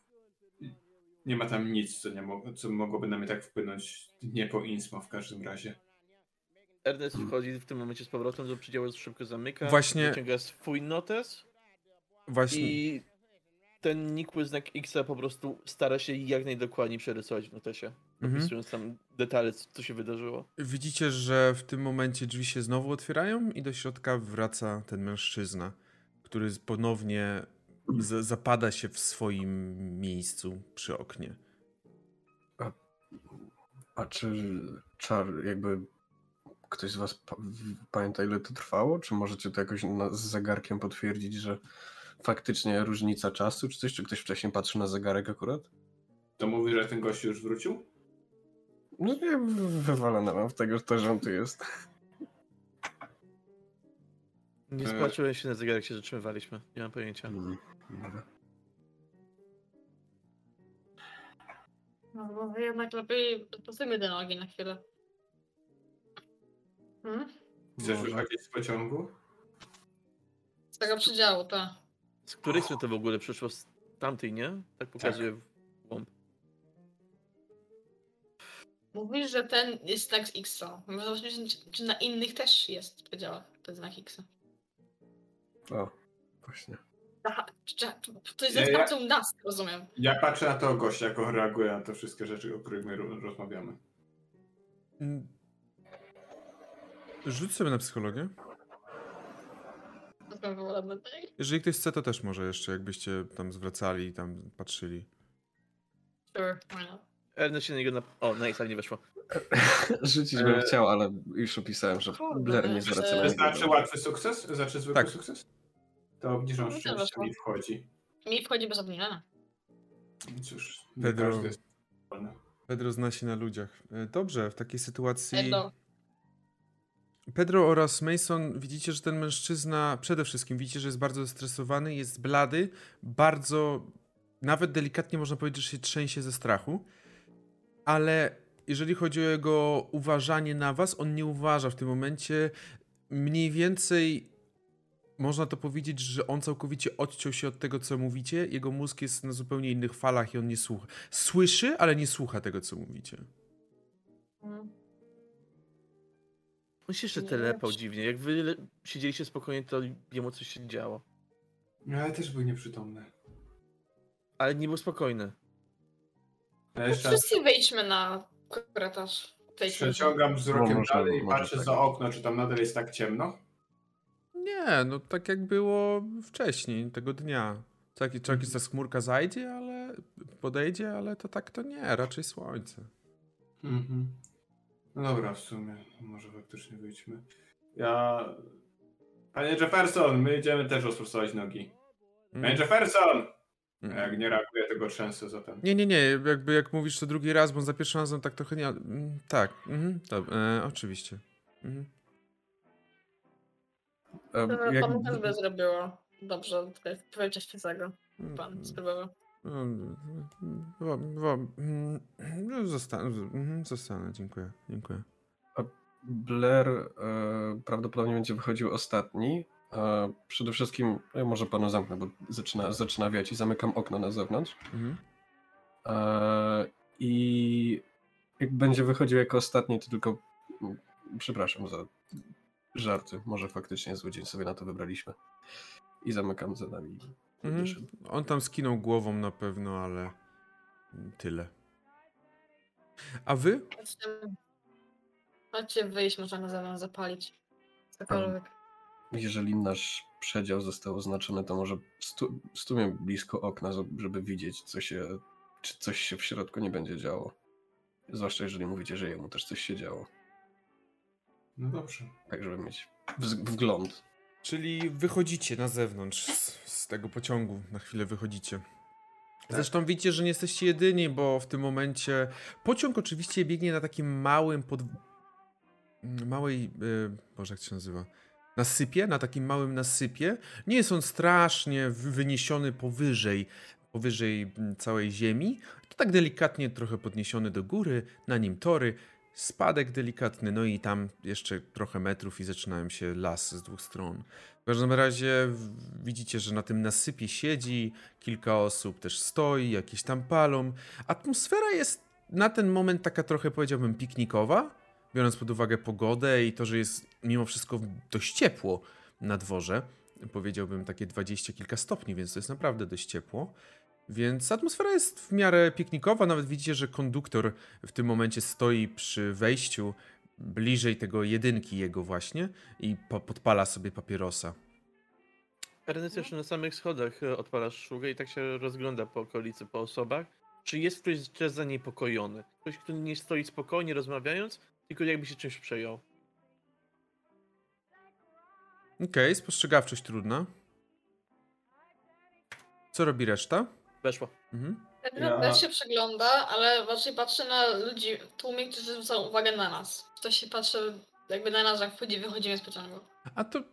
Nie ma tam nic, co, nie mo- co mogłoby na mnie tak wpłynąć. Nie po Insmo w każdym razie. Ernest wchodzi w tym momencie z powrotem do przedziału, szybko zamyka. Właśnie- Wyciąga swój notes Właśnie. i ten nikły znak X po prostu stara się jak najdokładniej przerysować w notesie. Mhm. Opisując tam detale, co co się wydarzyło. Widzicie, że w tym momencie drzwi się znowu otwierają i do środka wraca ten mężczyzna, który ponownie z- zapada się w swoim miejscu przy oknie. A czy czar jakby ktoś z was pa- pamięta ile to trwało? Czy możecie to jakoś na, z zegarkiem potwierdzić, że faktycznie różnica czasu, czy coś? Czy ktoś wcześniej patrzy na zegarek akurat? To mówi, że ten gościu już wrócił? No nie, wywalone mam w tego, to, że on tu jest. Nie E. spatrzyłem się na zegarek, się zatrzymywaliśmy. Nie mam pojęcia. Mm. No bo jednak lepiej postawimy te nogi na chwilę. Hmm? Chcesz Może. wychodzić z pociągu? Z tego przedziału, tak. Z której strony to w ogóle przyszło? Z tamtej, nie? Tak pokazuje w łąb. Mówisz, że ten jest znak z X. Może zobaczyć, czy, czy na innych też jest w przedziałach ten znak X. O, właśnie. Aha, to jest Ja- ze ja- nas, rozumiem. Ja patrzę na tego gościa, jak on reaguje na te wszystkie rzeczy, o których my ro- rozmawiamy. Mm. Rzuć sobie na psychologię. Tak. Jeżeli ktoś chce, to też może jeszcze, jakbyście tam zwracali i tam patrzyli. Sure, why not? Ernest się na niego na... O, nice, ale nie weszło. Rzucić bym E, chciał, ale już opisałem, że Blair nie zwraca na To znaczy łatwy sukces? Znaczy zwykły Tak. sukces? To No to szczęście mi wchodzi. Mi wchodzi bez obniżenia. Cóż, nie Pedro. Pedro zna się na ludziach. E, Dobrze, w takiej sytuacji. Pedro. Pedro oraz Mason, widzicie, że ten mężczyzna przede wszystkim widzicie, że jest bardzo zestresowany, jest blady, bardzo, nawet delikatnie można powiedzieć, że się trzęsie ze strachu, ale jeżeli chodzi o jego uważanie na was, on nie uważa w tym momencie mniej więcej. Można to powiedzieć, że on całkowicie odciął się od tego, co mówicie. Jego mózg jest na zupełnie innych falach i on nie słucha. Słyszy, ale nie słucha tego, co mówicie. Mm. On się jeszcze telepał dziwnie. Jak wy siedzieliście spokojnie, to jemu coś się działo. No, Ale też był nieprzytomny. Ale nie był spokojny. Ja No Wszyscy wejdźmy na korytarz tej przeciągam wzrokiem No, dalej i patrzę tak. za okno, czy tam nadal jest tak ciemno. Nie, no tak jak było wcześniej, tego dnia. Co jakiś co jakiś ta chmurka zajdzie, ale podejdzie, ale to tak to nie, raczej słońce. Mhm. No dobra, w sumie. Może faktycznie wyjdźmy. Ja... Panie Jefferson, my idziemy też rozprostować nogi. Panie Mm. Jefferson! A Mm. Jak nie reaguje, tego trzęsę zatem. Nie, nie, nie, jakby jak mówisz to drugi raz, bo za pierwszym razem tak trochę nie... mm, Tak, mhm, to, e, oczywiście. Mhm. To jak- panu też by zrobiło dobrze tutaj w świecego. Mm, Pan spróbował. Wo- wo- no, Zostanę, mhm, zostanę, dziękuję, dziękuję. Blair e, prawdopodobnie będzie wychodził ostatni. E, przede wszystkim, ja może panu zamknę, bo zaczyna, zaczyna wiać i zamykam okno na zewnątrz. Mhm. E, I jak będzie wychodził jako ostatni, to tylko przepraszam za żarty. Może faktycznie zły dzień sobie na to wybraliśmy. I zamykam za nami. Mhm. On tam skinął głową na pewno, ale tyle. A wy? Chodźcie, wyjść, można na zewnątrz zapalić. Cokolwiek. Jeżeli nasz przedział został oznaczony, to może stu, stumie blisko okna, żeby widzieć, co się, czy coś się w środku nie będzie działo. Zwłaszcza jeżeli mówicie, że jemu też coś się działo. No dobrze. Tak, żeby mieć wgląd. Czyli wychodzicie na zewnątrz z, z tego pociągu, na chwilę wychodzicie. Zresztą widzicie, że nie jesteście jedyni, bo w tym momencie pociąg oczywiście biegnie na takim małym pod... małej, yy, boże jak to się nazywa, nasypie, na takim małym nasypie. Nie jest on strasznie wy- wyniesiony powyżej, powyżej całej ziemi. To tak delikatnie trochę podniesiony do góry, na nim tory, spadek delikatny, no i tam jeszcze trochę metrów i zaczynają się lasy z dwóch stron. W każdym razie widzicie, że na tym nasypie siedzi, kilka osób też stoi, jakieś tam palą. Atmosfera jest na ten moment taka trochę powiedziałbym piknikowa, biorąc pod uwagę pogodę i to, że jest mimo wszystko dość ciepło na dworze, powiedziałbym takie dwadzieścia kilka stopni, więc to jest naprawdę dość ciepło. Więc atmosfera jest w miarę piknikowa, nawet widzicie, że konduktor w tym momencie stoi przy wejściu bliżej tego jedynki jego właśnie i po podpala sobie papierosa. Ernest jeszcze na samych schodach e, odpala szugę i tak się rozgląda po okolicy, po osobach. Czy jest ktoś zaniepokojony? Ktoś, kto nie stoi spokojnie rozmawiając, tylko jakby się czymś przejął. Okej, spostrzegawczość trudna. Co robi reszta? Weszło. Mhm. Ja- też się przegląda, ale raczej patrzy na ludzi w tłumie, którzy zwracają uwagę na nas. Ktoś się patrzy jakby na nas, jak wchodzi, wychodzimy z pociągu. A to. y,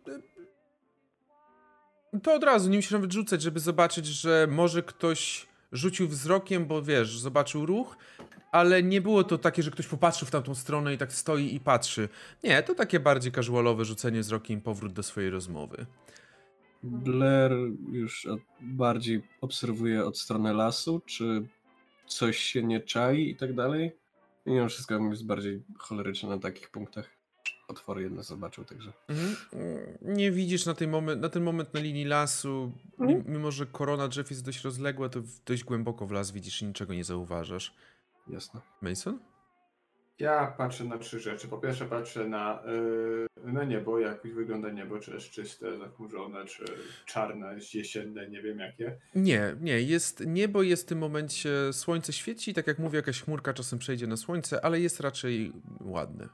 To od razu, nie musisz nawet rzucać, żeby zobaczyć, że może ktoś rzucił wzrokiem, bo wiesz, zobaczył ruch, ale nie było to takie, że ktoś popatrzył w tamtą stronę i tak stoi i patrzy. Nie, to takie bardziej casualowe rzucenie wzrokiem i powrót do swojej rozmowy. Blair już od, bardziej obserwuje od strony lasu, czy coś się nie czai i tak dalej. I mimo wszystko jest bardziej choleryczny na takich punktach. Otwory jedno zobaczył, także. Mhm. Mm, Nie widzisz na, tej moment, na ten moment na linii lasu, mi- mimo że korona drzew jest dość rozległa, to dość głęboko w las widzisz i niczego nie zauważasz. Jasne. Mason? Ja patrzę na trzy rzeczy. Po pierwsze patrzę na, yy, na niebo, jak wygląda niebo, czy jest czyste, zachmurzone, czy czarne, jesienne, nie wiem jakie. Nie, nie, jest niebo, jest w tym momencie słońce świeci, tak jak mówię, jakaś chmurka czasem przejdzie na słońce, ale jest raczej ładne.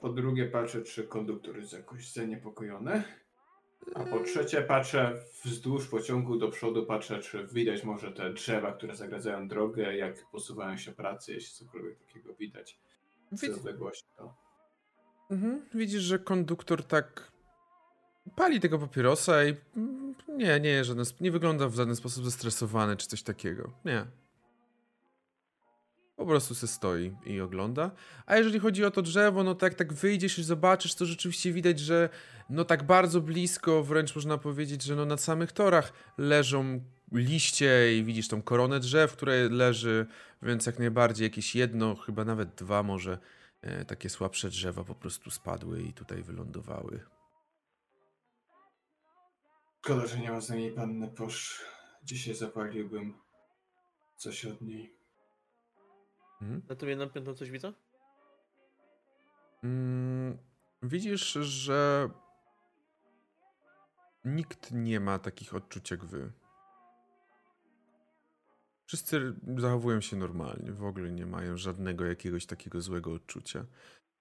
Po drugie patrzę, czy konduktor jest jakoś zaniepokojony. A po trzecie patrzę wzdłuż pociągu do przodu, patrzę, czy widać może te drzewa, które zagradzają drogę, jak posuwają się pracy, jeśli cokolwiek takiego widać Widz, odległości. To. mhm, widzisz, że konduktor tak pali tego papierosa i nie, nie, żaden, nie wygląda w żaden sposób zestresowany czy coś takiego. Nie. Po prostu se stoi i ogląda. A jeżeli chodzi o to drzewo, no tak, tak wyjdziesz i zobaczysz, to rzeczywiście widać, że no tak bardzo blisko, wręcz można powiedzieć, że no na samych torach leżą liście i widzisz tą koronę drzew, które leży, więc jak najbardziej jakieś jedno, chyba nawet dwa może e, takie słabsze drzewa po prostu spadły i tutaj wylądowały. Szkoda, że nie ma za niej panny Posz. Dzisiaj zapaliłbym coś od niej. Mhm. Na tym jednym piętro coś widzę? Mm, widzisz, że nikt nie ma takich odczuć jak wy. Wszyscy zachowują się normalnie, w ogóle nie mają żadnego jakiegoś takiego złego odczucia.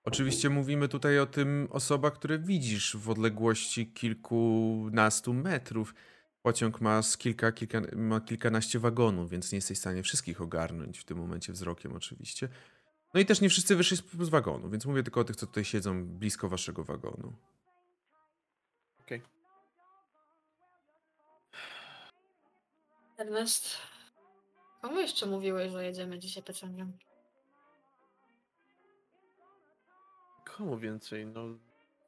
Oczywiście mówimy tutaj o tym osobach, które widzisz w odległości kilkunastu metrów. Pociąg ma z kilka, kilka, ma kilkanaście wagonów, więc nie jesteś w stanie wszystkich ogarnąć w tym momencie wzrokiem oczywiście. No i też nie wszyscy wyszli z, z wagonu, więc mówię tylko o tych, co tutaj siedzą blisko waszego wagonu. Okej. Ernest, komu jeszcze mówiłeś, że jedziemy dzisiaj pociągiem? Komu więcej? No,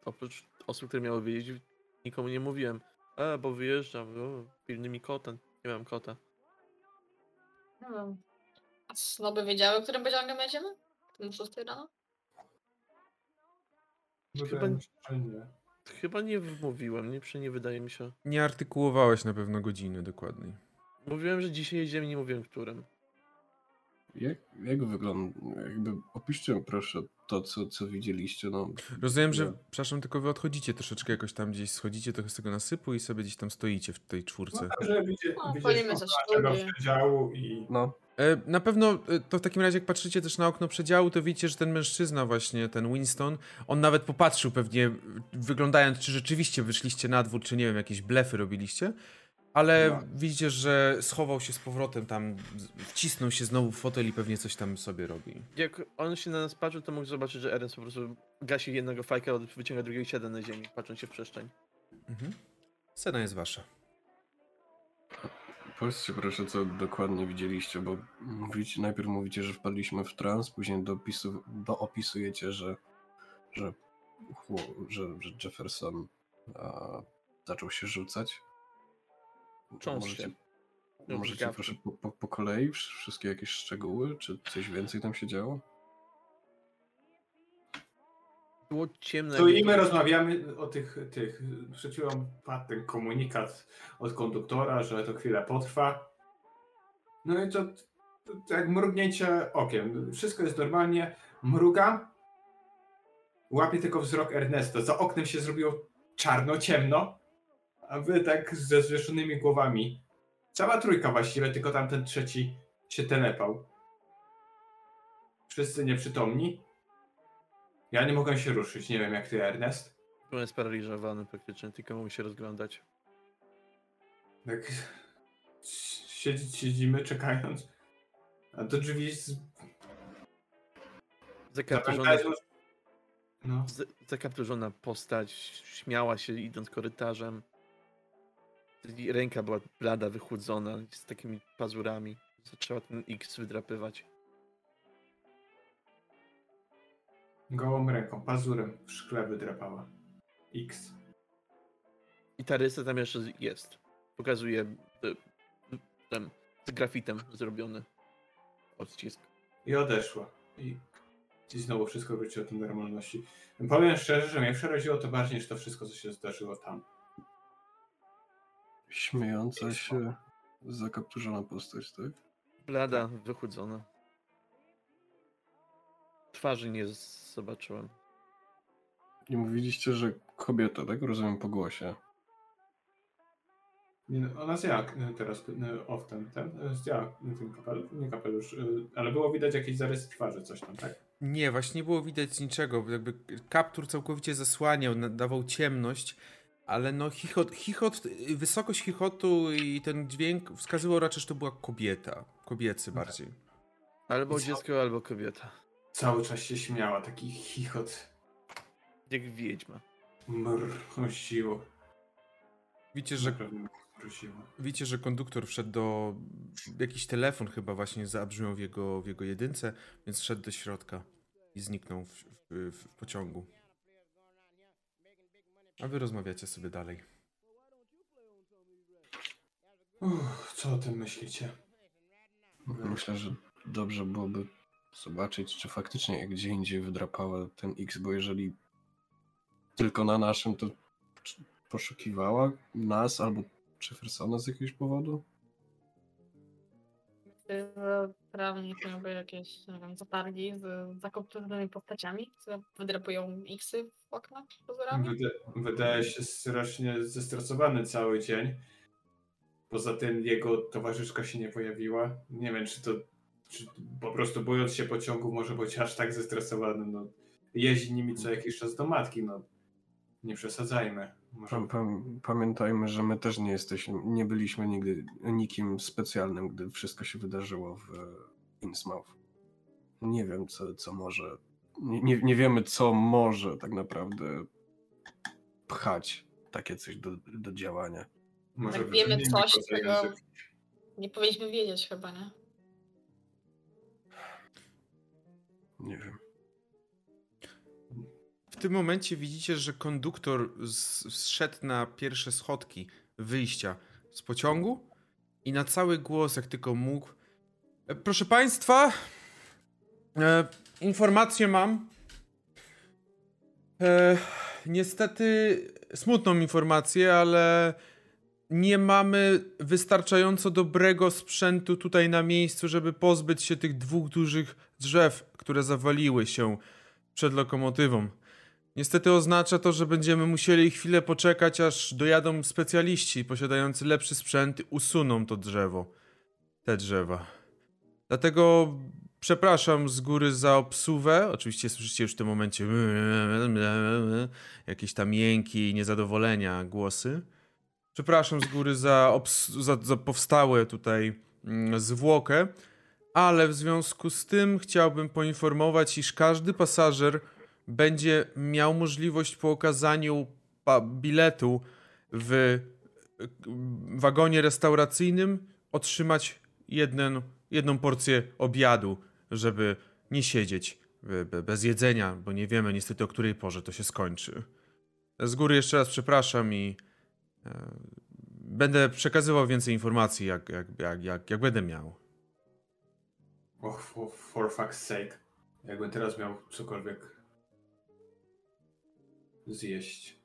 oprócz osób, które miały wiedzieć, nikomu nie mówiłem. A, bo wyjeżdżam, o, pilny mi kota. Nie mam kota. Nie wiem. A snoby wiedziały, którym pociągiem jedziemy? Tym 6 rano? Chyba- nie. Chyba nie mówiłem, nie, nie wydaje mi się. Nie artykułowałeś na pewno godziny dokładniej. Mówiłem, że dzisiaj jedziemy, nie mówiłem którym. Jak, jak wygląda? Jakby opiszcie proszę to, co, co widzieliście. No, Rozumiem, że, przepraszam, tylko wy odchodzicie troszeczkę jakoś tam gdzieś, schodzicie trochę z tego nasypu i sobie gdzieś tam stoicie w tej czwórce. No, także widzie, No, sztuki. przedziału i no E, Na pewno e, to w takim razie, jak patrzycie też na okno przedziału, to widzicie, że ten mężczyzna właśnie, ten Winston, on nawet popatrzył pewnie, wyglądając, czy rzeczywiście wyszliście na dwór, czy nie wiem, jakieś blefy robiliście, ale No. widzicie, że schował się z powrotem tam, wcisnął się znowu w fotel i pewnie coś tam sobie robi. Jak on się na nas patrzył, to mógł zobaczyć, że Ernest po prostu gasi jednego fajka, wyciąga drugiego i siada na ziemi, patrząc się w przestrzeń. Mhm. Scena jest wasza. powiedzcie proszę, co dokładnie widzieliście, bo mówicie, najpierw mówicie, że wpadliśmy w trans, później dopisu, doopisujecie, że, że, że, że Jefferson a, zaczął się rzucać. Cząstkę. Możecie, No, możecie brzydkawki. proszę po, po, po kolei wsz- wszystkie jakieś szczegóły, czy coś więcej tam się działo? Było ciemno. Tu i my rozmawiamy o tych, tych, przed chwilą padł ten komunikat od konduktora, że to chwilę potrwa. No i to, to, to jak mrugnięcie okiem. Wszystko jest normalnie, mrugam, łapię tylko wzrok Ernesta. Za oknem się zrobiło czarno, ciemno, a wy tak ze zwieszonymi głowami. Cała trójka właściwie, tylko tamten trzeci się telepał. Wszyscy nieprzytomni. Ja nie mogę się ruszyć, nie wiem jak ty, Ernest. Byłem sparaliżowany praktycznie, tylko mógł się rozglądać. Tak siedzieć, siedzimy czekając. A to drzwi z... Zakapturzona, zamykają. No. z- postać śmiała się idąc korytarzem. Ręka była blada, wychłudzona, z takimi pazurami. Zaczęła ten X wydrapywać. Gołą ręką, pazurem w szkle wydrapała. X. I ta rysa tam jeszcze jest. Pokazuje e, ten z grafitem zrobiony odcisk. I odeszła. I, I znowu wszystko wróciło do normalności. Powiem szczerze, że mnie przeraziło to bardziej niż to wszystko, co się zdarzyło tam. Śmiejąca się, zakapturzona postać, tak? Blada, wychudzona. Twarzy nie zobaczyłem. I mówiliście, że kobieta, tak? Rozumiem po głosie. Nie, no, Ona zdjęła e, teraz e, off ten, ten, e, zdjęła ten kapelusz, nie kapelusz, e, ale było widać jakiś zarys twarzy, coś tam, tak? Nie, właśnie nie było widać niczego. Jakby kaptur całkowicie zasłaniał, dawał ciemność, ale no chichot, chichot, wysokość chichotu i ten dźwięk wskazywał raczej, że to była kobieta. Kobiecy bardziej. Albo dziecko, albo kobieta. Cały czas się śmiała, taki chichot. Jak wiedźma. Mrziło. Widzicie, że. Widzicie, że konduktor wszedł do. Jakiś telefon chyba właśnie zabrzmiał w jego, w jego jedynce, więc wszedł do środka i zniknął w, w, w pociągu. A wy rozmawiacie sobie dalej. Uff, co o tym myślicie? Myślę, że dobrze byłoby zobaczyć, czy faktycznie gdzie indziej wydrapała ten X, bo jeżeli tylko na naszym, to czy poszukiwała nas albo Jeffersona z jakiegoś powodu? Że prawnik miałby jakieś, nie wiem, zatargi z zakopczonymi postaciami, które wydrapują X-y w okna pozorami? Wyda wydaje się strasznie zestresowany cały dzień. Poza tym jego towarzyszka się nie pojawiła. Nie wiem, czy to czy po prostu bojąc się pociągów może być aż tak zestresowany. No, jeździ nimi co jakiś czas do matki. No, nie przesadzajmy. Może... Pam- pam- Pamiętajmy, że my też nie jesteśmy, nie byliśmy nigdy nikim specjalnym, gdy wszystko się wydarzyło w Innsmouth. Nie wiem, co, co może. Nie, nie, nie wiemy, co może tak naprawdę pchać takie coś do, do działania. Może Jak wiemy coś, czego-. Nie powinniśmy wiedzieć chyba, nie? Nie wiem. Tym momencie widzicie, że konduktor zszedł na pierwsze schodki wyjścia z pociągu i na cały głos, jak tylko mógł. "E, Proszę Państwa, e, informację mam. E, niestety smutną informację, ale nie mamy wystarczająco dobrego sprzętu tutaj na miejscu, żeby pozbyć się tych dwóch dużych drzew, które zawaliły się przed lokomotywą. Niestety oznacza to, że będziemy musieli chwilę poczekać, aż dojadą specjaliści posiadający lepszy sprzęt i usuną to drzewo. Te drzewa. Dlatego przepraszam z góry za obsuwę. Oczywiście słyszycie już w tym momencie jakieś tam jęki i niezadowolenia głosy. Przepraszam z góry za, obs- za, za powstałe tutaj mm, zwłokę, ale w związku z tym chciałbym poinformować, iż każdy pasażer będzie miał możliwość po okazaniu biletu w wagonie restauracyjnym otrzymać jeden, jedną porcję obiadu, żeby nie siedzieć be- bez jedzenia, bo nie wiemy niestety o której porze to się skończy. Z góry jeszcze raz przepraszam i e, będę przekazywał więcej informacji, jak, jak, jak, jak, jak będę miał. Och, for, for fuck's sake. Jakbym teraz miał cokolwiek zjeść.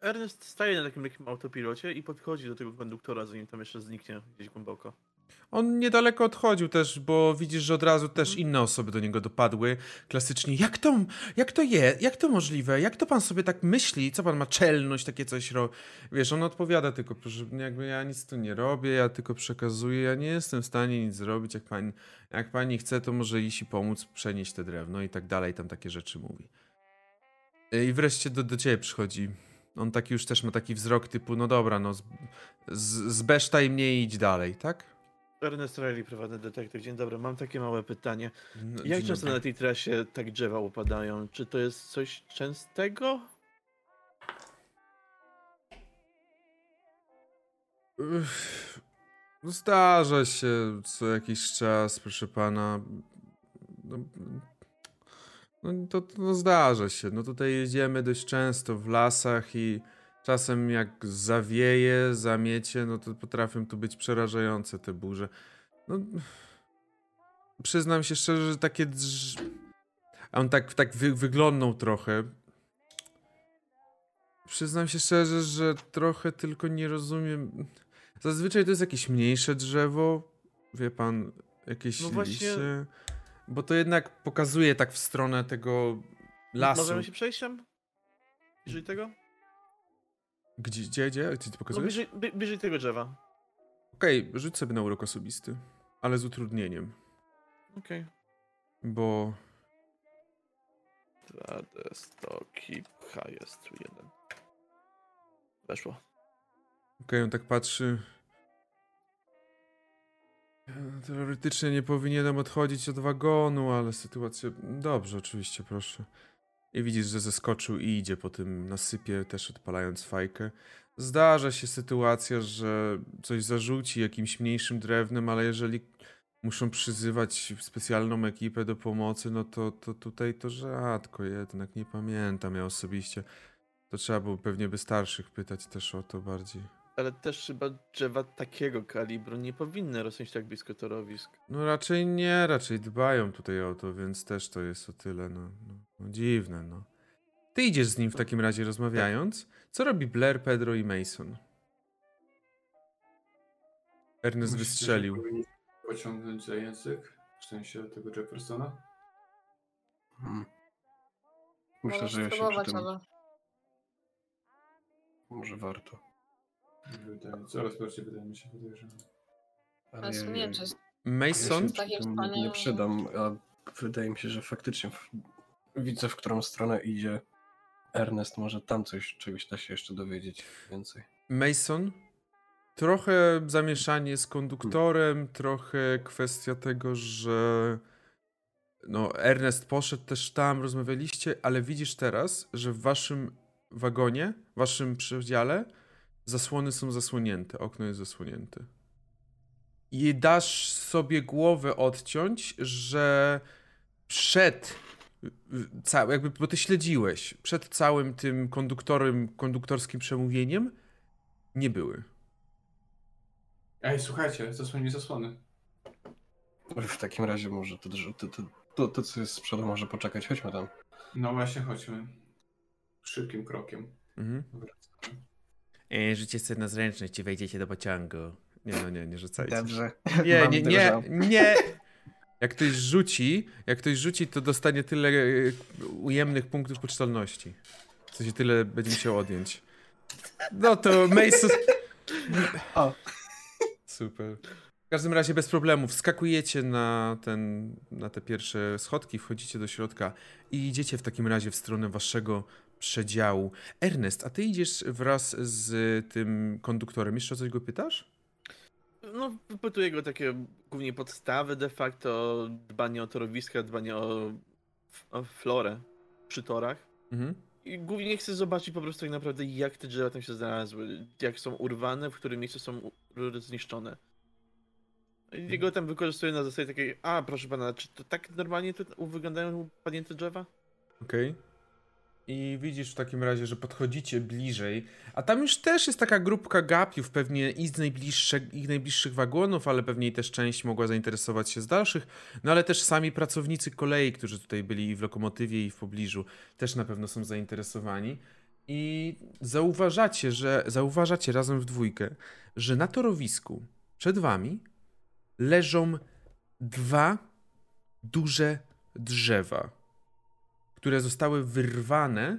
Ernest staje na takim lekkim autopilocie i podchodzi do tego konduktora, zanim tam jeszcze zniknie gdzieś głęboko. On niedaleko odchodził też, bo widzisz, że od razu też inne osoby do niego dopadły. Klasycznie, jak to, jak to je, jak to możliwe, jak to pan sobie tak myśli, co pan ma czelność, takie coś ro... Wiesz, on odpowiada tylko, proszę, jakby ja nic tu nie robię, ja tylko przekazuję, ja nie jestem w stanie nic zrobić, jak pani, jak pani chce, to może iść i pomóc przenieść te drewno i tak dalej, tam takie rzeczy mówi. I wreszcie do, do ciebie przychodzi. On taki już też ma taki wzrok typu, no dobra, no z, z, zbesztaj mnie i idź dalej, tak? Ernest Riley, prywatny detektyw. Dzień dobry, mam takie małe pytanie. No, Jak często na tej trasie tak drzewa upadają? Czy to jest coś częstego? Uff, no Zdarza się co jakiś czas, proszę pana. No, no to, to zdarza się. No tutaj jedziemy dość często w lasach i czasem jak zawieje, zamiecie, no to potrafią tu być przerażające te burze. No, przyznam się szczerze, że takie drz... A on tak, tak wy, wyglądał trochę. Przyznam się szczerze, że trochę tylko nie rozumiem. Zazwyczaj to jest jakieś mniejsze drzewo, wie pan, jakieś No właśnie- liście. Bo to jednak pokazuje tak w stronę tego lasu. Możemy się przejść tam? Bliżej tego? Gdzie, gdzie, gdzie? Gdzie ty No pokazujesz? bliżej, bli- bliżej tego drzewa. Okej, rzuć sobie na urok osobisty, ale z utrudnieniem, Okej. bo Okay. Stoki H jest tu jeden. Weszło. Okej, on tak patrzy. Teoretycznie nie powinienem odchodzić od wagonu, ale sytuacja. Dobrze, oczywiście, proszę. I widzisz, że zeskoczył i idzie po tym nasypie, też odpalając fajkę. Zdarza się sytuacja, że coś zarzuci jakimś mniejszym drewnem, ale jeżeli muszą przyzywać specjalną ekipę do pomocy, no to, to tutaj to rzadko jednak. Nie pamiętam ja osobiście. To trzeba było pewnie by starszych pytać też o to bardziej. Ale też chyba drzewa takiego kalibru nie powinny rosnąć tak blisko torowisk. No raczej nie, raczej dbają tutaj o to, więc też to jest o tyle, no, no, no dziwne, no. Ty idziesz z nim w takim razie rozmawiając. Co robi Blair, Pedro i Mason? Ernest że wystrzelił. Pociągnąć za język, w sensie tego Jeffersona. Hmm. Myślę, Możesz że ja się przy tym... ale... Może warto. Wydaje, coraz bardziej wydaje mi się podejrzane. Ale ja. Mason? ja się tym nie przydam, a wydaje mi się, że faktycznie widzę, w którą stronę idzie Ernest. Może tam coś, czegoś da się jeszcze dowiedzieć więcej. Mason? Trochę zamieszanie z konduktorem, trochę kwestia tego, że no Ernest poszedł też tam, rozmawialiście, ale widzisz teraz, że w waszym wagonie, w waszym przedziale zasłony są zasłonięte, okno jest zasłonięte. I dasz sobie głowę odciąć, że przed ca- jakby, bo ty śledziłeś, przed całym tym konduktorem, konduktorskim przemówieniem nie były. Ej, słuchajcie, zasłoni zasłony. W takim razie może to, to, to, to, to co jest z przodu może poczekać. Chodźmy tam. No właśnie, chodźmy. Szybkim krokiem. Mhm. Wracamy. E, rzucie sobie na zręczność, czy wejdziecie do pociągu. Nie, no nie, nie rzucajcie. Dobrze. Nie, Mam nie, nie, nie. Jak ktoś rzuci, jak ktoś rzuci, to dostanie tyle e, ujemnych punktów poczytalności. W sensie tyle będzie musiał odjąć. No to Mason... O. Super. W każdym razie bez problemu wskakujecie na, ten, na te pierwsze schodki, wchodzicie do środka i idziecie w takim razie w stronę waszego przedziału. Ernest, a ty idziesz wraz z tym konduktorem. Jeszcze o coś go pytasz? No, wypytuję go takie głównie podstawy de facto, dbanie o torowiska, dbanie o, o florę przy torach. Mhm. I głównie chcę zobaczyć po prostu tak naprawdę, jak te drzewa tam się znalazły, jak są urwane, w którym miejscu są zniszczone. I Jego tam wykorzystuję na zasadzie takiej, a proszę pana, czy to tak normalnie tu wyglądają upadnięte drzewa? Okej. I widzisz w takim razie, że podchodzicie bliżej, a tam już też jest taka grupka gapiów, pewnie i z najbliższych, ich najbliższych wagonów, ale pewnie też część mogła zainteresować się z dalszych, no ale też sami pracownicy kolei, którzy tutaj byli i w lokomotywie i w pobliżu, też na pewno są zainteresowani. I zauważacie, że zauważacie razem w dwójkę, że na torowisku przed wami leżą dwa duże drzewa, które zostały wyrwane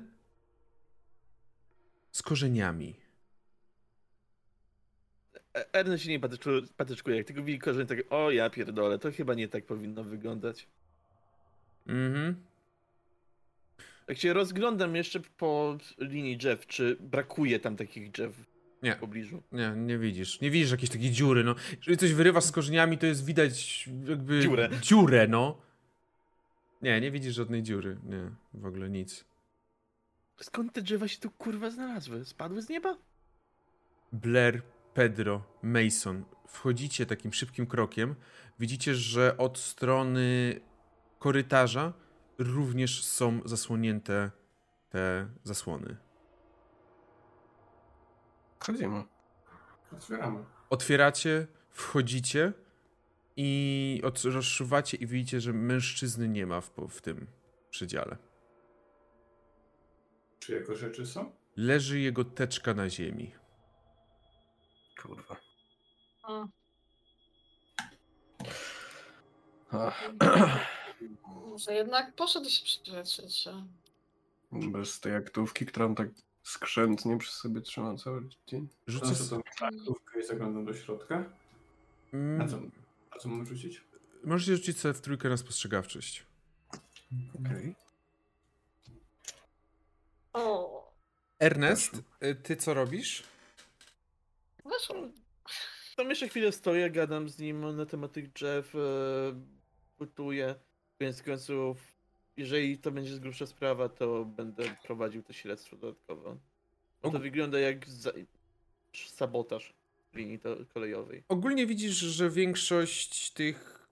z korzeniami. E- Ernest się nie patyczku- patyczkuje, jak tylko widzi korzeń, tak o ja pierdolę, to chyba nie tak powinno wyglądać. Mhm. Jak się rozglądam jeszcze po linii drzew, czy brakuje tam takich drzew Nie. w pobliżu? Nie, nie widzisz. Nie widzisz jakiejś takiej dziury, no. Jeżeli coś wyrywasz z korzeniami, to jest widać jakby... Dziurę. Dziurę, no. Nie, nie widzisz żadnej dziury. Nie, w ogóle nic. Skąd te drzewa się tu kurwa znalazły? Spadły z nieba? Blair, Pedro, Mason. Wchodzicie takim szybkim krokiem. Widzicie, że od strony korytarza również są zasłonięte te zasłony. Chodzimy. Otwieramy. Otwieracie, wchodzicie i rozszuwacie i widzicie, że mężczyzny nie ma w, w tym przedziale. Czy jego rzeczy są? Leży jego teczka na ziemi. Kurwa. A, Ach, może jednak poszedł się że- bez tej aktówki, którą tak skrzętnie przy sobie trzymam cały dzień. Rzucę... Rzucę s- tą kartówkę i zaglądam do środka. Mm, a co mam rzucić? Możecie rzucić sobie w trójkę na spostrzegawczość. Okej. O, Ernest, y, ty co robisz? weszło. Tam jeszcze chwilę stoję, gadam z nim na temat tych drzew, e, gotuję, więc w końcu, jeżeli to będzie z grubsza sprawa, to będę prowadził to śledztwo dodatkowo. Bo to wygląda jak za... sabotaż linii kolejowej. Ogólnie widzisz, że większość tych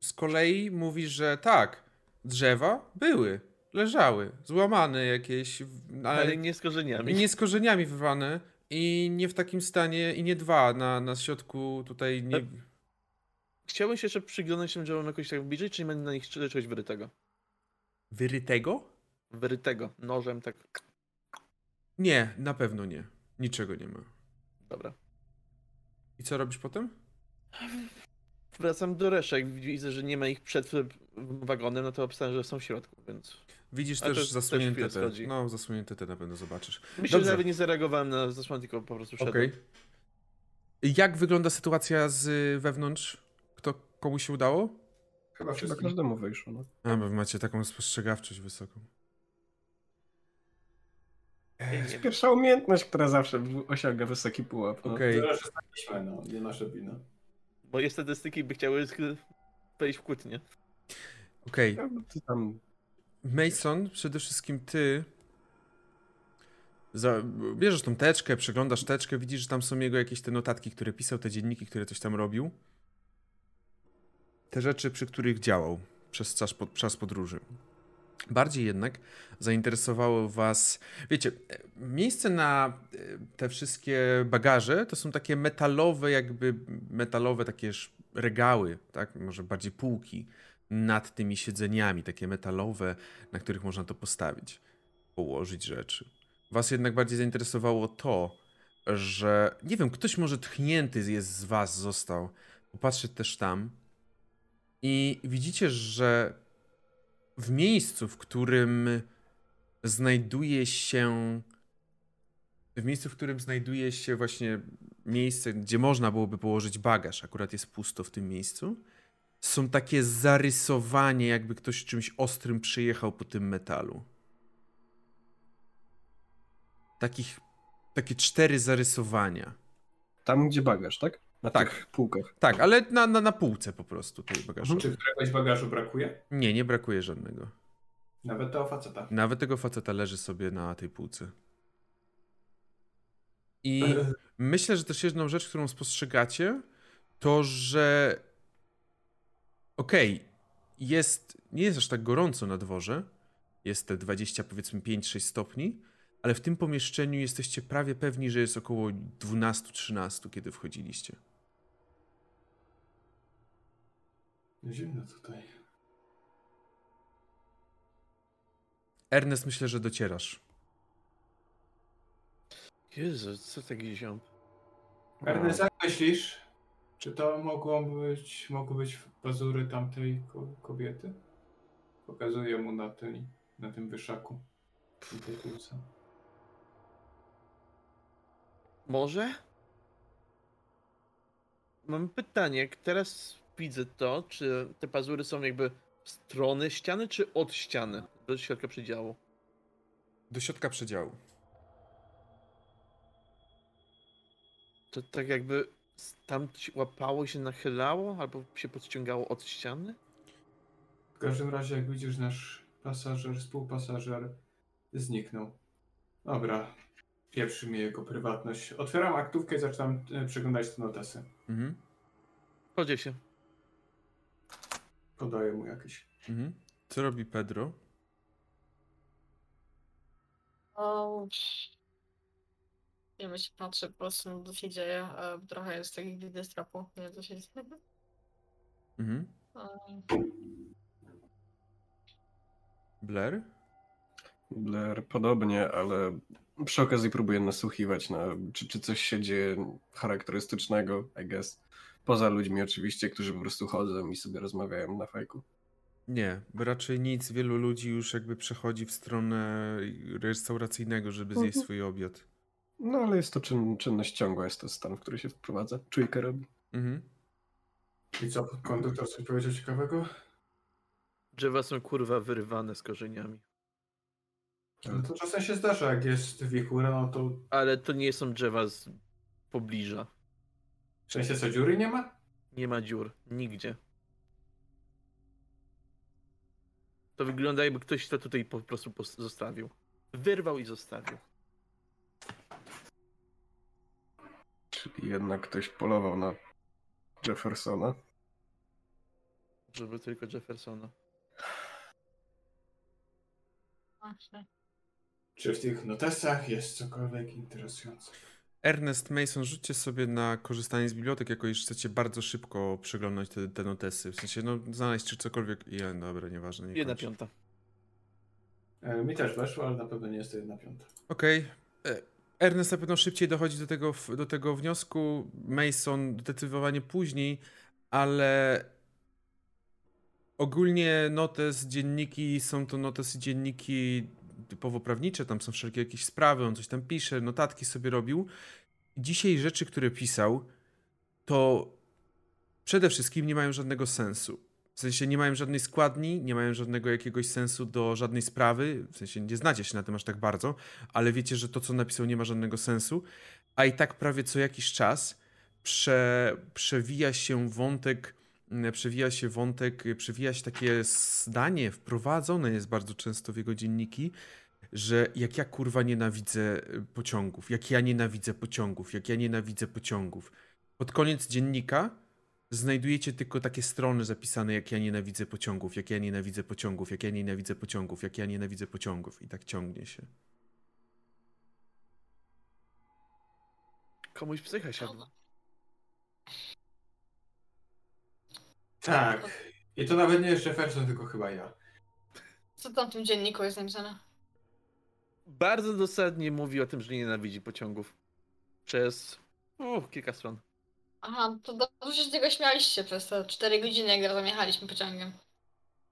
z kolei mówi, że tak, drzewa były, leżały, złamane jakieś, Ale, ale nie z korzeniami. nie z korzeniami wyrwane i nie w takim stanie, i nie dwa na, na środku tutaj nie... Chciałbym się jeszcze przyglądać tym drzewom jakoś tak bliżej, czy nie będę na nich czegoś wyrytego? Wyrytego? Wyrytego, nożem, tak. Nie, na pewno nie. Niczego nie ma. Dobra. I co robisz potem? Wracam do reszek, widzę, że nie ma ich przed wagonem, no to obstawiam, że są w środku, więc... Widzisz też też zasłonięte chwilę te. schodzi. No, zasłonięte te na pewno zobaczysz. Myślę, Dobrze. że nawet nie zareagowałem na zasłonę, tylko po prostu szedłem. Okej. Jak wygląda sytuacja z y, wewnątrz? Kto komu się udało? Chyba Chyba wszystko. każdemu wyszło. No. A, bo macie taką spostrzegawczość wysoką. Jest pierwsza umiejętność, która zawsze osiąga wysoki pułap. No. Okej. Zaraz znaleźliśmy, no, nie nasza wina. Moje statystyki by chciały wejść w kłótnię. Okej. Tam Mason, przede wszystkim ty. Za, bierzesz tą teczkę, przeglądasz teczkę, widzisz, że tam są jego jakieś te notatki, które pisał, te dzienniki, które coś tam robił. Te rzeczy, przy których działał przez czas, pod, czas podróży. Bardziej jednak zainteresowało was, wiecie, miejsce na e, te wszystkie bagaże to są takie metalowe, jakby metalowe takie regały, tak, może bardziej półki nad tymi siedzeniami, takie metalowe, na których można to postawić, położyć rzeczy. Was jednak bardziej zainteresowało to, że nie wiem, ktoś może tchnięty jest z was został. Popatrzcie też tam i widzicie, że w miejscu, w którym znajduje się w miejscu, w którym znajduje się właśnie miejsce, gdzie można byłoby położyć bagaż, akurat jest pusto w tym miejscu, są takie zarysowanie, jakby ktoś czymś ostrym przejechał po tym metalu. Takich, takie cztery zarysowania. tam, gdzie bagaż, tak? Na Tak. tych półkach. Tak, ale na, na, na półce po prostu tej bagażu. Czy któregoś bagażu brakuje? Nie, nie brakuje żadnego. Nawet tego faceta. Nawet tego faceta leży sobie na tej półce. I myślę, że też jedną rzecz, którą spostrzegacie, to że okej, jest, nie jest aż tak gorąco na dworze, jest te 20 powiedzmy 5-6 stopni, ale w tym pomieszczeniu jesteście prawie pewni, że jest około 12-13, kiedy wchodziliście. Zimno tutaj. Ernest, myślę, że docierasz. Jezu, co taki ziomb? Ernest, jak myślisz, czy to mogło być, mogły być pazury tamtej ko- kobiety? Pokazuję mu na, tej, na tym wyszaku. Może? Mam pytanie, jak teraz widzę to, czy te pazury są jakby w stronę ściany, czy od ściany do środka przedziału? Do środka przedziału. To tak jakby tam łapało się nachylało, albo się podciągało od ściany? W każdym razie, jak widzisz, nasz pasażer, współpasażer zniknął. Dobra, pieprzy mi jego prywatność. Otwieram aktówkę i zaczynam e, przeglądać te notesy. Mhm. Się. Podaję mu jakieś. Mhm. Co robi Pedro? O, nie wiem, się patrzę po prostu, co się dzieje. e, Trochę jest takich widzę strapu. Nie wiem, co się dzieje. Mhm. Blair? Blair podobnie, ale przy okazji próbuję nasłuchiwać, na, czy, czy coś się dzieje charakterystycznego, I guess. Poza ludźmi oczywiście, którzy po prostu chodzą i sobie rozmawiają na fajku. Nie, bo raczej nic. Wielu ludzi już jakby przechodzi w stronę restauracyjnego, żeby zjeść Mhm. swój obiad. No ale jest to czyn, czynność ciągła, jest to stan, w który się wprowadza. Czujkę robi. Mhm. I co, konduktor coś powiedział ciekawego? Drzewa są kurwa wyrywane z korzeniami. No to czasem się zdarza, jak jest wichura, no to Ale to nie są drzewa z pobliża. W sensie co, dziury nie ma? Nie ma dziur. Nigdzie. To wygląda jakby ktoś to tutaj po prostu zostawił. Wyrwał i zostawił. Czyli jednak ktoś polował na Jeffersona. Żeby tylko Jeffersona. właśnie. Czy w tych notesach jest cokolwiek interesujące? Ernest Mason, rzućcie sobie na korzystanie z bibliotek, jako iż chcecie bardzo szybko przeglądać te, te notesy. W sensie, no, znaleźć czy cokolwiek. Ja, dobra, nieważne. Nie Jedna piąta. E, mi też weszło, ale na pewno nie jest to jedna piąta. Okej. E, Ernest na pewno szybciej dochodzi do tego, do tego wniosku. Mason zdecydowanie później, ale ogólnie notes, dzienniki są to notesy, dzienniki typowo prawnicze, tam są wszelkie jakieś sprawy, on coś tam pisze, notatki sobie robił. Dzisiaj rzeczy, które pisał, to przede wszystkim nie mają żadnego sensu. W sensie nie mają żadnej składni, nie mają żadnego jakiegoś sensu do żadnej sprawy. W sensie nie znacie się na tym aż tak bardzo, ale wiecie, że to, co napisał, nie ma żadnego sensu. A i tak prawie co jakiś czas prze, przewija się wątek, przewija się wątek, przewija się takie zdanie, wprowadzone jest bardzo często w jego dzienniki, że jak ja kurwa nienawidzę y, pociągów, jak ja nienawidzę pociągów, jak ja nienawidzę pociągów. Pod koniec dziennika znajdujecie tylko takie strony zapisane, jak ja nienawidzę pociągów, jak ja nienawidzę pociągów, jak ja nienawidzę pociągów, jak ja nienawidzę pociągów i tak ciągnie się. Komuś psycha siadła. Tak. I to nawet nie jest Jefferson, tylko chyba ja. Co tam w tym dzienniku jest napisane? Bardzo dosadnie mówi o tym, że nienawidzi pociągów. Przez uh, kilka stron. Aha, to dobrze się z niego śmialiście przez te 4 godziny, jak razem jechaliśmy pociągiem.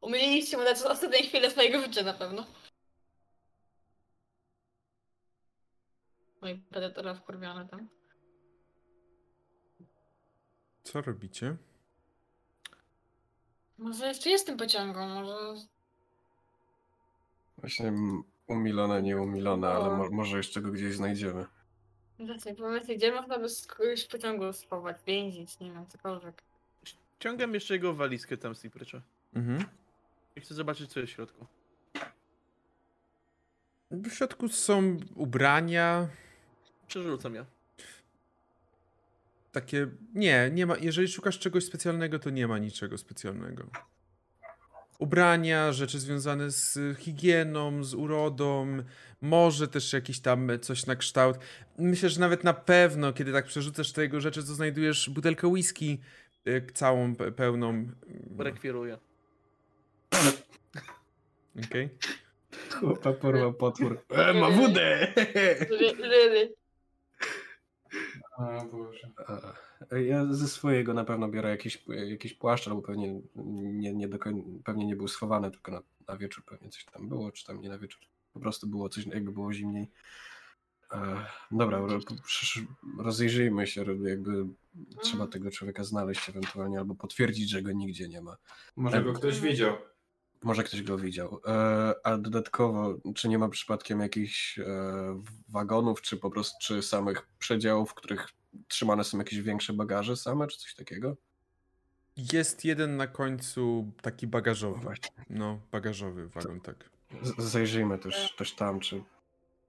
Umyliliście mu dać ostatniej chwilę swojego życia na pewno. Mój predatora wkurwiony tam. Co robicie? Może jeszcze jest tym pociągiem, może... Właśnie m- umilona, nieumilona, ale O. mo może jeszcze go gdzieś znajdziemy. Właśnie, pomyślcie, gdzie można by z pociągu schować, więzić, nie wiem, cokolwiek. Ciągam jeszcze jego walizkę tam z tej pryczy. Mhm. I chcę zobaczyć, co jest w środku. W środku są ubrania, Przerzucam ja. Takie. Nie, nie ma. Jeżeli szukasz czegoś specjalnego, to nie ma niczego specjalnego. ubrania, rzeczy związane z higieną, z urodą, może też jakieś tam coś na kształt. Myślę, że nawet na pewno, kiedy tak przerzucasz te jego rzeczy, to znajdujesz butelkę whisky y, całą pe- pełną. Rekwiruję. Okej. Chłopa porwał potwór. E, ma wódę Ryly. A Boże. E, Ja ze swojego na pewno biorę jakiś, jakiś płaszcz, albo pewnie nie, nie do koń, pewnie nie był schowany, tylko na, na wieczór pewnie coś tam było, czy tam nie na wieczór. Po prostu było coś, jakby było zimniej. Dobra, rozejrzyjmy się, jakby trzeba tego człowieka znaleźć ewentualnie, albo potwierdzić, że go nigdzie nie ma. Może go ktoś widział. Może ktoś go widział. E, a dodatkowo, czy nie ma przypadkiem jakichś e, wagonów, czy po prostu, czy samych przedziałów, w których trzymane są jakieś większe bagaże same, czy coś takiego? Jest jeden na końcu taki bagażowy. Właśnie. No, bagażowy wagon, tak. Z- Zajrzyjmy też, też tam, czy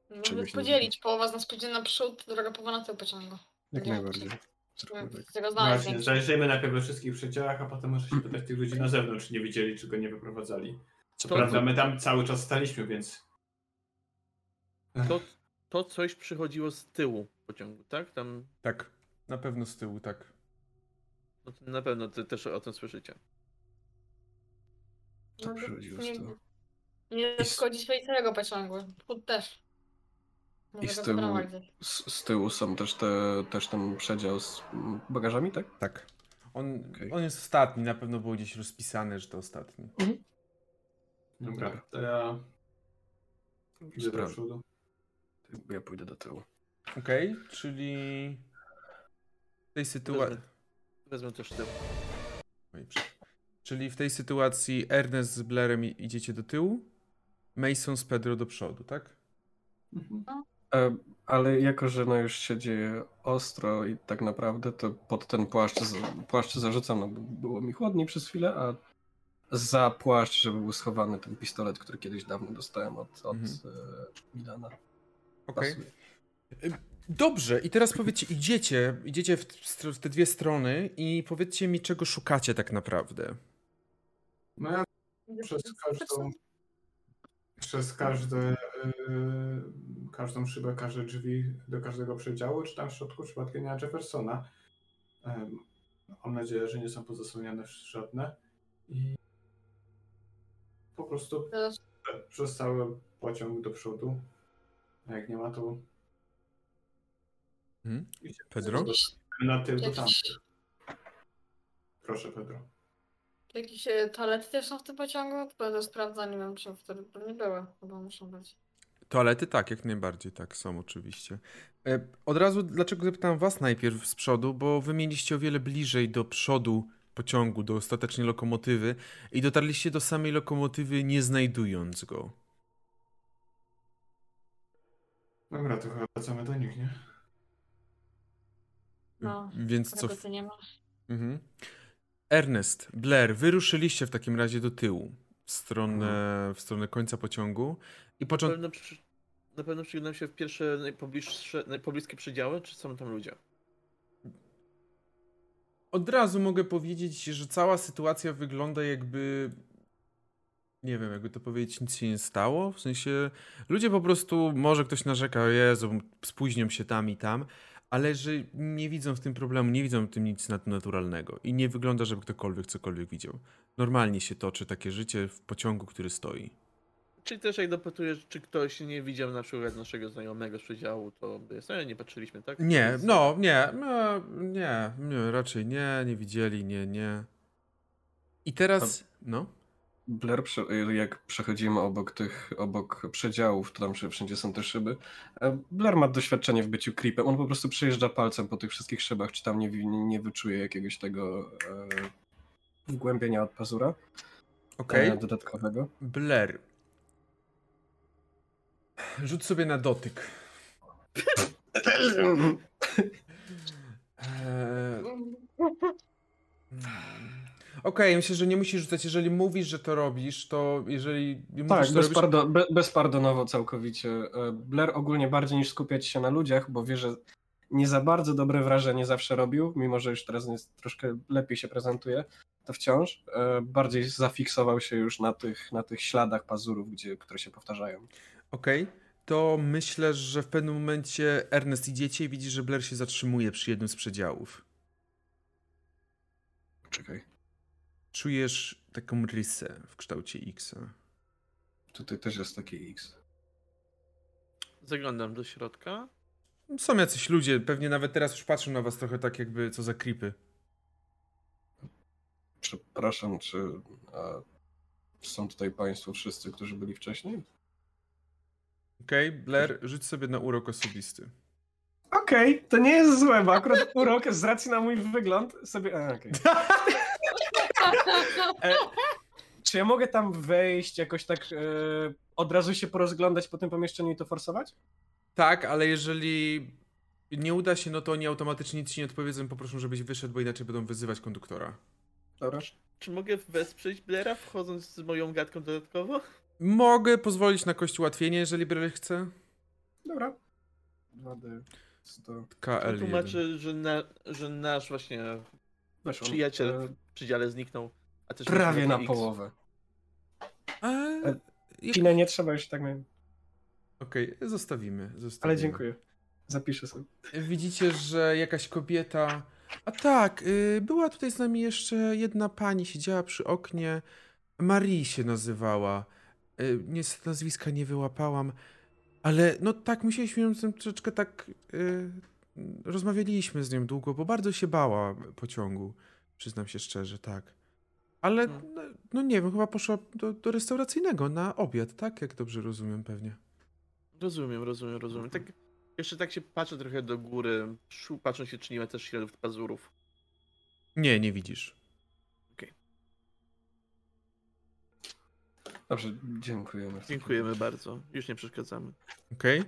Możemy Czegoś nie podzielić. Połowa z nas pójdzie naprzód, druga połowa na tył pociągu. jak najbardziej. Tak. tego znaleźć. Właśnie, zajrzyjmy najpierw we wszystkich przedziałach, a potem może się pytać tych ludzi na zewnątrz, czy nie widzieli, czy go nie wyprowadzali. Co To- prawda, my tam cały czas staliśmy, więc... To, to coś przychodziło z tyłu pociągu, tak? Tam Tak, na pewno z tyłu, tak. no, to na pewno ty też o tym słyszycie. Co No, przychodziło z nie, tyłu? nie szkodzi swojej całego pociągu. Chód też. I Może z tyłu-. Z, z tyłu są też, te, też ten przedział z mm, bagażami, tak? Tak. On, Okej. on jest ostatni, na pewno było gdzieś rozpisane, że to ostatni. Dobra, to ja idę do przodu. Ja pójdę do tyłu. Okej, czyli w tej sytuacji. Wezmę, wezmę też tył. Czyli w tej sytuacji Ernest z Blairem i- idziecie do tyłu, Mason z Pedro do przodu, tak? Mhm. E, ale jako, że no już się dzieje ostro i tak naprawdę to pod ten płaszcz, płaszcz zarzucam, no bo było mi chłodniej przez chwilę, a za płaszcz, żeby był schowany ten pistolet, który kiedyś dawno dostałem od, od Mhm. e, Milana. Okej. Pasuje. Dobrze, i teraz powiedzcie, idziecie, idziecie w te dwie strony i powiedzcie mi, czego szukacie tak naprawdę. No ja przez każdą... Przez każde, yy, każdą szybę, każde drzwi do każdego przedziału, czy tam w środku przypadkiem nie ma Jeffersona. Mam nadzieję, że nie są pozasłaniane żadne. I po prostu Teraz przez cały pociąg do przodu. A jak nie ma, to Hmm? idzie Pedro? Na tył do tamtych. Proszę, Pedro. Jakieś e, toalety też są w tym pociągu? Będę sprawdzał, nie wiem czy wtedy nie były. Chyba muszą być. Toalety tak, jak najbardziej tak są oczywiście. E, Od razu, dlaczego zapytałem was najpierw z przodu, bo wy mieliście o wiele bliżej do przodu pociągu, do ostatecznie lokomotywy i dotarliście do samej lokomotywy nie znajdując go. Dobra, to chyba wracamy do nich, nie? No, Więc co? Czego tu nie ma? Mhm. Ernest, Blair, wyruszyliście w takim razie do tyłu, w stronę, w stronę końca pociągu i Na począt... pewno, na pewno przygnę się w pierwsze najpobliższe, najpobliskie przedziały, czy są tam ludzie? Od razu mogę powiedzieć, że cała sytuacja wygląda jakby. Nie wiem, jakby to powiedzieć, nic się nie stało. W sensie ludzie po prostu, może ktoś narzeka, Jezu, spóźnią się tam i tam, ale że nie widzą w tym problemu, nie widzą w tym nic nadnaturalnego i nie wygląda, żeby ktokolwiek cokolwiek widział. Normalnie się toczy takie życie w pociągu, który stoi. Czyli też jak dopytujesz, czy ktoś nie widział na przykład naszego znajomego z przedziału, to by jest, nie patrzyliśmy, tak? Nie, no, nie, no, nie, nie, raczej nie, nie widzieli, nie, nie. I teraz, no. Blair, jak przechodzimy obok tych, obok przedziałów, to tam wszędzie są te szyby. e, Blair ma doświadczenie w byciu creepem. On po prostu przejeżdża palcem po tych wszystkich szybach, czy tam nie, nie wyczuje jakiegoś tego e, wgłębienia od pazura Okej. e, dodatkowego. Blair. Rzuć sobie na dotyk. Eee, Okej, myślę, że nie musisz rzucać. Jeżeli mówisz, że to robisz, to jeżeli Tak, to robisz... bezpardo, be, bezpardonowo całkowicie. E, Blair ogólnie bardziej niż skupiać się na ludziach, bo wie, że nie za bardzo dobre wrażenie zawsze robił, mimo że już teraz jest, troszkę lepiej się prezentuje. to wciąż e, bardziej zafiksował się już na tych, na tych śladach pazurów, gdzie, które się powtarzają. Okej, to myślę, że w pewnym momencie Ernest idziecie i widzisz, że Blair się zatrzymuje przy jednym z przedziałów. Czekaj, Czujesz taką rysę w kształcie X. tutaj też jest taki X. Zaglądam do środka. Są jacyś ludzie, pewnie nawet teraz już patrzą na was trochę tak jakby co za creepy. Przepraszam, czy a, są tutaj państwo wszyscy, którzy byli wcześniej? Okej, Blair, rzuć sobie na urok osobisty. Okej, to nie jest złe, bo akurat urok z racji na mój wygląd sobie... A, okej. E, Czy ja mogę tam wejść, jakoś tak e, od razu się porozglądać po tym pomieszczeniu i to forsować? Tak, ale jeżeli nie uda się, no to oni automatycznie nic ci nie odpowiedzą, poproszą, żebyś wyszedł, bo inaczej będą wyzywać konduktora. Dobra. Czy mogę wesprzeć Blaira wchodząc z moją gadką dodatkowo? Mogę pozwolić na kość ułatwienie, jeżeli Blair chce. Dobra. 2D 100. KL1. Tłumaczy, że, na, że nasz właśnie Weszło. przyjaciel E, w przydziale zniknął. A też prawie na X. połowę. A, jak- Pinę nie trzeba już tak miałem. Okej, zostawimy, zostawimy. Ale dziękuję. Zapiszę sobie. Widzicie, że jakaś kobieta. A tak, y, była tutaj z nami jeszcze jedna pani, siedziała przy oknie. Marie się nazywała. Y, Niestety nazwiska nie wyłapałam, ale no tak, musieliśmy ją troszeczkę tak. y, Rozmawialiśmy z nią długo, bo bardzo się bała pociągu. Przyznam się szczerze, tak. Ale Hmm. no, no nie wiem, chyba poszła do, do restauracyjnego na obiad, tak? Jak dobrze rozumiem pewnie. Rozumiem, rozumiem, rozumiem. Tak, jeszcze tak się patrzę trochę do góry, patrzę się, czy nie ma też śladów pazurów. Nie, nie widzisz. Dobrze, dziękujemy. Dziękujemy bardzo. Już nie przeszkadzamy. Okej.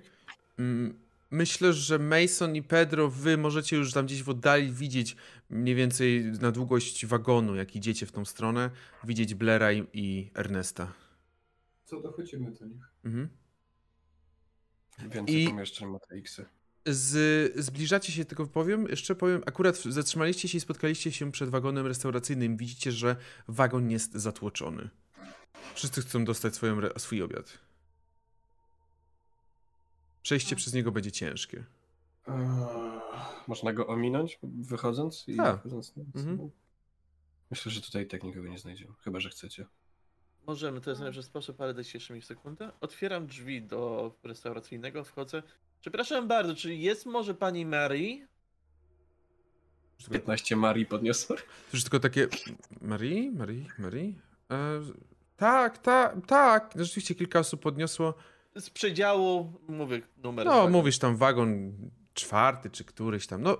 Mm, Myślę, że Mason i Pedro, wy możecie już tam gdzieś w oddali widzieć mniej więcej na długość wagonu, jak idziecie w tą stronę, widzieć Blaira i, i Ernesta. Co dochodzimy do nich? Mhm. Więcej I- pomieszczeń ma te X-y. Z, zbliżacie się, tylko powiem, jeszcze powiem, akurat zatrzymaliście się i spotkaliście się przed wagonem restauracyjnym. Widzicie, że wagon jest zatłoczony. Wszyscy chcą dostać swoją, swój obiad. Przejście przez niego będzie ciężkie. Eee, Można go ominąć wychodząc i Tak. wchodząc na Mhm. Myślę, że tutaj tak nikogo nie znajdziemy, chyba że chcecie. Możemy, to jest najlepszy sposób, ale dajcie jeszcze mi sekundę. Otwieram drzwi do restauracyjnego, wchodzę. Przepraszam bardzo, czy jest może pani Mary? 15 Marii podniosło. To już tylko takie. Marie? Marie? Marie? E, tak, tak, tak. Rzeczywiście kilka osób podniosło. Z przedziału, mówię numer. No, mówisz tam wagon czwarty czy któryś tam. No,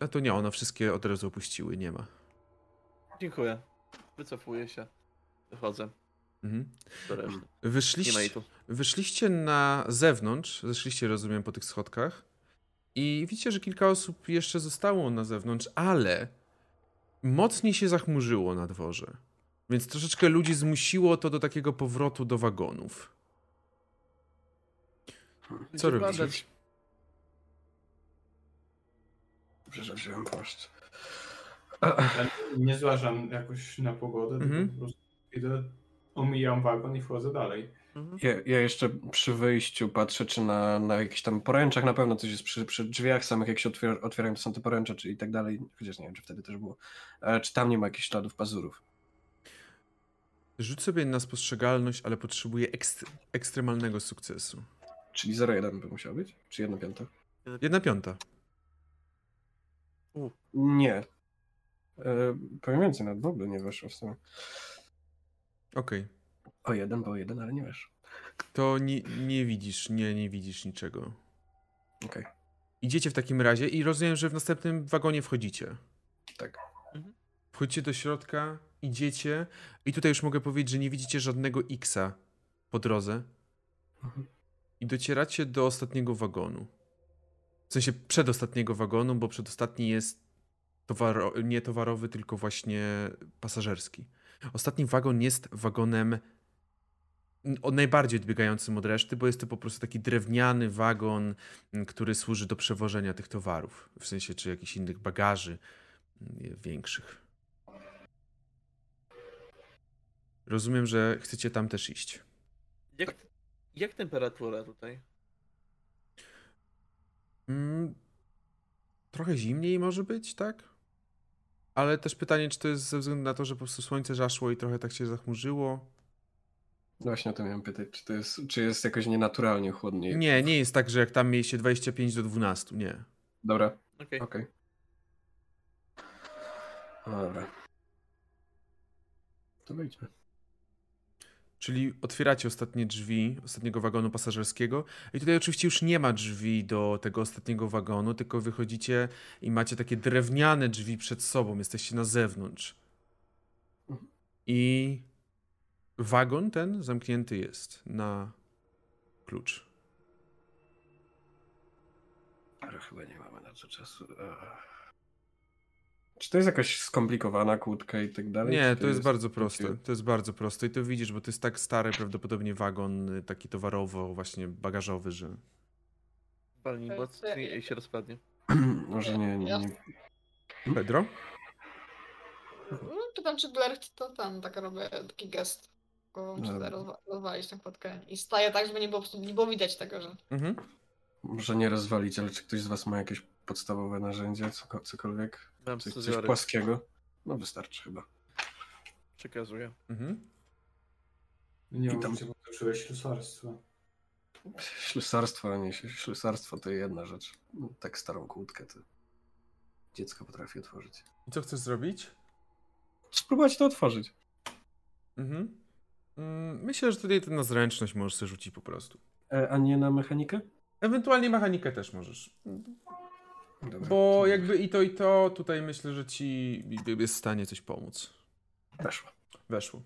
a to nie, one wszystkie od razu opuściły, nie ma. Dziękuję. Wycofuję się. Wychodzę Mhm. Wyszliście, wyszliście na zewnątrz, zeszliście, rozumiem, po tych schodkach. I widzicie, że kilka osób jeszcze zostało na zewnątrz, ale mocniej się zachmurzyło na dworze. Więc troszeczkę ludzi zmusiło to do takiego powrotu do wagonów. Co Gdzie robisz? Dobrze, że wziąłem płaszcz. ja nie zważam jakoś na pogodę, Mhm. tylko po prostu idę, omijam wagon i wchodzę dalej. Mhm. Ja, ja jeszcze przy wyjściu patrzę, czy na, na jakichś tam poręczach na pewno coś jest przy, przy drzwiach samych, jak się otwier otwierają, to są te poręcze, czy i tak dalej. Chociaż nie wiem, czy wtedy też było. E, czy tam nie ma jakichś śladów pazurów? Rzuć sobie na spostrzegalność, ale potrzebuje ekst ekstremalnego sukcesu. Czyli 0,1 by musiał być? Czy 1 piąta? Jedna piąta. Nie. E, powiem więcej, nawet w ogóle nie weszło w sumie. Okej. O jeden, bo o jeden, ale nie weszło. To nie, nie widzisz, nie, nie widzisz niczego. Okej, Idziecie w takim razie i rozumiem, że w następnym wagonie wchodzicie. tak. Wchodzicie do środka, idziecie i tutaj już mogę powiedzieć, że nie widzicie żadnego X-a po drodze Mhm. I docieracie do ostatniego wagonu. W sensie przedostatniego wagonu, bo przedostatni jest towaro nie towarowy, tylko właśnie pasażerski. Ostatni wagon jest wagonem najbardziej odbiegającym od reszty, bo jest to po prostu taki drewniany wagon, który służy do przewożenia tych towarów, w sensie czy jakichś innych bagaży większych. rozumiem, że chcecie tam też iść. Jak, jak temperatura tutaj? Mm, trochę zimniej może być, tak? Ale też pytanie, czy to jest ze względu na to, że po prostu słońce zaszło i trochę tak się zachmurzyło? Właśnie o to miałem pytać, czy to jest, czy jest jakoś nienaturalnie chłodniej? Nie, nie jest tak, że jak tam mieliście 25 do 12, nie. Dobra, Okej. okej. No Dobra. To wejdźmy. Czyli otwieracie ostatnie drzwi ostatniego wagonu pasażerskiego i tutaj oczywiście już nie ma drzwi do tego ostatniego wagonu, tylko wychodzicie i macie takie drewniane drzwi przed sobą, jesteście na zewnątrz. I wagon ten zamknięty jest na klucz. Ale chyba nie mamy na to czasu. Ech. Czy to jest jakaś skomplikowana kłódka i tak dalej? Nie, czy to jest bardzo takie- proste. To jest bardzo proste i to widzisz, bo to jest tak stary prawdopodobnie wagon y, taki towarowo, właśnie bagażowy, że... To ja- i się rozpadnie. Może nie, nie, nie. Pedro? No, pytam, czy Blair to tam, tak robię taki gest. Chce rozwa- rozwalić tę kłódkę. I staję tak, żeby nie było, nie było widać tego, że... Mhm. Może nie rozwalić, ale czy ktoś z was ma jakieś podstawowe narzędzie, coko- cokolwiek? Mam Coś, coś płaskiego? No wystarczy chyba. Przekazuję. Mhm. Nie I tam- że uczyłeś ślusarstwa. Ślusarstwo, a nie śl- ślusarstwo to jedna rzecz. No, tak starą kłódkę to dziecko potrafi otworzyć. I co chcesz zrobić? Spróbować to otworzyć. Mhm. Mm, Myślę, że tutaj na zręczność możesz sobie rzucić po prostu. E, a nie na mechanikę? Ewentualnie mechanikę też możesz. Dobra. Bo jakby i to, i to, tutaj myślę, że ci jest w stanie coś pomóc. Weszło. Weszło.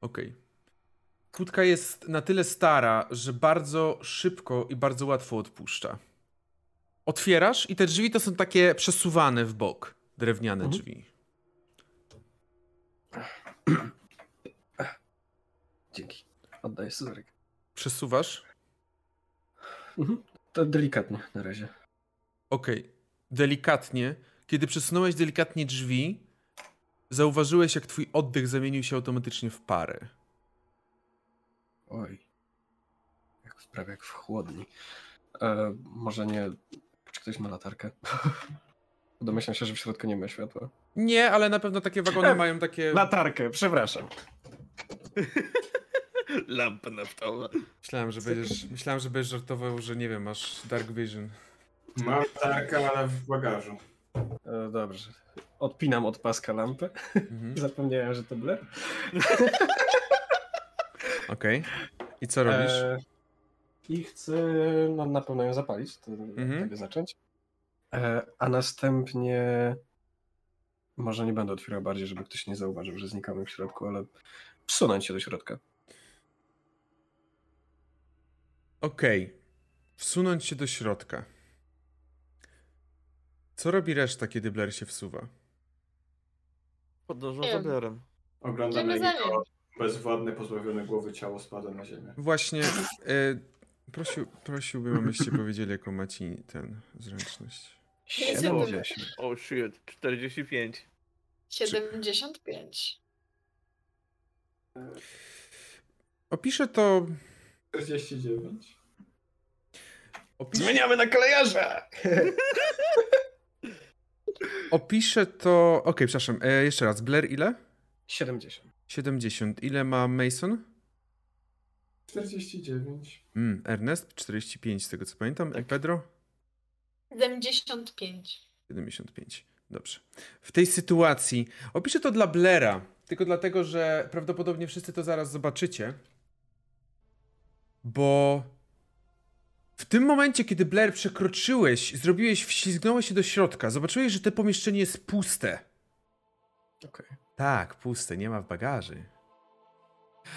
Okej. Kłódka jest na tyle stara, że bardzo szybko i bardzo łatwo odpuszcza. Otwierasz i te drzwi to są takie przesuwane w bok. Drewniane Mhm. drzwi. Dzięki. Oddaję scyzoryk. Przesuwasz. Mhm. To delikatnie na razie. Okej. Delikatnie. Kiedy przesunąłeś delikatnie drzwi, zauważyłeś, jak twój oddech zamienił się automatycznie w parę. Oj. Jak, prawie jak w chłodni. E, może nie... Czy ktoś ma latarkę? Domyślam się, że w środku nie ma światła. Nie, ale na pewno takie wagony E, mają takie. Latarkę, przepraszam. Lampa naftowa. Myślałem, że będziesz, myślałem, że będziesz żartował, że nie wiem, masz Dark Vision. Mam tarkę, ale w bagażu. E, dobrze. Odpinam od paska lampę. Mhm. Zapomniałem, że to Blair. Okej. I co robisz? E, I chcę no, na pewno ją zapalić, to Mhm. tego zacząć. E, a następnie może nie będę otwierał bardziej, żeby ktoś nie zauważył, że znikamy w środku, ale wsunąć się do środka. Okej. Wsunąć się do środka. Co robi reszta, kiedy Blair się wsuwa? Podążą Nie za. Blairem. Oglądam Idziemy jak za nim. jego bezwładne, pozbawione głowy ciało spada na ziemię. Właśnie. E, prosił, prosiłbym, abyście powiedzieli, jaką macie ten zręczność. 70. Oh shit, 45. 75. Opiszę to. 49. Opiszę, Zmieniamy na kolejarza! opiszę to. Okej, przepraszam. E, jeszcze raz. Blair ile? 70. 70. Ile ma Mason? 49. Mm, Ernest? 45, z tego co pamiętam. Tak. Pedro? 75. 75. Dobrze. W tej sytuacji opiszę to dla Blera, tylko dlatego, że prawdopodobnie wszyscy to zaraz zobaczycie. Bo w tym momencie, kiedy Blair przekroczyłeś, zrobiłeś, wślizgnąłeś się do środka, zobaczyłeś, że to pomieszczenie jest puste. Okej. Tak, puste, nie ma w bagaży.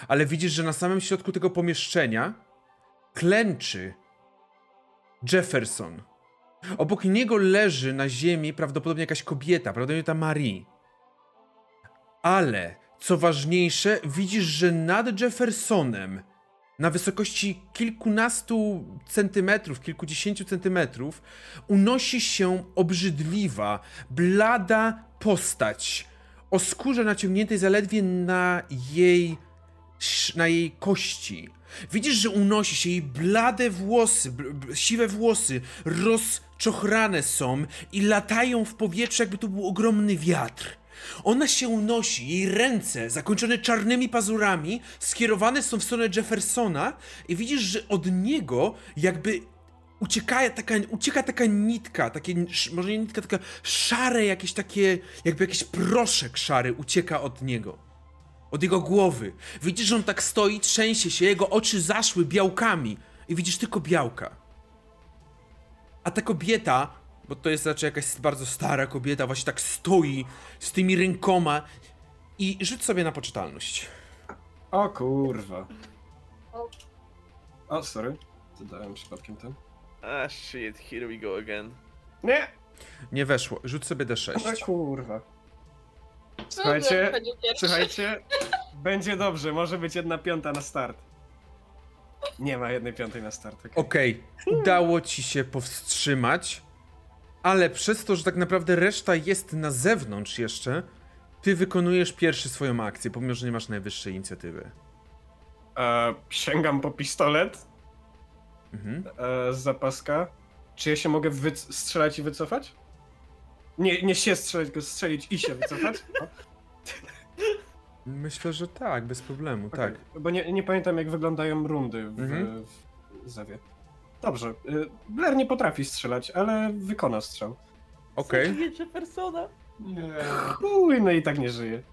Ale widzisz, że na samym środku tego pomieszczenia klęczy Jefferson. Obok niego leży na ziemi prawdopodobnie jakaś kobieta, prawdopodobnie ta Marie. Ale, co ważniejsze, widzisz, że nad Jeffersonem, na wysokości kilkunastu centymetrów, kilkudziesięciu centymetrów, unosi się obrzydliwa, blada postać o skórze naciągniętej zaledwie na jej na jej kości. Widzisz, że unosi się jej blade włosy, siwe włosy, rozczochrane są i latają w powietrzu, jakby to był ogromny wiatr. Ona się unosi, jej ręce, zakończone czarnymi pazurami, skierowane są w stronę Jeffersona i widzisz, że od niego jakby ucieka taka, ucieka taka nitka, takie, może nie nitka, taka szare jakieś takie, jakby jakiś proszek szary ucieka od niego. Od jego głowy. Widzisz, że on tak stoi, trzęsie się, jego oczy zaszły białkami i widzisz tylko białka. A ta kobieta, bo to jest raczej jakaś bardzo stara kobieta, właśnie tak stoi z tymi rękoma i rzuć sobie na poczytalność. O kurwa. O, sorry. Dodałem przypadkiem ten. Ah shit, here we go again. Nie! Nie weszło. Rzuć sobie O D6. kurwa. No, Słuchajcie, będzie pierwszy. słuchajcie. Będzie dobrze, może być jedna piąta na start. Nie ma jednej piątej na start. okej. Okej, udało ci się powstrzymać, ale przez to, że tak naprawdę reszta jest na zewnątrz jeszcze, ty wykonujesz pierwszy swoją akcję, pomimo, że nie masz najwyższej inicjatywy. E, sięgam po pistolet Mhm. e, z zapaska. Czy ja się mogę strzelać i wycofać? Nie, nie się strzelać, tylko strzelić i się wycofać? O, Myślę, że tak, bez problemu, tak. okej. Bo nie, nie pamiętam, jak wyglądają rundy w, Mhm. w Zewie. Dobrze. y, Blair nie potrafi strzelać, ale wykona strzał. Okej. Zabiję Jeffersona. Nie. Uj, no i tak nie żyje.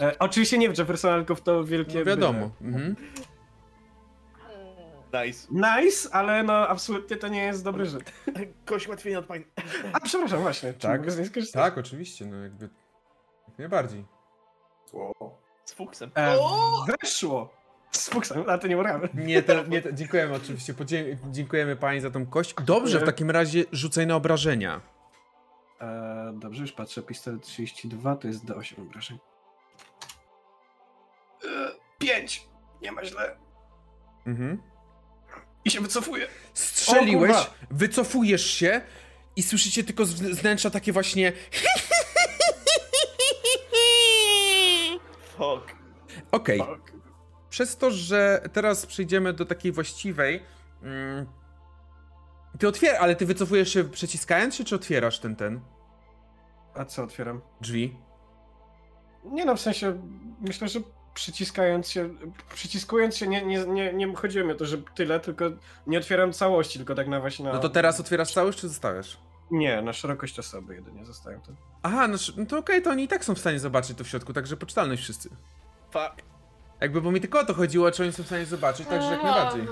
E, oczywiście nie w Jeffersona, tylko w to wielkie... No wiadomo. Mhm. Nice. Nice, ale no absolutnie to nie jest dobry Żyd. Kość łatwiej od pań. A przepraszam, właśnie. Tak. mogę z niej skorzystać? Tak, oczywiście, no jakby. Jak najbardziej. Wow. Z fuksem. E, O! weszło! Z fuksem, a to nie uramy. Nie, to, nie to, dziękujemy oczywiście, podzie- dziękujemy pani za tą kość. Dobrze, w takim razie rzucaj na obrażenia. E, dobrze, już patrzę. Pistolet 32 to jest D8 obrażeń. E, 5! Nie ma źle. Mhm. I się wycofuję. Strzeliłeś, O wycofujesz się i słyszycie tylko z wnętrza takie właśnie. Fuck. Okej, Fuck. Przez to, że teraz przejdziemy do takiej właściwej. Mm, ty otwierasz, ale ty wycofujesz się przyciskając się, czy otwierasz ten, ten A co otwieram? drzwi? Nie no, w sensie myślę, że przyciskając się, przyciskując się nie, nie, nie, nie chodziło mi o to, że tyle, tylko nie otwieram całości, tylko tak na właśnie na... No to teraz otwierasz całość, czy zostawiasz? Nie, na szerokość osoby jedynie zostają to. Aha, no, no to okej, to oni i tak są w stanie zobaczyć to w środku, także poczytalność wszyscy. Fuck. Jakby, bo mi tylko o to chodziło, czy oni są w stanie zobaczyć, także jak najbardziej.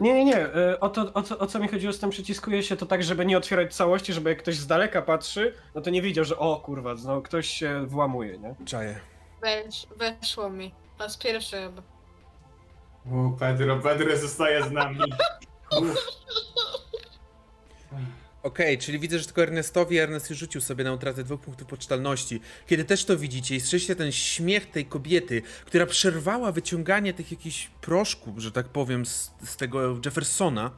Nie, nie, nie. e, O, to, o, co, o co mi chodziło z tym przyciskuje się to tak, żeby nie otwierać całości, żeby jak ktoś z daleka patrzy, no to nie widział, że o kurwa, no ktoś się włamuje, nie? Czaję. Wesz, weszło mi. Po raz pierwszy chyba. O, Pedro, Pedro zostaje z nami. Uff. Okej, czyli widzę, że tylko Ernestowi Ernest już rzucił sobie na utratę dwóch punktów poczytalności. Kiedy też to widzicie i słyszycie ten śmiech tej kobiety, która przerwała wyciąganie tych jakichś proszków, że tak powiem, z, z tego Jeffersona.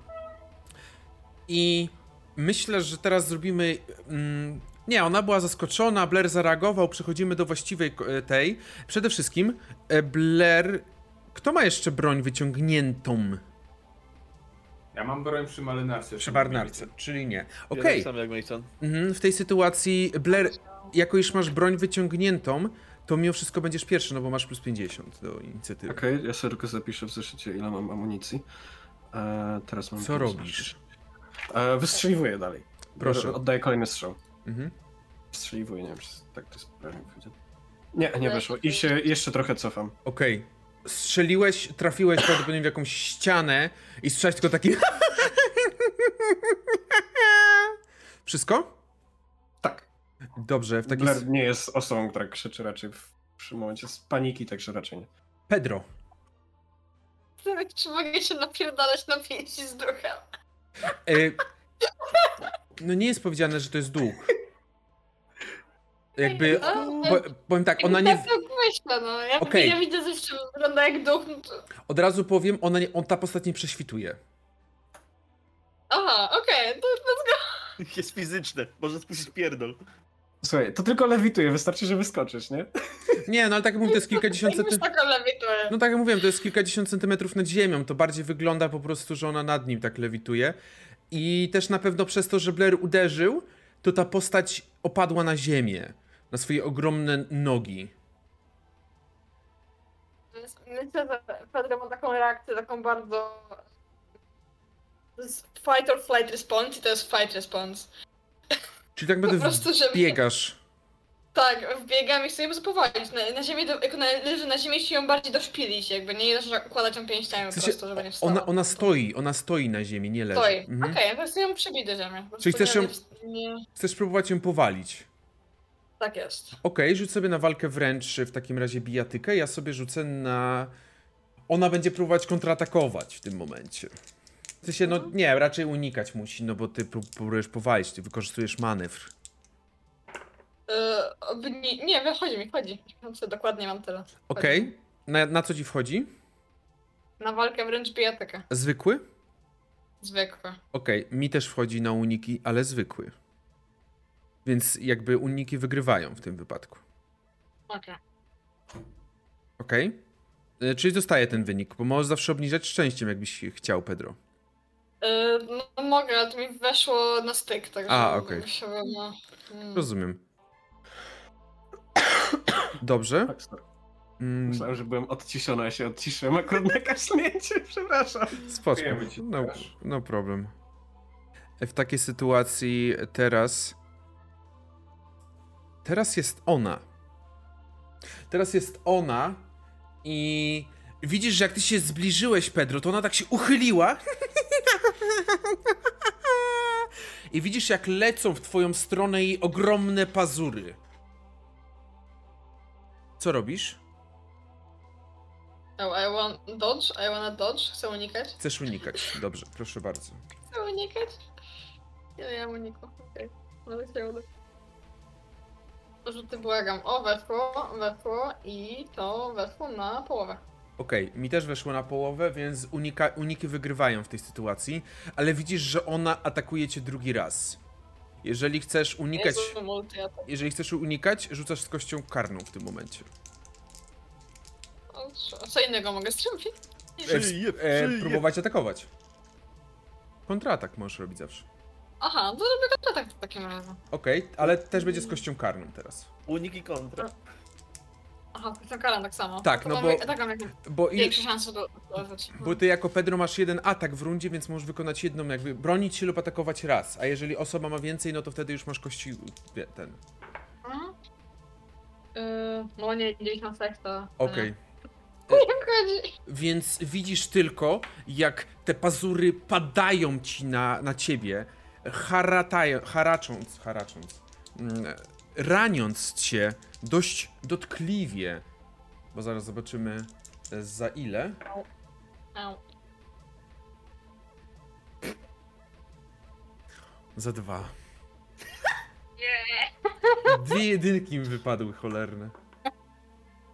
I myślę, że teraz zrobimy... Mm, nie, ona była zaskoczona, Blair zareagował, przechodzimy do właściwej e, tej. Przede wszystkim, e, Blair... Kto ma jeszcze broń wyciągniętą ja mam broń przy marynarce. Przy marynarce, czyli nie. Okej. Okay. Mhm, w tej sytuacji, Blair, jako już masz broń wyciągniętą, to mimo wszystko będziesz pierwszy, no bo masz plus 50 do inicjatywy. Okej, okay, ja sobie tylko zapiszę w zeszycie, ile mam amunicji. E, teraz mam. Co robisz? Eee, wystrzeliwuję dalej. Proszę. E, oddaję kolejny strzał. Mhm. Wystrzeliwuję, nie wiem, czy tak to jest prawnie. Nie, nie weszło. I się jeszcze trochę cofam. Okej. Okay. Strzeliłeś, trafiłeś prawdopodobnie w jakąś ścianę i słyszałeś tylko taki... Wszystko? Tak. Dobrze, w takim... Blair nie jest osobą, która krzyczy raczej w, przy momencie z paniki, także raczej nie. Pedro. Tak, czy mogę się napierdalać na pięści z duchem? E, no nie jest powiedziane, że to jest duch. Jakby... Po, powiem tak, ona nie... Myślę, no. Ja, Okej. ja widzę coś, co wygląda jak duch, no to... Od razu powiem, ona nie, on, ta postać nie prześwituje. Aha, okej, to let's go. Jest fizyczne. Może spuścić pierdol. Słuchaj, to tylko lewituje, wystarczy, że wyskoczysz, nie? Nie, no ale tak jak mówię, to jest kilkadziesiąt Jak centymetrów. No tak jak mówiłem, to jest kilkadziesiąt centymetrów nad ziemią. To bardziej wygląda po prostu, że ona nad nim tak lewituje. I też na pewno przez to, że Blair uderzył, to ta postać opadła na ziemię. Na swoje ogromne nogi. Myślę, że Pedro ma taką reakcję, taką bardzo... Fight or flight response i to jest fight response. Czyli tak Po naprawdę prostu, żeby... biegasz. Tak, wbiegam i chcę ją zapowalić. Na, na ziemię, do, jak ona leży na ziemi, się ją bardziej doszpilić, jakby nie jest, że układać ją pięściami W po sensie, prostu, żeby nie wstała. Ona, ona stoi, ona stoi na ziemi, nie leży. Stoi. Mhm. Okej, to jest ją przybić do ziemi. Po Czyli prostu chcesz ją- Nie, Chcesz próbować ją powalić. Tak jest. Okej, rzuć sobie na walkę wręcz w takim razie bijatykę. Ja sobie rzucę na. Ona będzie próbować kontratakować w tym momencie. Ty się, no nie, raczej unikać musi, no bo ty prób- próbujesz powalić, ty wykorzystujesz manewr. Yy, obni- nie, wychodzi mi, wchodzi. Dokładnie mam tyle. Okej, na, na co ci wchodzi? Na walkę wręcz bijatykę. Zwykły? Zwykłe. Okej, mi też wchodzi na uniki, ale zwykły. Więc jakby uniki wygrywają w tym wypadku. Okej. Okej? Y, Czyli dostaje ten wynik, bo możesz zawsze obniżać szczęściem, jakbyś chciał, Pedro. Yy, no mogę, ale to mi weszło na styk, także A, okej. musiałbym... No, mm. Rozumiem. Dobrze. Tak. Mm, Myślałem, że byłem odciszony, a się odciszyłem akurat na kasznięcie, przepraszam. Ci, no, no problem. W takiej sytuacji teraz. Teraz jest ona. Teraz jest ona i widzisz, że jak ty się zbliżyłeś, Pedro, to ona tak się uchyliła. I widzisz, jak lecą w twoją stronę jej ogromne pazury. Co robisz? Oh, I want dodge? I wanna dodge? Chcę unikać? Chcesz unikać. Dobrze, proszę bardzo. Chcę unikać? Nie, ja uniku. Okej. Ale się uda. Rzuty błagam. O, weszło, weszło i to weszło na połowę. Okej, mi też weszło na połowę, więc unika, uniki wygrywają w tej sytuacji, ale widzisz, że ona atakuje cię drugi raz. Jeżeli chcesz unikać, Jezu, jeżeli chcesz unikać, rzucasz z kością karną w tym momencie. O, co- Co innego mogę zrobić? E, e, próbować atakować. Kontratak możesz robić zawsze. Aha, to robię kontratak w takim razie. Okej, ale też będzie z kością karną teraz. Unik i kontra. Aha, to karam tak samo. Tak, To no mam, bo- Tak mam jakieś Bo, i, większe szanse do bo ty jako Pedro masz jeden atak w rundzie, więc możesz wykonać jedną, jakby bronić się lub atakować raz. A jeżeli osoba ma więcej, no to wtedy już masz kości wie, ten. Mhm. Yy, no nie, 96 to... Okej. Nie chodzi. Więc widzisz tylko, jak te pazury padają ci na, na ciebie, haratają, haracząc, haracząc, mm, raniąc cię dość dotkliwie, bo zaraz zobaczymy e, za ile. Za dwa. Dwie jedynki mi wypadły cholerne.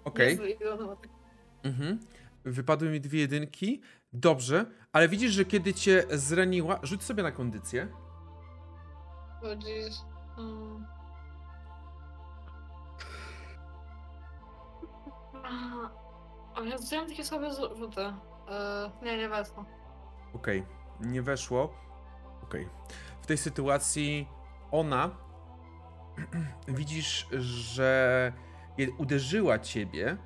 Okej. Mhm. Wypadły mi dwie jedynki. Dobrze, ale widzisz, że kiedy cię zraniła, rzuć sobie na kondycję. O jeez. Mm. A, O ja takie słabe rzuty. Yy, nie, nie weszło. Okej, nie weszło. Okej. W tej sytuacji ona widzisz, że uderzyła ciebie,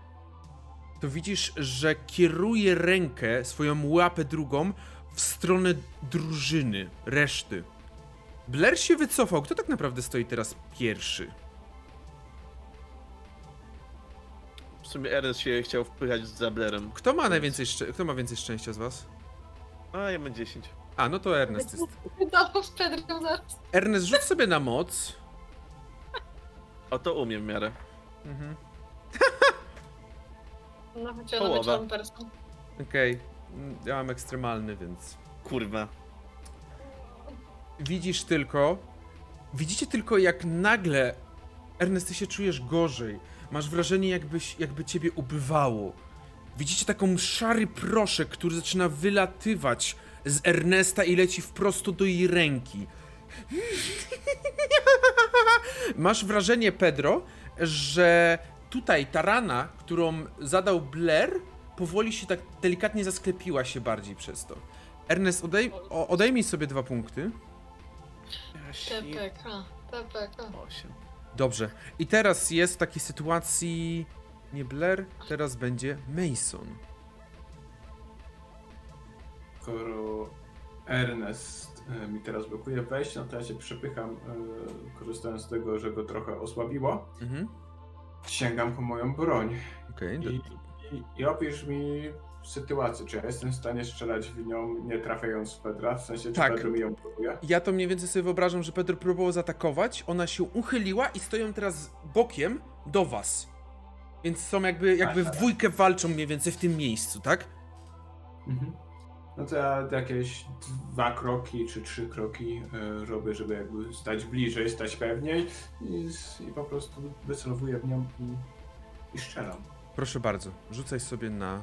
to widzisz, że kieruje rękę, swoją łapę drugą w stronę drużyny, reszty. Blair się wycofał. Kto tak naprawdę stoi teraz pierwszy? W sumie Ernest się chciał wpychać z Zablerem. Kto ma najwięcej szczę- kto ma więcej szczęścia z was? A ja mam 10. A, no to Ernest jest. Wydawał z Pedrem zaraz. Ernest, rzuć sobie na moc. O to umiem w miarę. Mhm. No chociaż Połowa. person. Okej, Mm, ja mam ekstremalny, więc... Kurwa. Widzisz tylko... Widzicie tylko jak nagle... Ernest, ty się czujesz gorzej. Masz wrażenie jakbyś, jakby ciebie ubywało. Widzicie taką szary proszek, który zaczyna wylatywać z Ernesta i leci wprost do jej ręki. Masz wrażenie, Pedro, że tutaj ta rana, którą zadał Blair, powoli się tak delikatnie zasklepiła się bardziej przez to. Ernest, odej odejmij sobie dwa punkty. TPK, TPK. 8. Dobrze. I teraz jest w takiej sytuacji nie Blair, teraz będzie Mason. Skoro Ernest e, mi teraz blokuje wejście, no to ja się przepycham, e, korzystając z tego, że go trochę osłabiło. Mhm. Sięgam po moją broń Okej. do- i, i, i opisz mi sytuację, czy ja jestem w stanie strzelać w nią, nie trafiając w Pedra, w sensie, czy Tak. Pedro mi ją blokuje? Ja to mniej więcej sobie wyobrażam, że Pedro próbował zaatakować, ona się uchyliła i stoją teraz bokiem do was. Więc są jakby, jakby w dwójkę walczą mniej więcej w tym miejscu, tak? Mhm. No to ja jakieś dwa kroki czy trzy kroki e, robię, żeby jakby stać bliżej, stać pewniej i, i po prostu wycelowuję w nią i, i strzelam. Proszę bardzo, rzucaj sobie na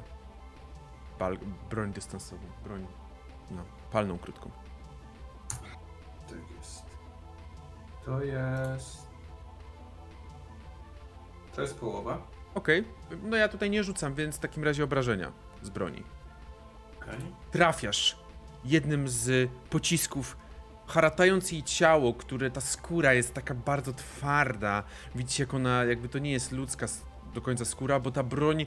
bal- broń dystansową, broń, no, palną krótką. Tak jest. To jest... To jest połowa. Okej, no ja tutaj nie rzucam, więc w takim razie obrażenia z broni. Okej. trafiasz jednym z pocisków, haratając jej ciało, które ta skóra jest taka bardzo twarda. Widzicie, jak ona, jakby to nie jest ludzka do końca skóra, bo ta broń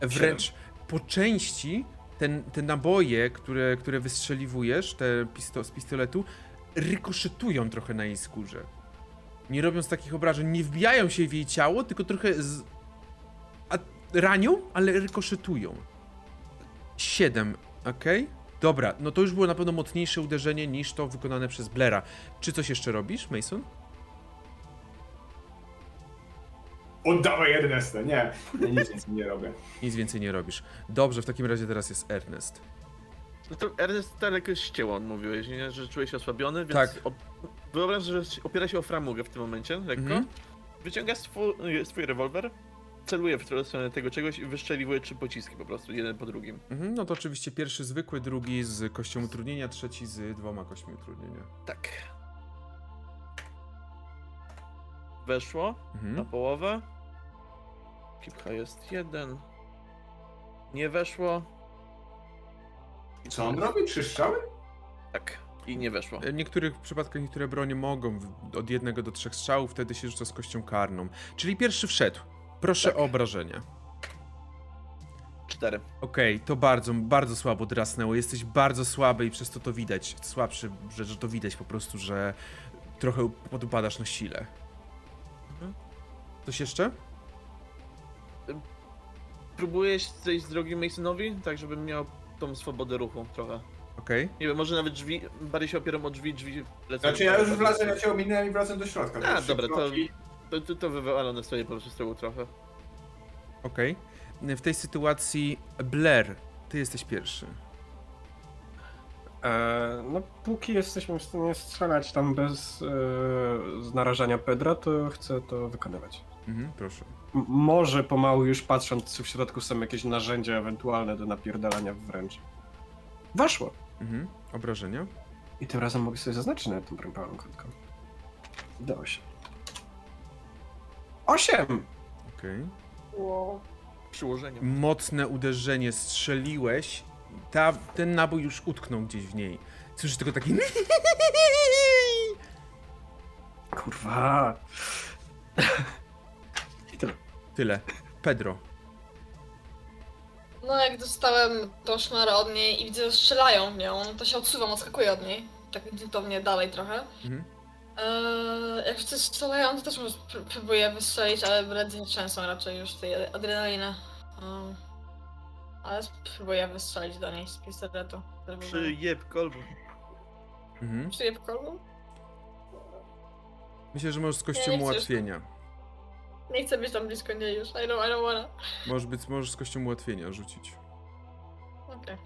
wręcz po części ten, te naboje, które, które wystrzeliwujesz, te pisto, z pistoletu, rykoszetują trochę na jej skórze. Nie robiąc takich obrażeń, nie wbijają się w jej ciało, tylko trochę z... A, ranią, ale rykoszetują. 7, okej. Dobra, no to już było na pewno mocniejsze uderzenie niż to wykonane przez Blera. Czy coś jeszcze robisz, Mason? Oddawaj Ernesta, nie. Ja nic więcej nie robię. Nic więcej nie robisz. Dobrze, w takim razie teraz jest Ernest. No to Ernest tak jakoś ścięło, mówiłeś, nie? że czułeś się osłabiony, więc Tak. op- wyobraź, że opiera się o framugę w tym momencie, lekko. Mhm. Wyciąga swój, swój rewolwer, celuje w stronę tego czegoś i wyszczeliwuje trzy pociski po prostu, jeden po drugim. Mhm, no to oczywiście pierwszy zwykły, drugi z kością utrudnienia, trzeci z dwoma kośćmi utrudnienia. Tak. Weszło na Mhm. połowę. Kipcha jest jeden. Nie weszło. Co on robi? Trzy strzały? Tak. I nie weszło. W niektórych przypadkach niektóre bronie mogą od jednego do trzech strzałów, wtedy się rzuca z kością karną. Czyli pierwszy wszedł. Proszę Tak. o obrażenia. Cztery. Okej, to bardzo, bardzo słabo drasnęło. Jesteś bardzo słaby i przez to to widać. Słabszy, że, że to widać po prostu, że trochę podupadasz na sile. Mhm. Coś jeszcze? Próbujesz zejść z drogi Masonowi, tak żebym miał tą swobodę ruchu trochę. Okej. Nie wiem, może nawet drzwi, bardziej się opieram o drzwi, drzwi lecą. Znaczy ja już wlazłem, ja cię ominąłem i wracam do środka. A, dobra, to, to, to, to wywalone sobie po prostu z tyłu trochę. Okej. W tej sytuacji Blair, ty jesteś pierwszy. E, no, póki jesteśmy w stanie strzelać tam bez e, z narażania Pedra, to chcę to wykonywać. Mhm, proszę. M- może pomału już patrząc, czy w środku są jakieś narzędzia ewentualne do napierdalania wręcz. Weszło. Mhm. Obrażenia. I tym razem mogę sobie zaznaczyć na tą palną krótką. Do 8. 8! Okej. Wow. Przyłożeniem. Mocne uderzenie strzeliłeś. Ta, ten nabój już utknął gdzieś w niej. Słyszysz tylko taki... Kurwa. Tyle. Pedro. No jak dostałem tą szmarę od niej i widzę, że strzelają w nią, to się odsuwam, odskakuję od niej. Tak gwintownie dalej trochę. Mhm. Eee, jak wszyscy strzelają, to też może pró- próbuję wystrzelić, ale ręce nie trzęsą raczej już tej adrenaliny. Eee, ale spróbuję wystrzelić do niej z pistoletu. Przyjeb kolbu. Mhm. Przyjeb kolbu? Myślę, że możesz z kością Nie, nie chcesz. ułatwienia. Nie chcę być tam blisko niej już, I don't, I don't wanna. Możesz, być, możesz z kością ułatwienia rzucić. Okej.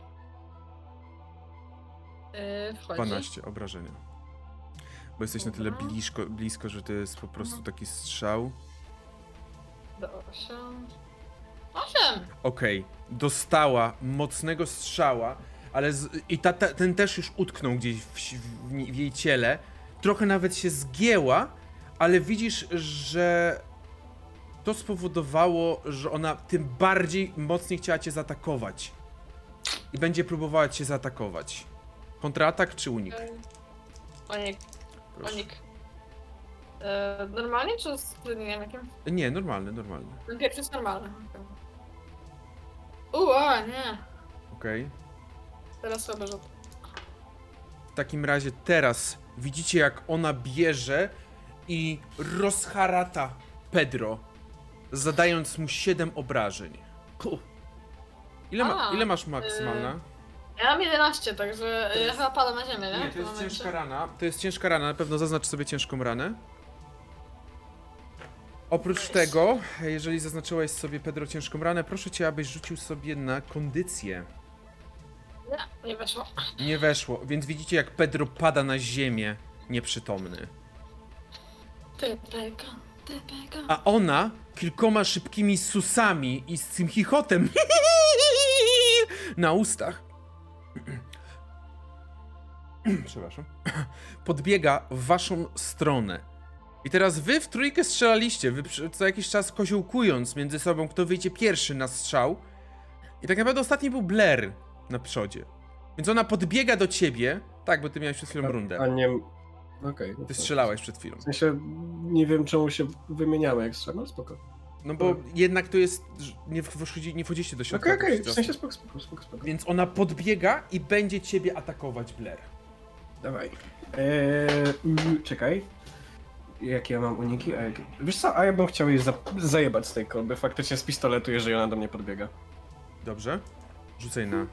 Eee, wchodzi. 12 obrażenia. Bo jesteś na tyle Dobra. blisko, blisko, że to jest po prostu taki strzał. Do 8. 8! Okej, dostała mocnego strzała, ale z, i ta, ta, ten też już utknął gdzieś w, w, w jej ciele. trochę nawet się zgięła, ale widzisz, że to spowodowało, że ona tym bardziej mocniej chciała cię zaatakować. I będzie próbowała cię zaatakować. Kontratak czy unik? Proszę. onik. E, normalnie czy z trudnieniem jakim? Nie, normalny, normalny. Ten pierwszy jest normalny. Uuu, a nie. Okej. Teraz słaby rzut. W takim razie teraz widzicie, jak ona bierze i rozharata Pedro, zadając mu 7 obrażeń. Ile, ma, A, ile masz maksymalna? Ja mam 11, także ja chyba padam na ziemię, nie? Nie, W to tym jest momencie. ciężka rana. To jest ciężka rana, na pewno zaznacz sobie ciężką ranę. Oprócz Nice. tego, jeżeli zaznaczyłeś sobie Pedro ciężką ranę, proszę cię, abyś rzucił sobie na kondycję. Nie, nie weszło. Nie weszło, więc widzicie jak Pedro pada na ziemię, nieprzytomny. TPK, TPK. A ona kilkoma szybkimi susami i z tym chichotem na ustach. Przepraszam. Podbiega w waszą stronę. I teraz wy w trójkę strzelaliście, wy co jakiś czas koziołkując między sobą, kto wyjdzie pierwszy na strzał. I tak naprawdę ostatni był Blair na przodzie. Więc ona podbiega do ciebie. Tak, bo ty miałeś przed chwilą A rundę. nie... Okej. no Ty to- strzelałeś przed chwilą. W sensie nie wiem czemu się wymieniamy jak strzelam, ale spoko. No bo jednak to jest. Nie, wchodzi, nie wchodzicie do środka. Okej, okej, tak w sensie spoko, spoko, spoko, spoko. Więc ona podbiega i będzie ciebie atakować, Blair. Dawaj. Eee, mm, czekaj. Jakie ja mam uniki? A jakie... Wiesz co, a ja bym chciał jej za... zajebać z tej kolby faktycznie z pistoletu, jeżeli ona do mnie podbiega. Dobrze? Rzucaj na.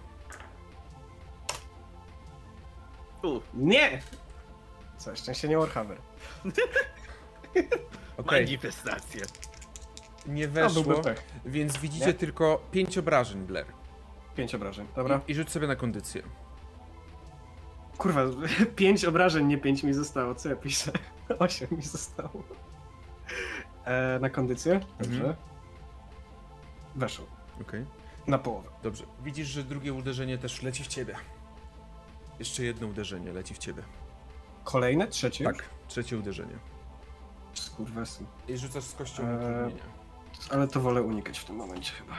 u, Nie! Co, szczęście nie Warhammer. Okej, manifestacje. nie weszło, pech. więc widzicie Nie? tylko 5 obrażeń, Blair. Pięć obrażeń, dobra. I, I rzuć sobie na kondycję. Kurwa, pięć obrażeń, nie pięć mi zostało. Co ja piszę? Osiem mi zostało. E, na kondycję? Dobrze. Mhm. Weszło. Okej. Na połowę. Dobrze. Widzisz, że drugie uderzenie też leci w ciebie. Jeszcze jedno uderzenie leci w ciebie. Kolejne? Trzecie? Tak, trzecie uderzenie. Skurwesy. I rzucasz z kością Eee, utrudnienia. Ale to wolę unikać w tym momencie chyba.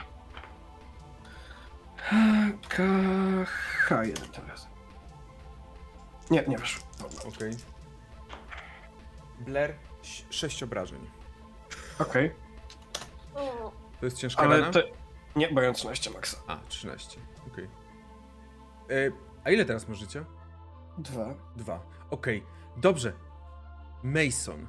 K... H1 tym razem. Nie, nie weszło. Dobra. Okej. Blair, 6 obrażeń. Okej, O, To jest ciężka ale rana? to... Nie, bo ja mam 13 maksa. A, 13. Okej. E, A ile teraz masz życia? Dwa. Dwa. Okej. Dobrze. Mason.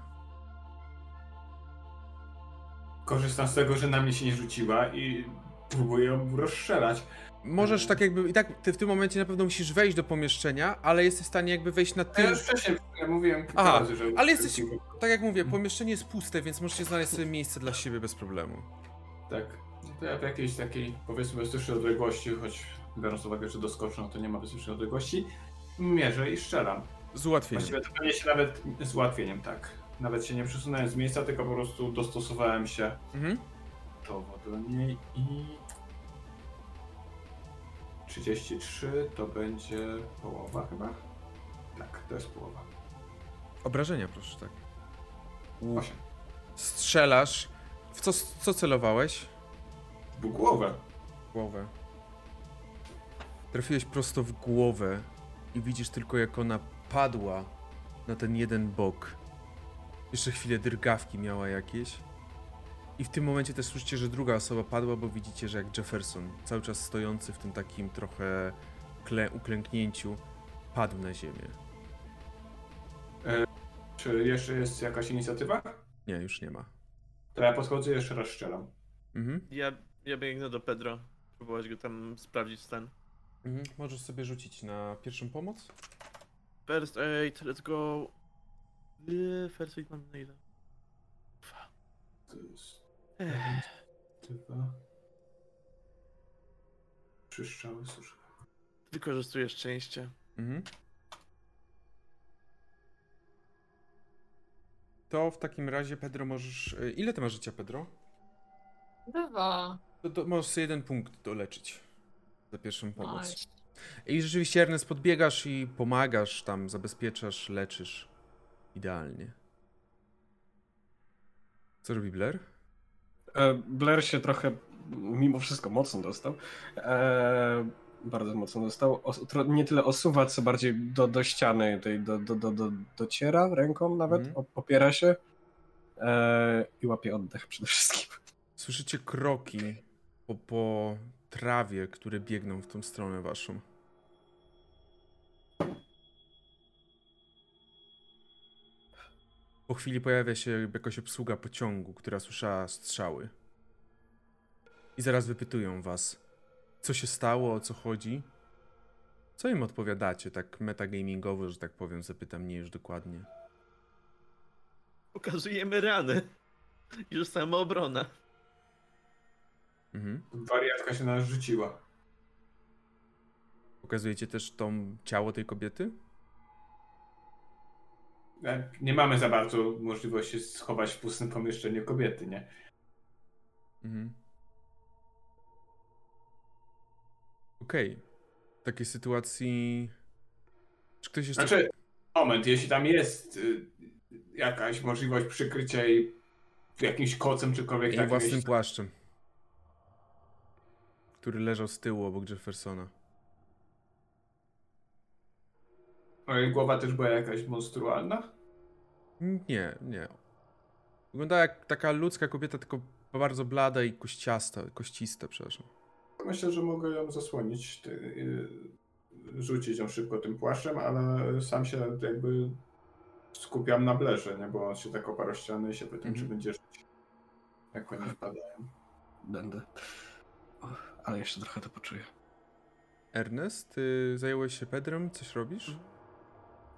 Korzystam z tego, że na mnie się nie rzuciła i próbuję ją rozstrzelać. Możesz tak jakby. I tak ty w tym momencie na pewno musisz wejść do pomieszczenia, ale jesteś w stanie jakby wejść na Ja tył. już wcześniej ja mówiłem Aha, razy, że... ale jesteś- Tak jak mówię, pomieszczenie jest puste, więc możecie znaleźć sobie miejsce dla siebie bez problemu. Tak. No To ja w jakiejś takiej, powiedzmy, bezpiecznej odległości, choć biorąc uwagę, że doskoczę, no to nie ma bezpiecznej odległości, mierzę i strzelam. Z ułatwieniem. Właściwie to pewnie się nawet z ułatwieniem, tak. Nawet się nie przesunąłem z miejsca, tylko po prostu dostosowałem się Mhm. do niej i... 33 to będzie połowa chyba? Tak, to jest połowa. Obrażenia, proszę, tak. U- 8. Strzelasz. W co, co celowałeś? W głowę. Głowę. Trafiłeś prosto w głowę i widzisz tylko jak ona padła na ten jeden bok. Jeszcze chwilę drgawki miała jakieś. I w tym momencie też słyszycie, że druga osoba padła, bo widzicie, że jak Jefferson, cały czas stojący w tym takim trochę klę- uklęknięciu, padł na ziemię. Czy jeszcze jest jakaś inicjatywa? Nie, już nie ma. To ja podchodzę i jeszcze raz strzelam. Mhm. Ja, ja biegnę do Pedro. Próbować go tam sprawdzić stan. Mhm. Możesz sobie rzucić na pierwszą pomoc? First aid, let's go. Yy, First aid mam na ile? Dwa. To jest dwa. Trzy strzały, cóż. Wykorzystuję szczęście. Mhm. To w takim razie, Pedro, możesz. y, Ile ty masz życia, Pedro? dwa. To, to możesz sobie jeden punkt doleczyć za pierwszą pomoc. Nice. I rzeczywiście, Ernest, podbiegasz i pomagasz tam, zabezpieczasz, leczysz. Idealnie. Co robi Blair? E, Blair się trochę, mimo wszystko, mocno dostał. E, bardzo mocno dostał. Nie tyle osuwa, co bardziej do, do ściany tej do, do, do, do, dociera ręką nawet, o- opiera się e, i łapie oddech przede wszystkim. Słyszycie kroki po, po trawie, które biegną w tą stronę waszą. Po chwili pojawia się jakaś obsługa pociągu, która słyszała strzały. I zaraz wypytują was, co się stało, o co chodzi. Co im odpowiadacie, tak metagamingowo, że tak powiem, zapytam mnie już dokładnie. Pokazujemy rany. Już samoobrona. Mhm. Wariatka się na nas rzuciła. Pokazujecie też tą ciało tej kobiety? E, Nie mamy za bardzo możliwości schować w pustym pomieszczeniu kobiety, nie? Mhm. Okej. W takiej sytuacji. Czy ktoś jeszcze. Znaczy, moment, jeśli tam jest y, jakaś możliwość przykrycia jej jakimś kocem czykolwiek Jej takim, własnym jeśli- płaszczem. Który leżał z tyłu obok Jeffersona. A jej głowa też była jakaś monstrualna? Nie, nie. Wyglądała jak taka ludzka kobieta, tylko bardzo blada i kościasta, koścista, przepraszam. Myślę, że mogę ją zasłonić, ty, y, rzucić ją szybko tym płaszczem, ale sam się jakby skupiam na blerze, nie? Bo on się tak oparł o ścianę i się pytam, czy Mhm. będzie żyć. Jak oni wpadają. Będę. Ale jeszcze trochę to poczuję. Ernest, ty zająłeś się Pedrem? Coś robisz?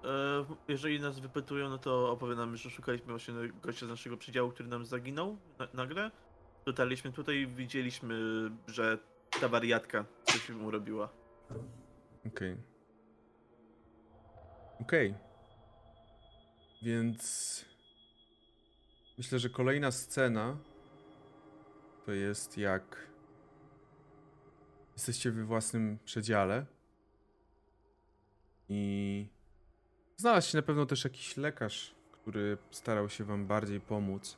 E, jeżeli nas wypytują, no to opowiadamy, że szukaliśmy właśnie gościa z naszego przedziału, który nam zaginął na, nagle. Dotarliśmy tutaj widzieliśmy, że ta wariatka coś mu robiła. Okej. Okej. Więc myślę, że kolejna scena to jest jak jesteście we własnym przedziale i znalazł się na pewno też jakiś lekarz, który starał się wam bardziej pomóc.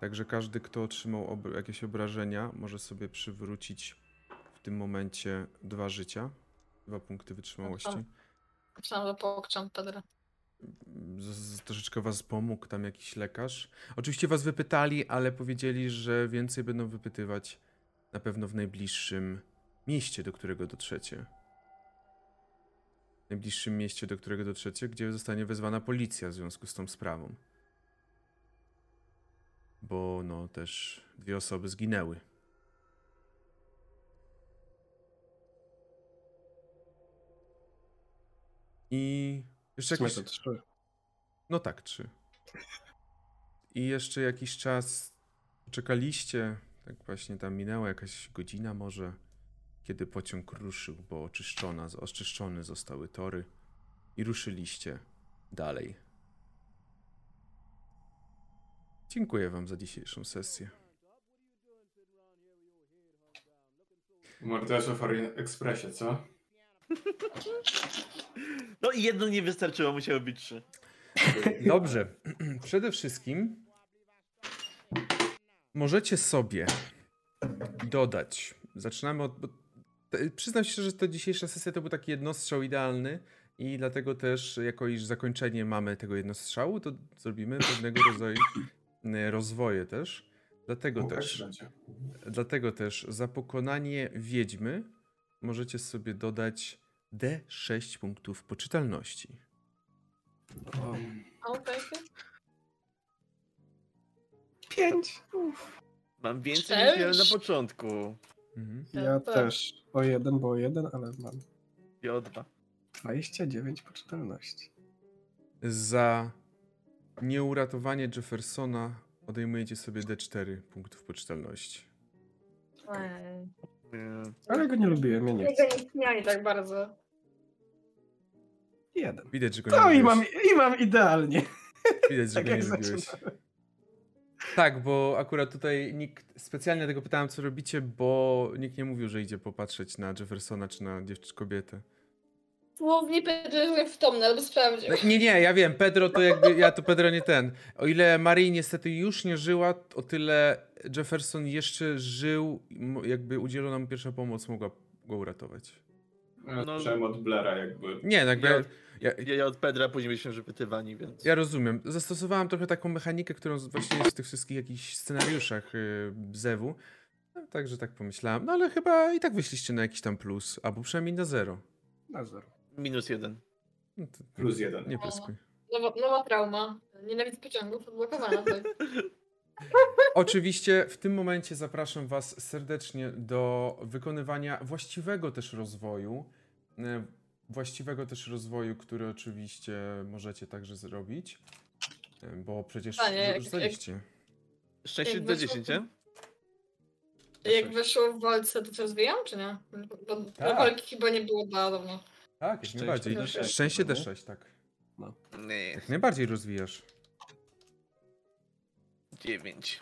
Także każdy, kto otrzymał ob- jakieś obrażenia, może sobie przywrócić w tym momencie dwa życia, dwa punkty wytrzymałości. Myślałam, że pokczam Pedro. Z, troszeczkę was pomógł tam jakiś lekarz. Oczywiście was wypytali, ale powiedzieli, że więcej będą wypytywać na pewno w najbliższym mieście, do którego dotrzecie. W najbliższym mieście, do którego dotrzecie, gdzie zostanie wezwana policja w związku z tą sprawą. Bo no też dwie osoby zginęły. I jeszcze jakieś... trzy. No tak, trzy. I jeszcze jakiś czas czekaliście, tak właśnie tam minęła jakaś godzina może, kiedy pociąg ruszył, bo oczyszczona, oczyszczone zostały tory i ruszyliście dalej. Dziękuję wam za dzisiejszą sesję. Morderstwo w Orient Expressie, co? No i jedno nie wystarczyło, musiało być trzy. Dobrze. Przede wszystkim możecie sobie dodać. Zaczynamy od. Przyznam się, że to dzisiejsza sesja to był taki jednostrzał idealny i dlatego też, jako iż zakończenie mamy tego jednostrzału, to zrobimy pewnego rodzaju e, rozwoje też. Dlatego Łukasz też, będzie. dlatego też za pokonanie wiedźmy możecie sobie dodać D6 punktów poczytalności. O, O. Pięć. Mam więcej Cześć. niż miałem na początku. Mhm. Ja Tak. też. O jeden, bo o jeden, ale mam I o dwa. 29 poczytalności. Za nieuratowanie Jeffersona odejmujecie sobie D4 punktów poczytalności. Nie. Ale go nie lubiłem, ja nie go nie śmiali tak bardzo. Jeden. Widać, że go nie To i lubiłeś. mam, i mam idealnie. Widać, że Tak go nie lubiłeś. zaczynałem. Tak, bo akurat tutaj nikt, specjalnie tego pytałem, co robicie, bo nikt nie mówił, że idzie popatrzeć na Jeffersona czy na dziewczynę kobietę. Słownie Pedro przytomny, albo sprawdził. No, nie, nie, ja wiem, Pedro to jakby, ja to Pedro nie ten. O ile Marii niestety już nie żyła, o tyle Jefferson jeszcze żył, jakby udzielono mu pierwsza pomoc, mogła go uratować. Ja No. Zacząłem od Blera jakby. Nie, no jakby, Ja- ja, Ja, od Pedra później byliśmy wypytywani, więc... ja rozumiem. Zastosowałem trochę taką mechanikę, którą właśnie jest w tych wszystkich jakichś scenariuszach yy, Zewu. No, także tak pomyślałem. No ale chyba i tak wyszliście na jakiś tam plus, albo przynajmniej na zero. Na zero. Minus jeden. No to Plus jeden. Nie pyskuj. Nowa, nowa trauma. Nienawidzę pociągów, odblokowana. Tak. Oczywiście w tym momencie zapraszam Was serdecznie do wykonywania właściwego też rozwoju. e, Właściwego też rozwoju, który oczywiście możecie także zrobić. e, Bo przecież A nie, jak- rzucaliście. Szczęście Jak do weszło- 10, nie? Jak weszło w walce, to co zwijam, czy nie? Bo Tak. walki chyba nie było dawno. Tak, jak Szczęście najbardziej. D6, Szczęście no. D6, tak. Nie. Jak najbardziej rozwijasz. 9.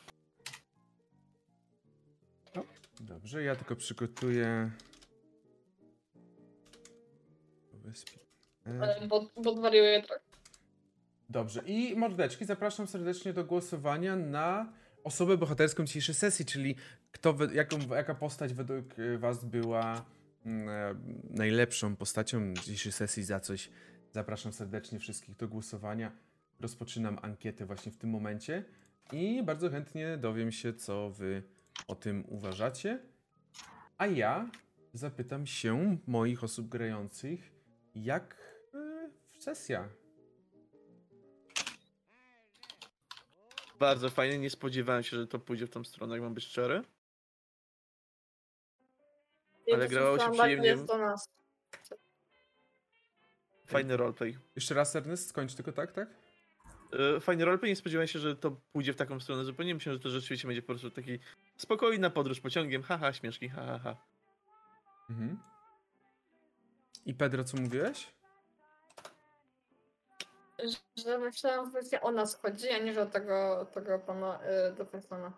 Dobrze, ja tylko przygotuję. Wyspie- e, Ale Bo, bo wariuję trochę. Dobrze. I mordeczki, zapraszam serdecznie do głosowania na osobę bohaterską dzisiejszej sesji, czyli kto, jaką, jaka postać według y, Was była mm, e, najlepszą postacią dzisiejszej sesji za coś. Zapraszam serdecznie wszystkich do głosowania. Rozpoczynam ankietę właśnie w tym momencie i bardzo chętnie dowiem się, co Wy o tym uważacie. A ja zapytam się moich osób grających, jak y, sesja Bardzo fajnie, nie spodziewałem się, że to pójdzie w tą stronę, jak mam być szczery. Ale grało się przyjemnie. Fajny roleplay. Jeszcze raz, Ernest, skończ tylko tak, tak? E, Fajny roleplay, nie spodziewałem się, że to pójdzie w taką stronę zupełnie. Myślałem, że to rzeczywiście będzie po prostu taki spokojna podróż pociągiem, haha, śmieszki, ha, ha, ha. Mhm. I Pedro, co mówiłeś? Że myślałam, że właśnie o nas chodzi, a nie że o tego, tego pana y, do persona.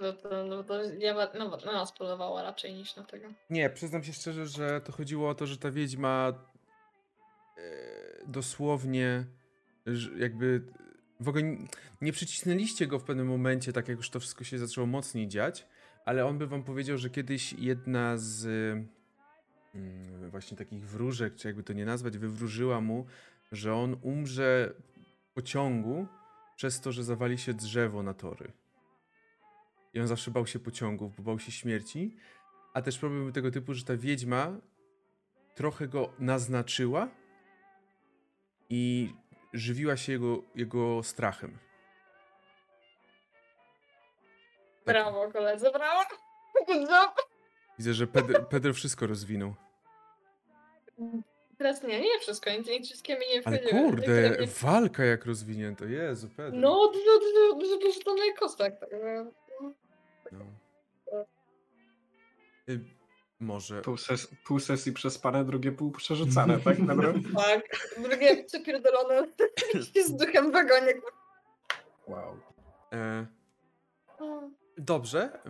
Że to, no, to ja no, na nas polowała raczej niż na tego. Nie, przyznam się szczerze, że to chodziło o to, że ta wiedźma e, dosłownie jakby w ogóle nie przycisnęliście go w pewnym momencie, tak jak już to wszystko się zaczęło mocniej dziać, ale on by wam powiedział, że kiedyś jedna z mm, właśnie takich wróżek, czy jakby to nie nazwać, wywróżyła mu, że on umrze w pociągu przez to, że zawali się drzewo na tory. I on zawsze bał się pociągów, bo bał się śmierci. A też problem był tego typu, że ta wiedźma trochę go naznaczyła i żywiła się jego, jego strachem. Tak. Brawo, koledzy, brawo! Good job! Widzę, że Pedro, Pedro wszystko rozwinął. Teraz nie, nie wszystko, nie, nie wszystkie mi nie Ale wchodziły. kurde, mnie- walka jak rozwinięto. Jezu, Pedro. No, dużo, dużo, dużo kostek, także... No. Y, może. Pół, ses pół sesji przespane, drugie pół przerzucane, tak? Dobra? Tak, drugie przepierdolone z duchem w wagonie. Wow. E, Dobrze.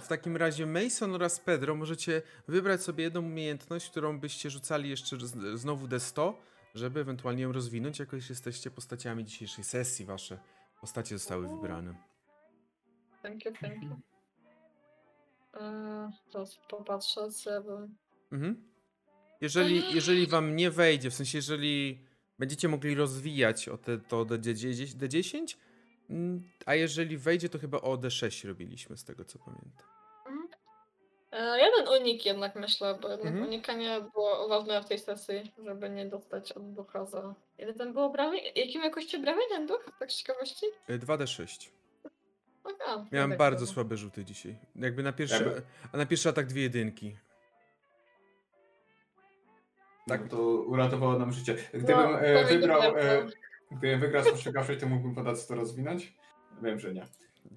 W takim razie Mason oraz Pedro możecie wybrać sobie jedną umiejętność, którą byście rzucali jeszcze z- znowu D100, żeby ewentualnie ją rozwinąć, jako iż jesteście postaciami dzisiejszej sesji. Wasze postacie zostały wybrane. Thank you, thank you. Eee, teraz popatrzę, co ja bym... Mhm. Jeżeli, jeżeli wam nie wejdzie, w sensie jeżeli będziecie mogli rozwijać o te, to D10, D10, mm, a jeżeli wejdzie, to chyba o D6 robiliśmy, z tego co pamiętam. Eee, jeden unik jednak myślę, bo jednak Mhm. unikanie było ważne w tej sesji, żeby nie dostać od ducha za... Ile ten było brawy? Jakim jakości brawy ten duch? Tak z ciekawości? Y, 2D6. Aha, Miałem tak bardzo słabe rzuty dzisiaj. Jakby na pierwszy, a na pierwszy atak dwie jedynki. Tak, Tak. to uratowało nam życie. Gdybym No, e, wybrał, e, no. gdybym wygrał spostrzegawczość, to mógłbym podać to rozwinąć? Wiem, że nie.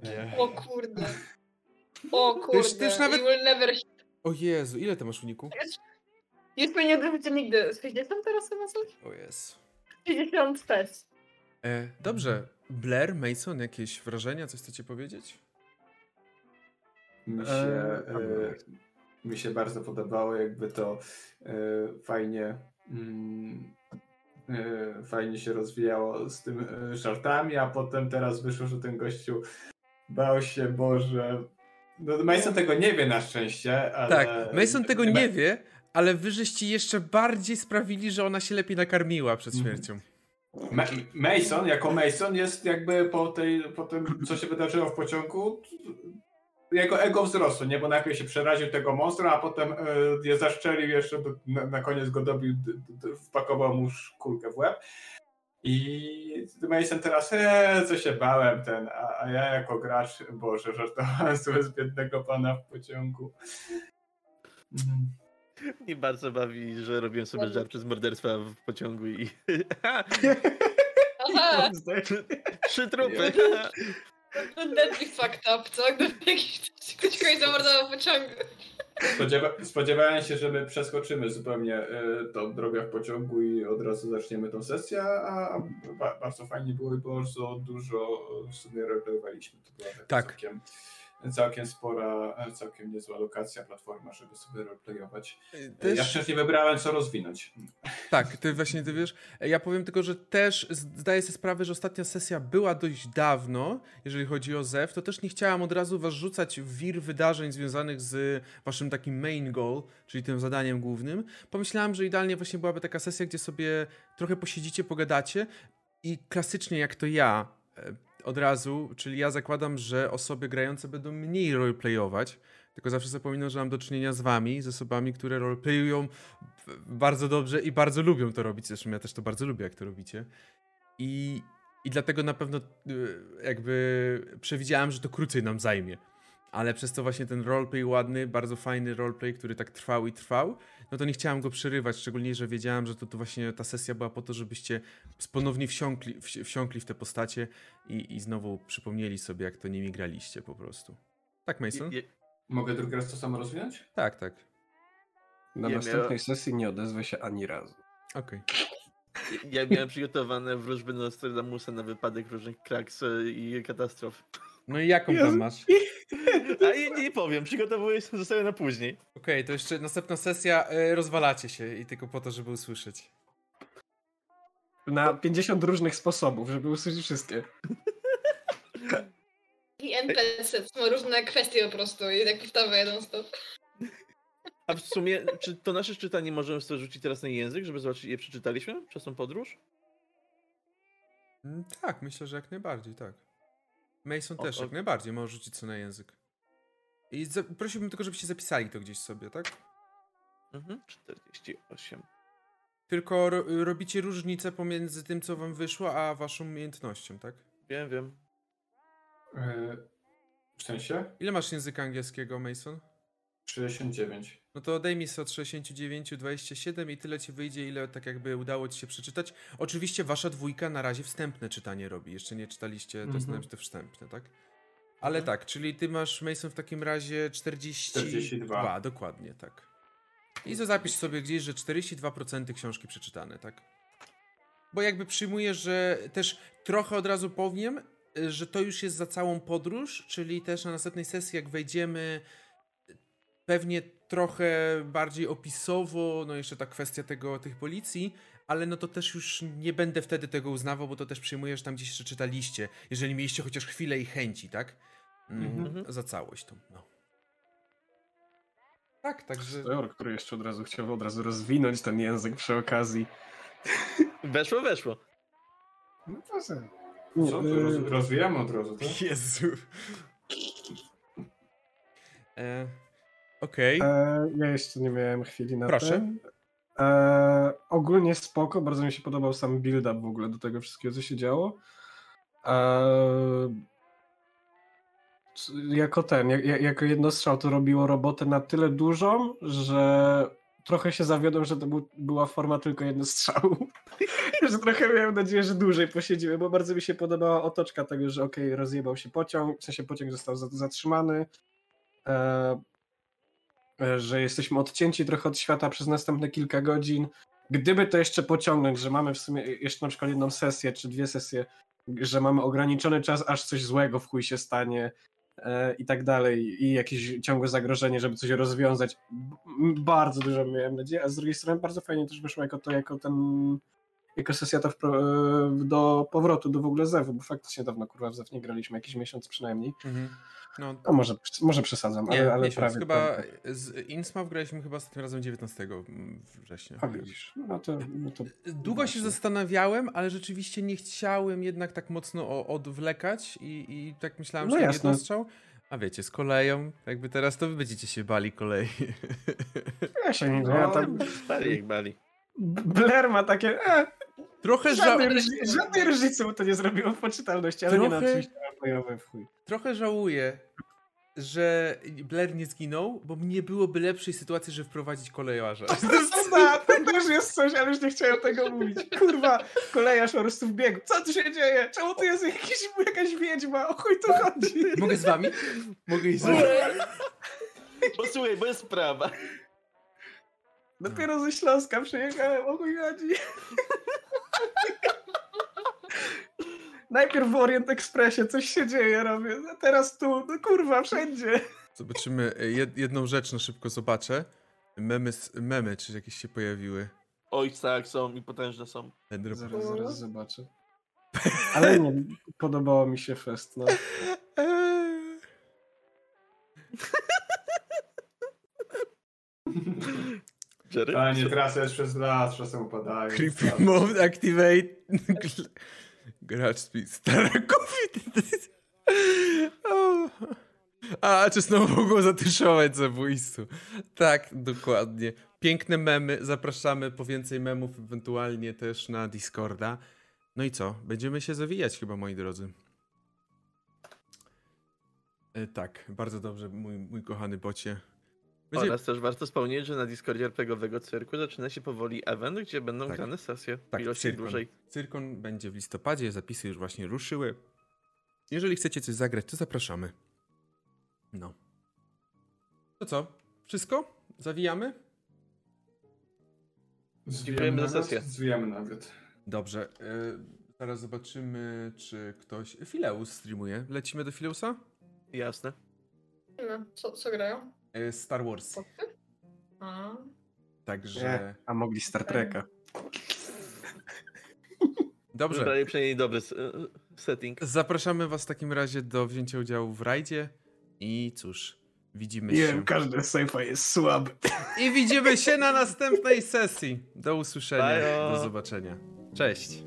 Nie. O kurde. O kurde. już- ty już nawet- never... O Jezu, ile ty masz uniku? Już mnie nie odrzucie nigdy. Z 60 teraz chyba coś? O Jezu. 66. E, dobrze. Blair, Mason, jakieś wrażenia, coś chcecie powiedzieć? Mi się, Eee, e, mi się bardzo podobało, jakby to e, fajnie mm, e, fajnie się rozwijało z tym e, żartami, a potem teraz wyszło, że ten gościu bał się, Boże. No, Mason tego nie wie na szczęście, ale... Tak, Mason tego nie wie, ale wy żeście jeszcze bardziej sprawili, że ona się lepiej nakarmiła przed Mhm. śmiercią. Ma- Mason, jako Mason jest jakby po, tej, po tym, co się wydarzyło w pociągu, jego ego wzrosło, nie? Bo najpierw się przeraził tego monstra, a potem e, je zaszczelił jeszcze, na, na koniec go dobił, d, d, wpakował mu kulkę w łeb. I Mason teraz, e, co się bałem ten, a, a ja jako gracz, Boże, żartowałem sobie z biednego pana w pociągu. Mhm. Mnie bardzo bawi, że robiłem sobie żarty z morderstwa w pociągu i... Aha, Trzy trupy! deadly fucked up, co? Ktoś kogoś zamordował w pociągu. Spodziewa spodziewałem się, że my przeskoczymy zupełnie y, tą drogę w pociągu i od razu zaczniemy tą sesję, a ba bardzo fajnie było i bardzo dużo w sumie roleplayowaliśmy. To taka Tak. całkiem, całkiem spora, całkiem niezła lokacja, platforma, żeby sobie roleplayować. Też... Ja nie wybrałem, co rozwinąć. Tak, ty właśnie ty wiesz. Ja powiem tylko, że też zdaję sobie sprawę, że ostatnia sesja była dość dawno, jeżeli chodzi o ZEW, to też nie chciałam od razu was rzucać w wir wydarzeń związanych z waszym takim main goal, czyli tym zadaniem głównym. Pomyślałam, że idealnie właśnie byłaby taka sesja, gdzie sobie trochę posiedzicie, pogadacie i klasycznie jak to ja e, od razu, czyli ja zakładam, że osoby grające będą mniej roleplayować, tylko zawsze zapominam, że mam do czynienia z wami, z osobami, które roleplayują bardzo dobrze i bardzo lubią to robić. Zresztą ja też to bardzo lubię, jak to robicie. I, i dlatego na pewno y, jakby przewidziałem, że to krócej nam zajmie. Ale przez to właśnie ten roleplay ładny, bardzo fajny roleplay, który tak trwał i trwał, no to nie chciałem go przerywać, szczególnie, że wiedziałem, że to, to właśnie ta sesja była po to, żebyście ponownie wsiąkli, wsi- wsiąkli w te postacie i, i znowu przypomnieli sobie, jak to nimi graliście po prostu. Tak, Mason? Je- Mogę drugi raz to samo rozwinąć? Tak, tak. Na Ja następnej miałem- sesji nie odezwę się ani razu. Okej. Ja miałem przygotowane wróżby Nostradamusa na wypadek różnych kraks i katastrof. No i jaką Jezu. tam masz? A i nie powiem, przygotowuję się zostawię na później. Okej, to jeszcze następna sesja, y, rozwalacie się i tylko po to, żeby usłyszeć. Na 50 różnych sposobów, żeby usłyszeć wszystkie. I NPC to są różne kwestie po prostu i tak powtarzam jeden stop. A w sumie, czy to nasze czytanie możemy sobie rzucić teraz na język, żeby zobaczyć, ile przeczytaliśmy przez tą podróż? Mm, Tak, myślę, że jak najbardziej, tak. Mason O, też o. jak najbardziej może rzucić co na język. I za- prosiłbym tylko, żebyście zapisali to gdzieś sobie, tak? Mhm, 48. Tylko ro robicie różnicę pomiędzy tym, co wam wyszło, a waszą umiejętnością, tak? Wiem, wiem. E, w sensie? Ile masz języka angielskiego, Mason? 69. No to daj mi sobie od 69, 27 i tyle ci wyjdzie, ile tak jakby udało ci się przeczytać. Oczywiście wasza dwójka na razie wstępne czytanie robi. Jeszcze nie czytaliście, to jest Mhm. najpierw te wstępne, tak? Ale tak, czyli ty masz, Mason, w takim razie 42. 42. dokładnie, tak. I to zapisz sobie gdzieś, że 42% książki przeczytane, tak? Bo jakby przyjmuję, że też trochę od razu powiem, że to już jest za całą podróż, czyli też na następnej sesji, jak wejdziemy, pewnie trochę bardziej opisowo, no jeszcze ta kwestia tego, tych policji, ale no to też już nie będę wtedy tego uznawał, bo to też przyjmuję, że tam gdzieś jeszcze czytaliście, jeżeli mieliście chociaż chwilę i chęci, tak? Mm, Mhm. Za całość tą, no. Tak, także... Teor, który jeszcze od razu chciał od razu rozwinąć ten język przy okazji. Weszło, weszło. No proszę. Co? To roz, rozwijamy od razu, tak? Jezu. E, Okej. E, ja jeszcze nie miałem chwili na Proszę. ten. E, ogólnie spoko, bardzo mi się podobał sam build-up w ogóle do tego wszystkiego, co się działo. E, jako ten, jak, jak- jako jednostrzał to robiło robotę na tyle dużą, że trochę się zawiodłem, że to był, była forma tylko jednostrzału. że trochę miałem nadzieję, że dłużej posiedzimy, bo bardzo mi się podobała otoczka tego, że okej, rozjebał się pociąg, w sensie pociąg został za- zatrzymany. E, e, że jesteśmy odcięci trochę od świata przez następne kilka godzin. Gdyby to jeszcze pociągnąć, że mamy w sumie jeszcze na przykład jedną sesję czy dwie sesje, że mamy ograniczony czas, aż coś złego w chuj się stanie i tak dalej, i jakieś ciągłe zagrożenie, żeby coś rozwiązać. Bardzo dużo miałem nadziei, a z drugiej strony bardzo fajnie też wyszło jako to, jako ten jako sesja to e, do powrotu do w ogóle Zewu, bo faktycznie dawno kurwa w Zew nie graliśmy, jakiś miesiąc przynajmniej. Mhm. No, No może, może przesadzam, nie, ale, ale miesiąc. prawie. Chyba prawie. z Innsmouth graliśmy chyba z tym razem 19 września. A widzisz, no to, no to Długo się Właśnie. zastanawiałem, ale rzeczywiście nie chciałem jednak tak mocno odwlekać i, i tak myślałem, No że jasne. nie dostrzał. A wiecie, z koleją, jakby teraz to wy będziecie się bali kolei. ja się nie No, ja tam jak bali. Blair ma takie, e, Trochę, ża żadnej, różnicy, mu to nie zrobiło w poczytalności, ale nie Trochę- oczywiście bojowe w chuj. trochę żałuję, że Blair nie zginął, bo nie byłoby lepszej sytuacji, żeby wprowadzić kolejarza. Kurwa, to też jest coś, ale już nie chciałem tego mówić. Kurwa, kolejarz po prostu wbiegł. Co tu się dzieje? Czemu tu jest jakiś, jakaś wiedźma? O chuj tu chodzi? Mogę z wami? Mogę iść z wami? Bo słuchaj, bo jest sprawa. Dopiero ze Śląska przyjechałem, o chuj chodzi. Najpierw w Orient Expressie coś się dzieje, robię, a teraz tu, no kurwa, wszędzie. Zobaczymy, e, jed, jedną rzecz na szybko zobaczę. Memy, memy czy jakieś się pojawiły. Oj, tak, są i potężne są. Zaraz, zaraz zobaczę. Ale nie, podobało mi się fest, no. Jerry? A nie trasa jest przez las, czasem upadają. Creepy mode activate. Gracz speed Starakowi. O. A, czy znowu mogło zatyszować zabójstwo. Tak, dokładnie. Piękne memy. Zapraszamy po więcej memów, ewentualnie też na Discorda. No i co? Będziemy się zawijać chyba, moi drodzy. E, tak, bardzo dobrze, mój, mój kochany bocie. Będzie... Oraz też warto wspomnieć, że na Discordzie RPGowego Cyrku zaczyna się powoli event, gdzie będą Tak. grane sesje. Tak, ilości Cyrkon. dłużej. Cyrkon będzie w listopadzie, zapisy już właśnie ruszyły. Jeżeli chcecie coś zagrać, to zapraszamy. No. To co? Wszystko? Zawijamy? Dziękujemy za nawet? sesję. Zwijamy nawet. Dobrze. y, zaraz zobaczymy, czy ktoś... Fileus streamuje. Lecimy do Fileusa? Jasne. No, co, co grają? Y, Star Wars. A, Także... Nie, a mogli Star Treka. Dobrze. Wybrali przynajmniej dobry e, setting. Zapraszamy was w takim razie do wzięcia udziału w rajdzie. I cóż, widzimy Nie się... wiem, każdy sejfa jest słaby. I widzimy się na następnej sesji. Do usłyszenia. Bajo. Do zobaczenia. Cześć.